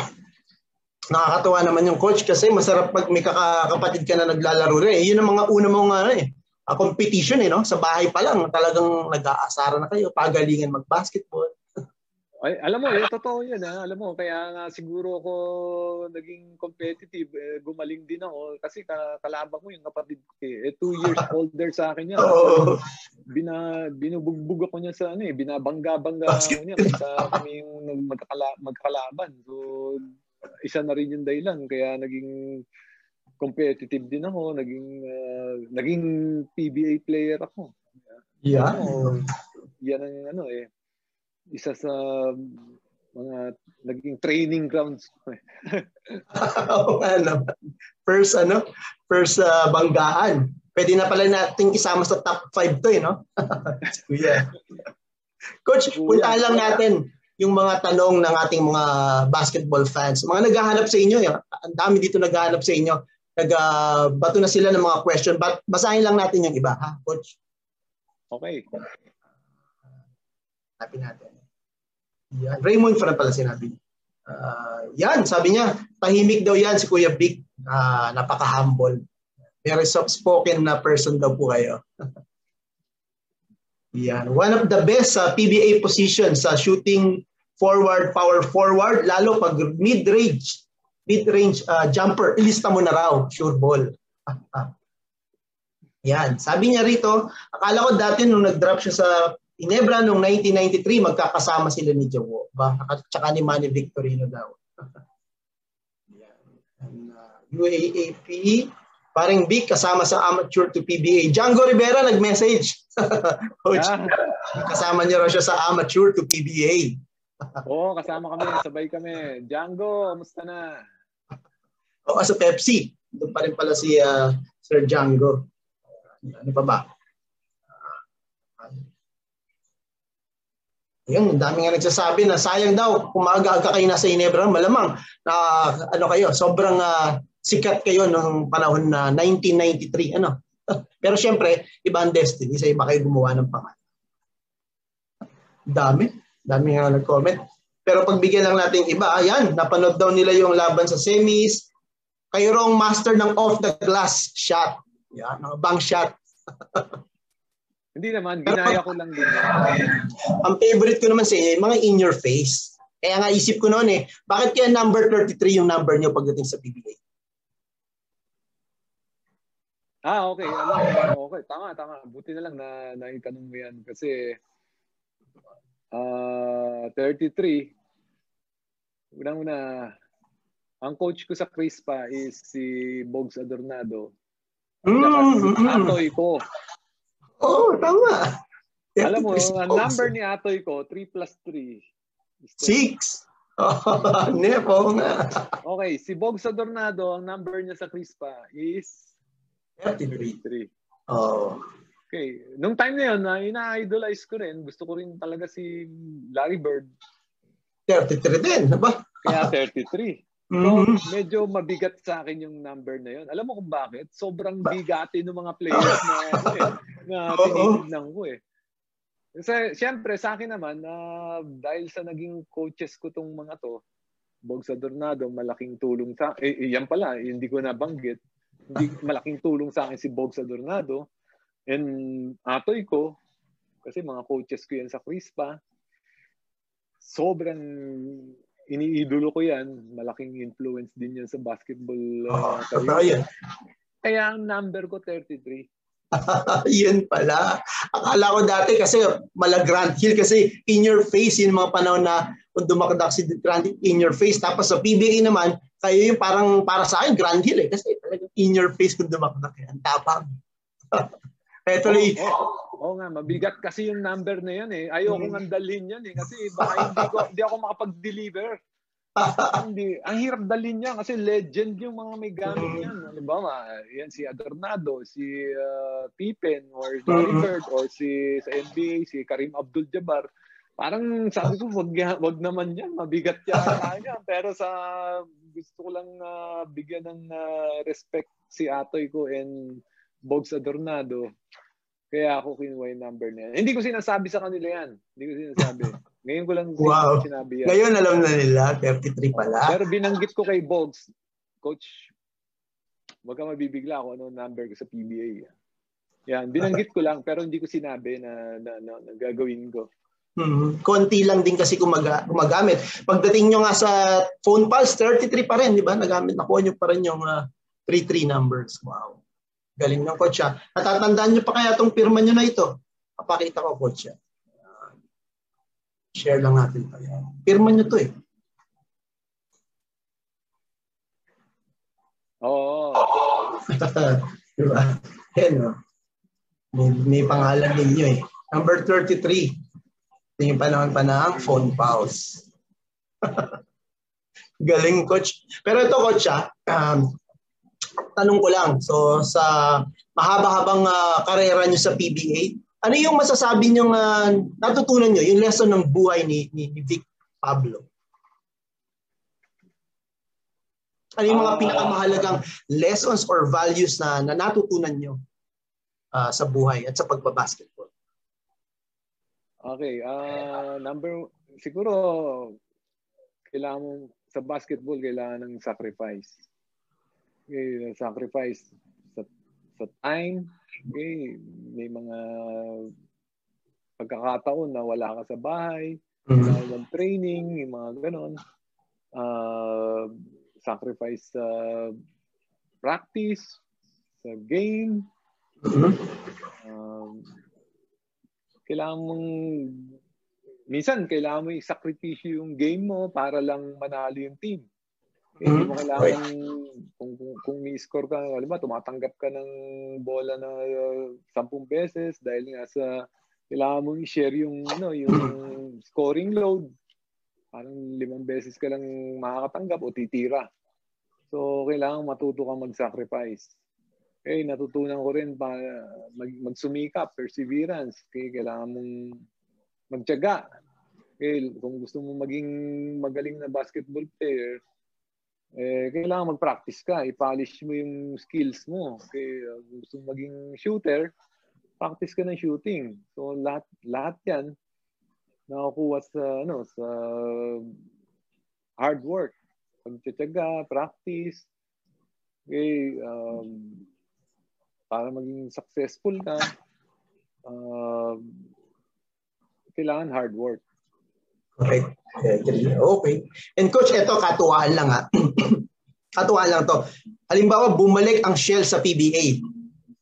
nakakatuwa naman yung coach kasi masarap pag may kakapatid ka na naglalaro rin. Eh, yun ang mga una mong ano eh, a competition eh, no? Sa bahay pa lang, talagang nag-aasara na kayo, pagalingan mag-basketball. [laughs] Ay, alam mo, eh, totoo yan. Ha? Alam mo, kaya nga siguro ako naging competitive. Eh, gumaling din ako kasi kalabang ko yung kapatid ko. Eh. eh two years [laughs] older sa akin yan. Oh. Bina, binubugbog ako niya sa ano eh, binabangga-bangga ako niya sa kami yung magkakala, magkakalaban. So, isa na rin yung dahilan kaya naging competitive din ako, naging uh, naging PBA player ako. Yeah. Ano, yan ang ano eh isa sa mga naging training grounds ko. Eh. [laughs] Oo ano. First ano, first uh, banggaan. Pwede na pala nating isama sa top 5 to eh, no? [laughs] Kuya. Coach, punta lang natin yung mga tanong ng ating mga basketball fans. Mga naghahanap sa inyo, yan. ang dami dito naghahanap sa inyo. Nag-bato uh, na sila ng mga question. But basahin lang natin yung iba, ha, Coach? Okay. Hanapin natin. Yan. Raymond Fran pala sinabi. Uh, yan, sabi niya, tahimik daw yan si Kuya Big. Uh, napaka-humble. Very soft-spoken na person daw po kayo. [laughs] Yan. One of the best sa uh, PBA positions sa uh, shooting forward, power forward, lalo pag mid-range, mid-range uh, jumper, ilista mo na raw, sure ball. [laughs] Yan. Sabi niya rito, akala ko dati nung nag-drop siya sa Inebra noong 1993, magkakasama sila ni Jowo. Ba? Tsaka ni Manny Victorino daw. [laughs] Yan. And, uh, UAAP, Paring Vic kasama sa amateur to PBA. Django Rivera nag-message. [laughs] Coach, yeah. kasama niya raw siya sa amateur to PBA. [laughs] Oo, kasama kami. Sabay kami. Django, kamusta na? [laughs] O sa Pepsi. Doon pa rin pala si uh, Sir Django. Ano pa ba? Ayun, dami nga nagsasabi na sayang daw kung maaga-aga kayo nasa Inebra, malamang na ano kayo, sobrang uh, sikat kayo nung panahon na 1993. Ano? [laughs] Pero syempre, iba ang destiny. Sa iba kayo gumawa ng pangalan. Dami. Dami nga nag-comment. Pero pagbigyan lang natin iba, ayan, napanood daw nila yung laban sa semis. Kayo rong master ng off the glass shot. Yan, bank shot. [laughs] Hindi naman, ginaya ko lang din. Ang favorite ko naman sa inyo, mga in your face. Kaya nga isip ko noon eh, bakit kaya number 33 yung number nyo pagdating sa PBA? Ah, okay. Alam, okay. Tama, tama. Buti na lang na naitanong mo yan. Kasi uh, 33, unang-una, ang coach ko sa Crispa is si Bogs Adornado. Mm-hmm. Atoy ko. Oo, oh, tama. Alam mo, ang number ni Atoy ko, 3 plus 3. 6. Oh, nepo nga. Okay, si Bog Adornado, ang number niya sa Crispa is 33. Oh. Okay. Nung time na yun, na ina-idolize ko rin, gusto ko rin talaga si Larry Bird. 33 din, ba? Kaya 33. [laughs] Mm-hmm. So, medyo mabigat sa akin yung number na yun. Alam mo kung bakit? Sobrang bigati ng mga players na, [laughs] ano eh, na tinitignan ko eh. Kasi siyempre sa akin naman, uh, dahil sa naging coaches ko tong mga to, Bogs Adornado, malaking tulong sa eh, eh, yan pala, hindi ko nabanggit. Hindi malaking tulong sa akin si Bogs Adornado and atoy ko kasi mga coaches ko yan sa Crispa. Sobrang iniidolo ko yan. Malaking influence din yan sa basketball uh, career. Kaya ang number ko 33. [laughs] Yun pala. Akala ko dati kasi mala Grand Hill kasi in your face yung mga panahon na kung dumakdak si Grand Hill in your face. Tapos sa PBA naman, kayo yung parang para sa akin Grand Hill eh. Kasi talagang in your face kung dumakdak yan. Tapang. [laughs] Kaya tuloy, oh, oh. Oo nga, mabigat kasi yung number na yan eh. Ayoko mm. nga dalhin yan eh. Kasi baka hindi, ko, hindi ako makapag-deliver. Hindi, ang hirap dalhin yan kasi legend yung mga may gamit mm. yan. Halimbawa, yan si Adornado, si uh, Pippen, or mm-hmm. Bird, or si sa NBA, si Karim Abdul-Jabbar. Parang sabi ko, wag, wag naman yan, mabigat yan [laughs] kanya. Pero sa gusto ko lang uh, bigyan ng uh, respect si Atoy ko and Bogs Adornado kaya ako kinuha yung number na yan. Hindi ko sinasabi sa kanila yan. Hindi ko sinasabi. [laughs] Ngayon ko lang wow. sinabi yan. Ngayon alam na nila, 33 pala. Pero binanggit ko kay Bogs, Coach, wag ka mabibigla ako ano number ko sa PBA. Yan, binanggit ko lang pero hindi ko sinabi na, na, na, na gagawin ko. Hmm. Konti lang din kasi kumaga, gumagamit. Pagdating nyo nga sa phone pulse, 33 pa rin, di ba? Nagamit, nakuha nyo pa rin yung uh, 3-3 numbers. Wow. Galing ng coach siya. Natatandaan niyo pa kaya itong pirma niyo na ito? Papakita ko coach siya. Share lang natin yan. Pirma niyo to eh. Oo. Oh. [laughs] diba? Yan no? May, may pangalan ninyo eh. Number 33. Ito yung panahon pa ng phone pause. [laughs] Galing coach. Pero ito coach ah, um, tanong ko lang, so sa mahaba-habang uh, karera nyo sa PBA, ano yung masasabi nyo uh, natutunan nyo, yung lesson ng buhay ni, ni, ni Vic Pablo? Ano yung mga uh, pinakamahalagang lessons or values na, na natutunan nyo uh, sa buhay at sa pagbabasketball? Okay, uh, number, siguro, kailangan mo, sa basketball, kailangan ng sacrifice okay, sacrifice sa, time. Okay, may mga pagkakataon na wala ka sa bahay, mm-hmm. ng training, yung mga ganon. Uh, sacrifice sa practice, sa game. Mm-hmm. Uh, kailangan mong minsan kailangan mo i-sakripisyo yung game mo para lang manalo yung team. Eh, hindi mo kailangan, kung, kung, kung may score ka, alam ba, tumatanggap ka ng bola na uh, 10 beses dahil nga sa, kailangan mong i-share yung, ano, yung [clears throat] scoring load. Parang limang beses ka lang makakatanggap o titira. So, kailangan matuto kang mag-sacrifice. Okay, natutunan ko rin pa mag, magsumikap, perseverance. Okay, kailangan mong magtiyaga. Okay, kung gusto mo maging magaling na basketball player, eh, kailangan mag-practice ka. I-polish mo yung skills mo. Okay, kung gusto maging shooter, practice ka ng shooting. So, lahat, lahat yan, nakukuha sa, ano, sa hard work. Pagtsatsaga, practice. Okay, um, para maging successful ka, uh, kailangan hard work. Correct. Okay. And coach, ito katuwaan lang ha. [clears throat] katuwaan lang to. Halimbawa, bumalik ang Shell sa PBA.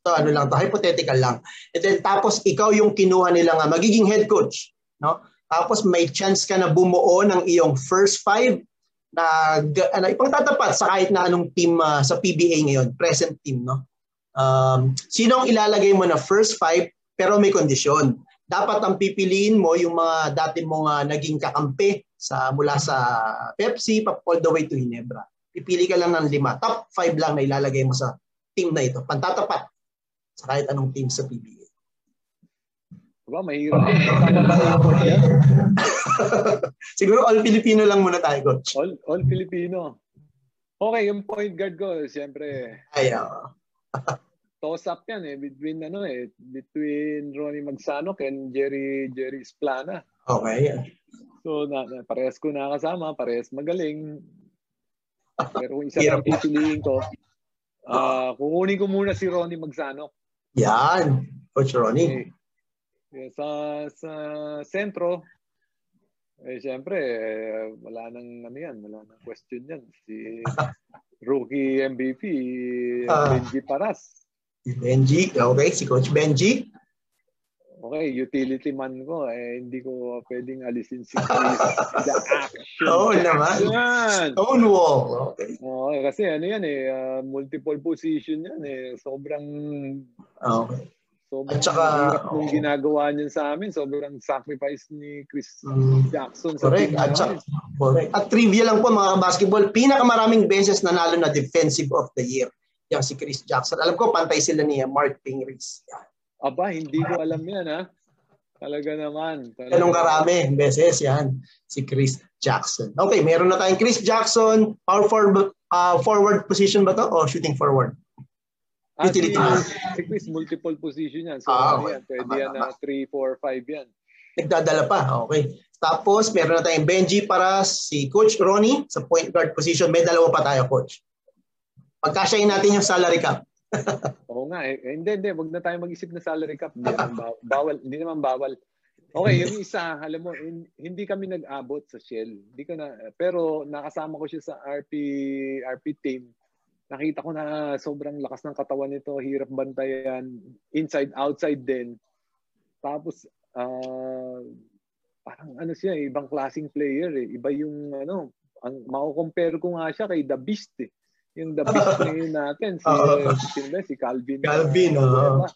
So ano lang to, hypothetical lang. And then tapos ikaw yung kinuha nila nga magiging head coach, no? Tapos may chance ka na bumuo ng iyong first five na ano, ipangtatapat sa kahit na anong team uh, sa PBA ngayon, present team, no? Um, sino ang ilalagay mo na first five pero may kondisyon? Dapat ang pipiliin mo yung mga dati mong uh, naging kakampi sa mula sa Pepsi all the way to Hinebra. Pipili ka lang ng lima. Top five lang na ilalagay mo sa team na ito. Pantatapat sa kahit anong team sa PBA. Diba, mahirap. [laughs] Siguro all Filipino lang muna tayo, coach. All, all Filipino. Okay, yung point guard ko, siyempre. Ay, uh, [laughs] toss up yan eh between ano eh between Ronnie Magsanok and Jerry Jerry Splana. Okay. So na, na parehas ko nakasama, parehas magaling. Pero kung isa lang pipiliin ko, uh, kukunin ko muna si Ronnie Magsanok. Yan, Coach Ronnie. Okay. Sa sa sentro, eh siyempre eh, wala nang ano yan, wala nang question yan. Si [laughs] rookie MVP, uh, Benji Paras. Benji, okay, si Coach Benji. Okay, utility man ko, eh, hindi ko pwedeng alisin si Chris the action. Oo oh, naman. Yan. Stonewall. Okay. Oo, oh, kasi ano yan eh, uh, multiple position yan eh. Sobrang okay. Sobrang At saka, nung ginagawa niya sa amin. Sobrang sacrifice ni Chris um, Jackson. Sa correct. At, saka, correct. At trivia lang po mga basketball, pinakamaraming beses nanalo na defensive of the year. Yan si Chris Jackson. Alam ko, pantay sila ni Mark Pingris. Yan. Aba, hindi ko alam yan ha. Talaga naman. Talaga Ganong karami beses yan. Si Chris Jackson. Okay, meron na tayong Chris Jackson. Power forward, uh, forward position ba to o shooting forward? Ah, utility si, si Chris, multiple position yan. So, ah, okay. yan, pwede yan na 3, 4, 5 yan. Nagdadala pa. Okay. Tapos, meron na tayong Benji para si Coach Ronnie sa point guard position. May dalawa pa tayo, Coach. Pagkasyahin natin yung salary cap. [laughs] Oo nga. Eh. Hindi, hindi. Huwag na tayo mag-isip na salary cap. Hindi naman bawal. Hindi naman bawal. Okay, yung isa, alam mo, hindi kami nag-abot sa Shell. Hindi ko na, pero nakasama ko siya sa RP RP team nakita ko na sobrang lakas ng katawan nito, hirap bantayan, inside, outside din. Tapos, uh, parang ano siya, eh, ibang klaseng player eh. Iba yung ano, ang mako-compare ko nga siya kay The Beast eh. Yung The Beast [laughs] ngayon natin, si, uh, si, si Calvin. Calvin, uh, uh,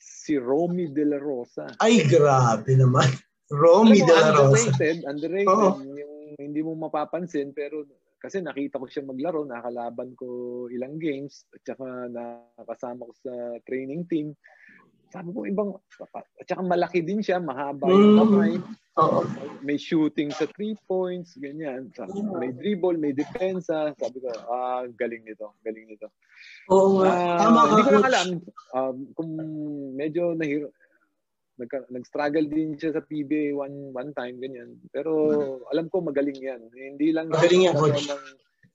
si Romy De La Rosa. Ay, grabe naman. Romy De La Rosa. Underrated, underrated. Oh. Yung hindi mo mapapansin, pero kasi nakita ko siya maglaro, nakalaban ko ilang games, at saka nakasama ko sa training team. Sabi ko, ibang, at saka malaki din siya, mahaba yung mm. kamay. Uh-oh. May shooting sa three points, ganyan. Sabi, may dribble, may depensa. Sabi ko, ah, galing nito, galing nito. Oo, uh, tama Hindi ko lang alam um, kung medyo nahiro, nag, nag-struggle din siya sa PBA one one time ganyan. Pero alam ko magaling 'yan. Hindi lang magaling yan, coach. Ng,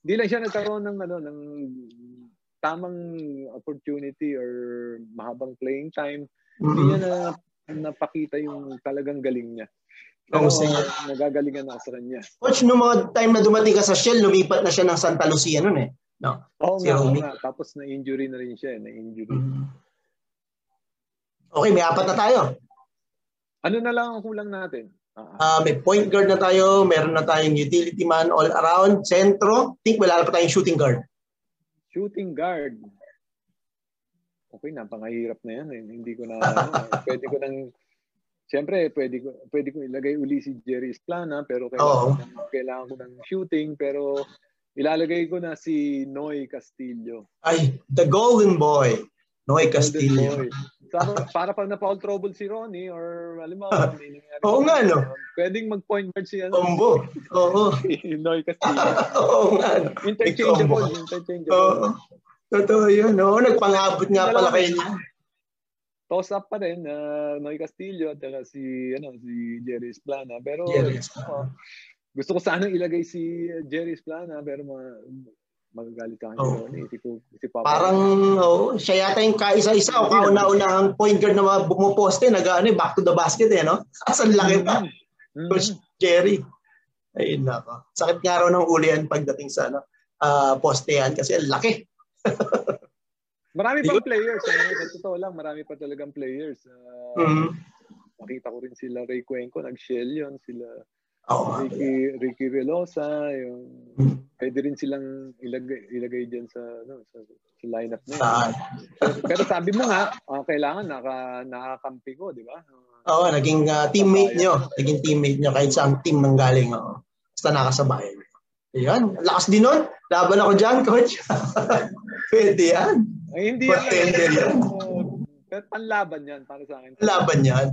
hindi lang siya nagkaroon ng ano ng tamang opportunity or mahabang playing time. Mm-hmm. Hindi niya na napakita yung talagang galing niya. Pero oh, nagagalingan ako sa kanya. Coach, no mga time na dumating ka sa Shell, lumipat na siya ng Santa Lucia noon eh. No? Oo si nga, nga, Tapos na-injury na rin siya. Eh. Na-injury. Mm-hmm. Okay, may apat na tayo. Ano na lang ang kulang natin? Uh, may point guard na tayo, meron na tayong utility man all around, sentro. Think wala pa tayong shooting guard. Shooting guard. Okay, napakahirap na yan. Eh. Hindi ko na, [laughs] ano, pwede ko nang, siyempre, pwede ko, pwede ko ilagay uli si Jerry Esplana, pero kailangan, oh. kailangan ko ng shooting, pero ilalagay ko na si Noy Castillo. Ay, the golden boy. Noy Castillo. Boy. Para, [laughs] para pag na-foul trouble si Ronnie or alam mo, may nangyari. Oo nga, no? Pwedeng mag-point guard si ano. Combo. Oo. [laughs] Noy Castillo. [laughs] Oo nga. no? Interchangeable. Oo. Interchangeable. Totoo yun. Oo, nagpangabot nga pala kayo niya. Toss up pa rin uh, Noy Castillo at saka si ano si Jerry Esplana pero Jerry uh, gusto ko sanang ilagay si Jerry Esplana pero ma magagalit ka Oh. oh. si, si Papa. Parang, oh, siya yata yung kaisa-isa o kauna-unahang point guard na bumuposte, nag ano, eh, back to the basket eh, no? [laughs] Asan laki pa. Mm. Coach Jerry. Ayun nako. Sakit nga raw ng ulian pagdating sa ano, ah, postehan kasi ang laki. [laughs] Marami pang players. Ano, sa totoo lang, marami pa talagang players. Uh, Mhm. Nakita ko rin sila Ray Cuenco, nag-shell yun. Sila Oo. Ricky, Ricky Relosa. Yung, pwede rin silang ilagay, ilagay dyan sa, ano, sa, sa lineup na. Saan? Pero, pero sabi mo nga, ah, kailangan naka, nakakampi ko, di ba? Oo, naging ah, teammate nyo. Naging teammate nyo kahit saan team nang galing. Oo. Basta nakasabayan. Ayan. Lakas din nun. Laban ako dyan, coach. [laughs] Pwede yan. Ay, hindi Contender yan. Uh, pero panlaban yan para sa akin. Laban yan.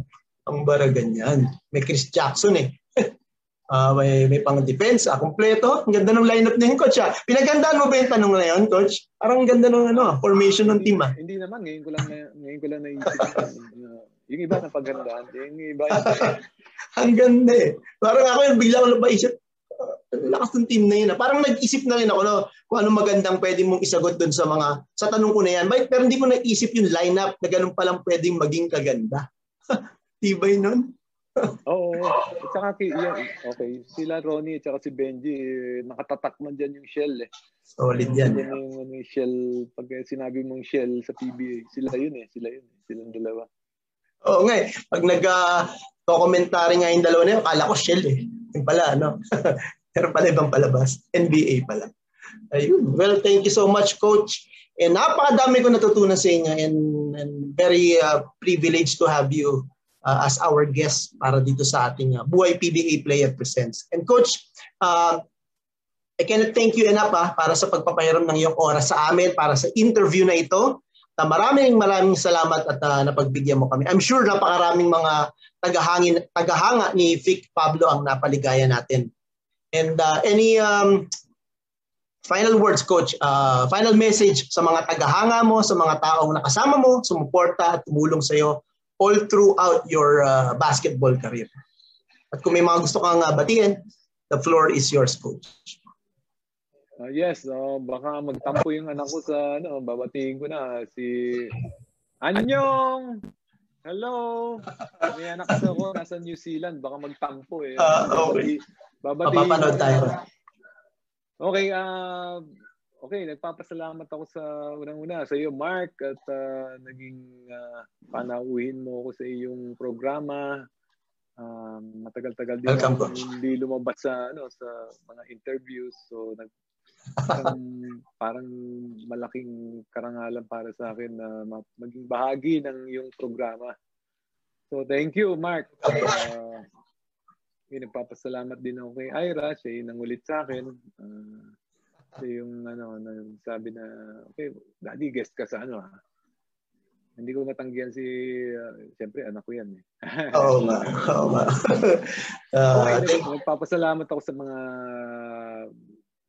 Ang baragan yan. May Chris Jackson eh. [laughs] Ah, may may pang defense, ah, kompleto. Ang ganda ng lineup niya, coach. Ah. Pinagandaan mo ba yung tanong na yun, coach? Parang ang ganda ng ano, formation ng team. Ah. Hindi naman, ngayon ko lang na, ngayon ko lang naisip. [laughs] uh, yung iba na pagandaan, yung iba [laughs] ang ganda eh. Parang ako yung bigla ko napaisip, lakas ng team na yun. Ah. Parang nag-isip na rin ako no, kung ano magandang pwede mong isagot doon sa mga, sa tanong ko na yan. But, pero hindi ko naisip yung lineup na ganun palang pwedeng maging kaganda. [laughs] Tibay nun. Oo. At saka, yan, okay, sila Ronnie at saka si Benji, eh, nakatatak man dyan yung shell eh. Solid yan. Yan yung ano, yung shell, pag sinabi mong shell sa PBA, sila yun eh, sila yun eh, silang dalawa. Oo nga eh. Pag nag-commentary nga yung dalawa na yun, akala ko shell eh. Yung pala, ano? [laughs] Pero pala ibang palabas. NBA pala. Ayun. Well, thank you so much, Coach. And napakadami ko natutunan sa inyo and, and very uh, privileged to have you uh, as our guest para dito sa ating uh, Buhay PBA Player Presents. And Coach, uh, I cannot thank you enough ah, para sa pagpapahiram ng iyong oras sa amin para sa interview na ito. Na maraming maraming salamat at uh, napagbigyan mo kami. I'm sure napakaraming mga tagahangin tagahanga ni Vic Pablo ang napaligaya natin. And uh, any um, final words coach, uh, final message sa mga tagahanga mo, sa mga taong nakasama mo, sumuporta at tumulong sa iyo all throughout your uh, basketball career. At kung may mga gusto kang uh, batiin, the floor is yours coach. Uh, yes, uh, baka magtampo yung anak ko sa ano, babatiin ko na si Anyong! Hello! May anak kasi ako nasa New Zealand, baka magtampo eh. Ah, okay. Babatiin Mapapanood ko tayo. Okay, ah okay, nagpapasalamat ako sa unang-una sa iyo Mark at ah, naging uh, panauhin mo ako sa iyong programa. Um, matagal-tagal din Welcome, ako hindi lumabas sa ano sa mga interviews so nag parang, [laughs] parang malaking karangalan para sa akin na ma- maging bahagi ng iyong programa. So thank you Mark. Uh, yung nagpapasalamat din ako kay Ira, siya yung nangulit sa akin. Uh, siya yung ano, na, sabi na, okay, daddy, guest ka sa ano ha. Hindi ko matanggihan si, uh, siyempre anak ko yan eh. [laughs] Oo nga. Oo nga. uh, [laughs] okay, thank, nag- nagpapasalamat ako sa mga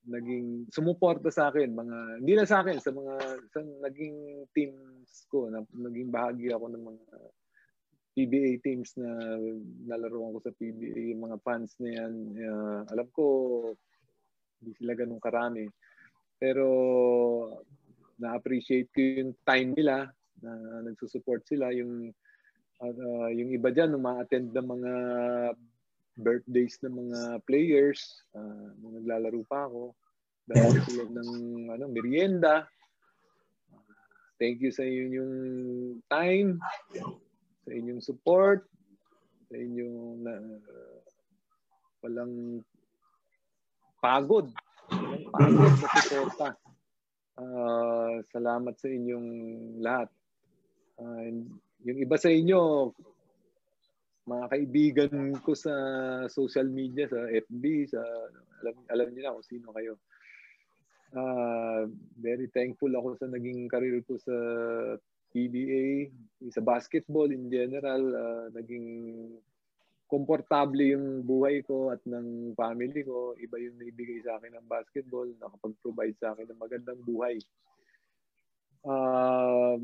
naging sumuporta sa akin mga hindi lang sa akin sa mga sa naging teams ko na naging bahagi ako ng mga PBA teams na nalaro ko sa PBA yung mga fans na yan uh, alam ko hindi sila ganun karami. Pero na-appreciate ko yung time nila na nagsusupport sila. Yung uh, yung iba diyan uma-attend ng mga birthdays ng mga players uh, nung naglalaro pa ako. Dahil sila ng ano merienda. Thank you sa inyong time sa inyong support sa inyong na, uh, walang pagod pagod na suporta uh, salamat sa inyong lahat uh, yung iba sa inyo mga kaibigan ko sa social media, sa FB, sa alam alam niyo na kung sino kayo. Uh, very thankful ako sa naging career ko sa PBA, sa basketball in general. Uh, naging komportable yung buhay ko at ng family ko. Iba yung naibigay sa akin ng basketball, nakapag-provide sa akin ng magandang buhay. Uh,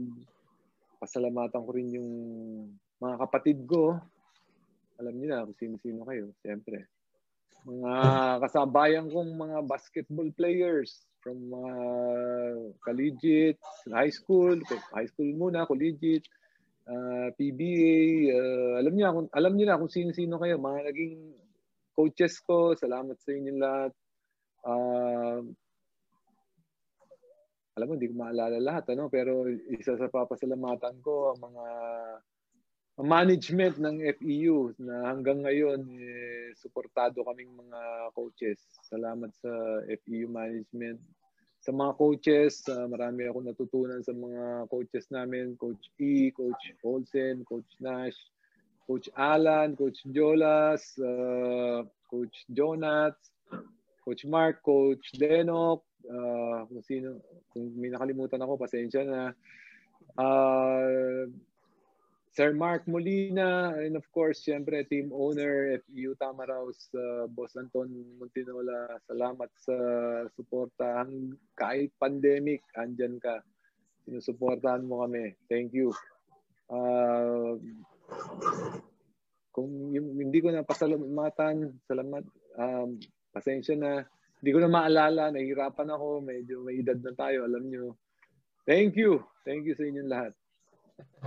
pasalamatan ko rin yung mga kapatid ko. Alam niyo na kung sino-sino kayo, siyempre. Mga [laughs] kasabayan kong mga basketball players from uh, collegiate, high school, high school muna, collegiate, uh, PBA, uh, alam niyo kung alam niyo na kung sino-sino kayo, mga naging coaches ko, salamat sa inyo lahat. Uh, alam mo, hindi ko maalala lahat, ano? pero isa sa papasalamatan ko, ang mga management ng FEU na hanggang ngayon eh, suportado kaming mga coaches. Salamat sa FEU management. Sa mga coaches, uh, marami ako natutunan sa mga coaches namin, Coach E, Coach Olsen, Coach Nash, Coach Alan, Coach Jolas, uh, Coach Jonats, Coach Mark, Coach Denok, uh, kung sino, kung may nakalimutan ako, pasensya na. Uh, Sir Mark Molina, and of course, siyempre, team owner, FEU Tamaraos, uh, Boss Anton Montinola, salamat sa suporta. Kahit pandemic, andyan ka. Sinusuportahan mo kami. Thank you. Uh, kung yung, hindi ko na pasalamatan, salamat, um, pasensya na. Hindi ko na maalala, nahihirapan ako, medyo may edad na tayo, alam nyo. Thank you. Thank you sa inyong lahat.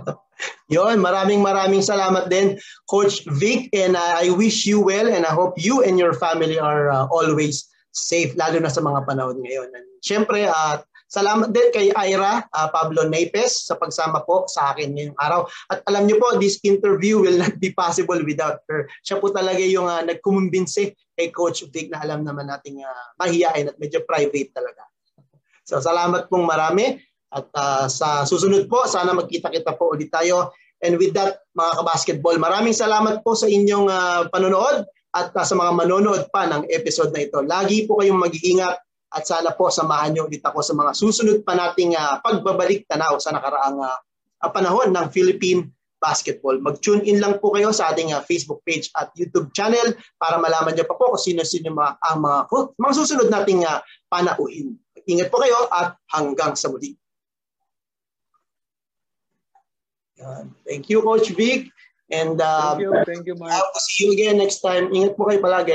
[laughs] Yon, maraming maraming salamat din Coach Vic and uh, I wish you well and I hope you and your family are uh, always safe lalo na sa mga panahon ngayon. And syempre uh, salamat din kay Ira uh, Pablo Napes sa pagsama po sa akin ngayong araw. At alam niyo po this interview will not be possible without her. Siya po talaga yung uh, nagkumumbinse kay Coach Vic na alam naman nating uh, mahihain at medyo private talaga. So salamat pong marami. At uh, sa susunod po, sana magkita-kita po ulit tayo. And with that, mga kabasketball, maraming salamat po sa inyong uh, panonood at uh, sa mga manonood pa ng episode na ito. Lagi po kayong mag-iingat at sana po samahan niyo ulit ako sa mga susunod pa nating uh, pagbabalik tanaw sa nakaraang uh, panahon ng Philippine basketball. Mag-tune in lang po kayo sa ating uh, Facebook page at YouTube channel para malaman niyo pa po kung sino-sino mga, ang mga, mga susunod nating uh, panauhin. Ingat po kayo at hanggang sa muli. Thank you, Coach Vic. And uh, thank you, thank you, Mark. I see you again next time. Ingat po kayo palagi.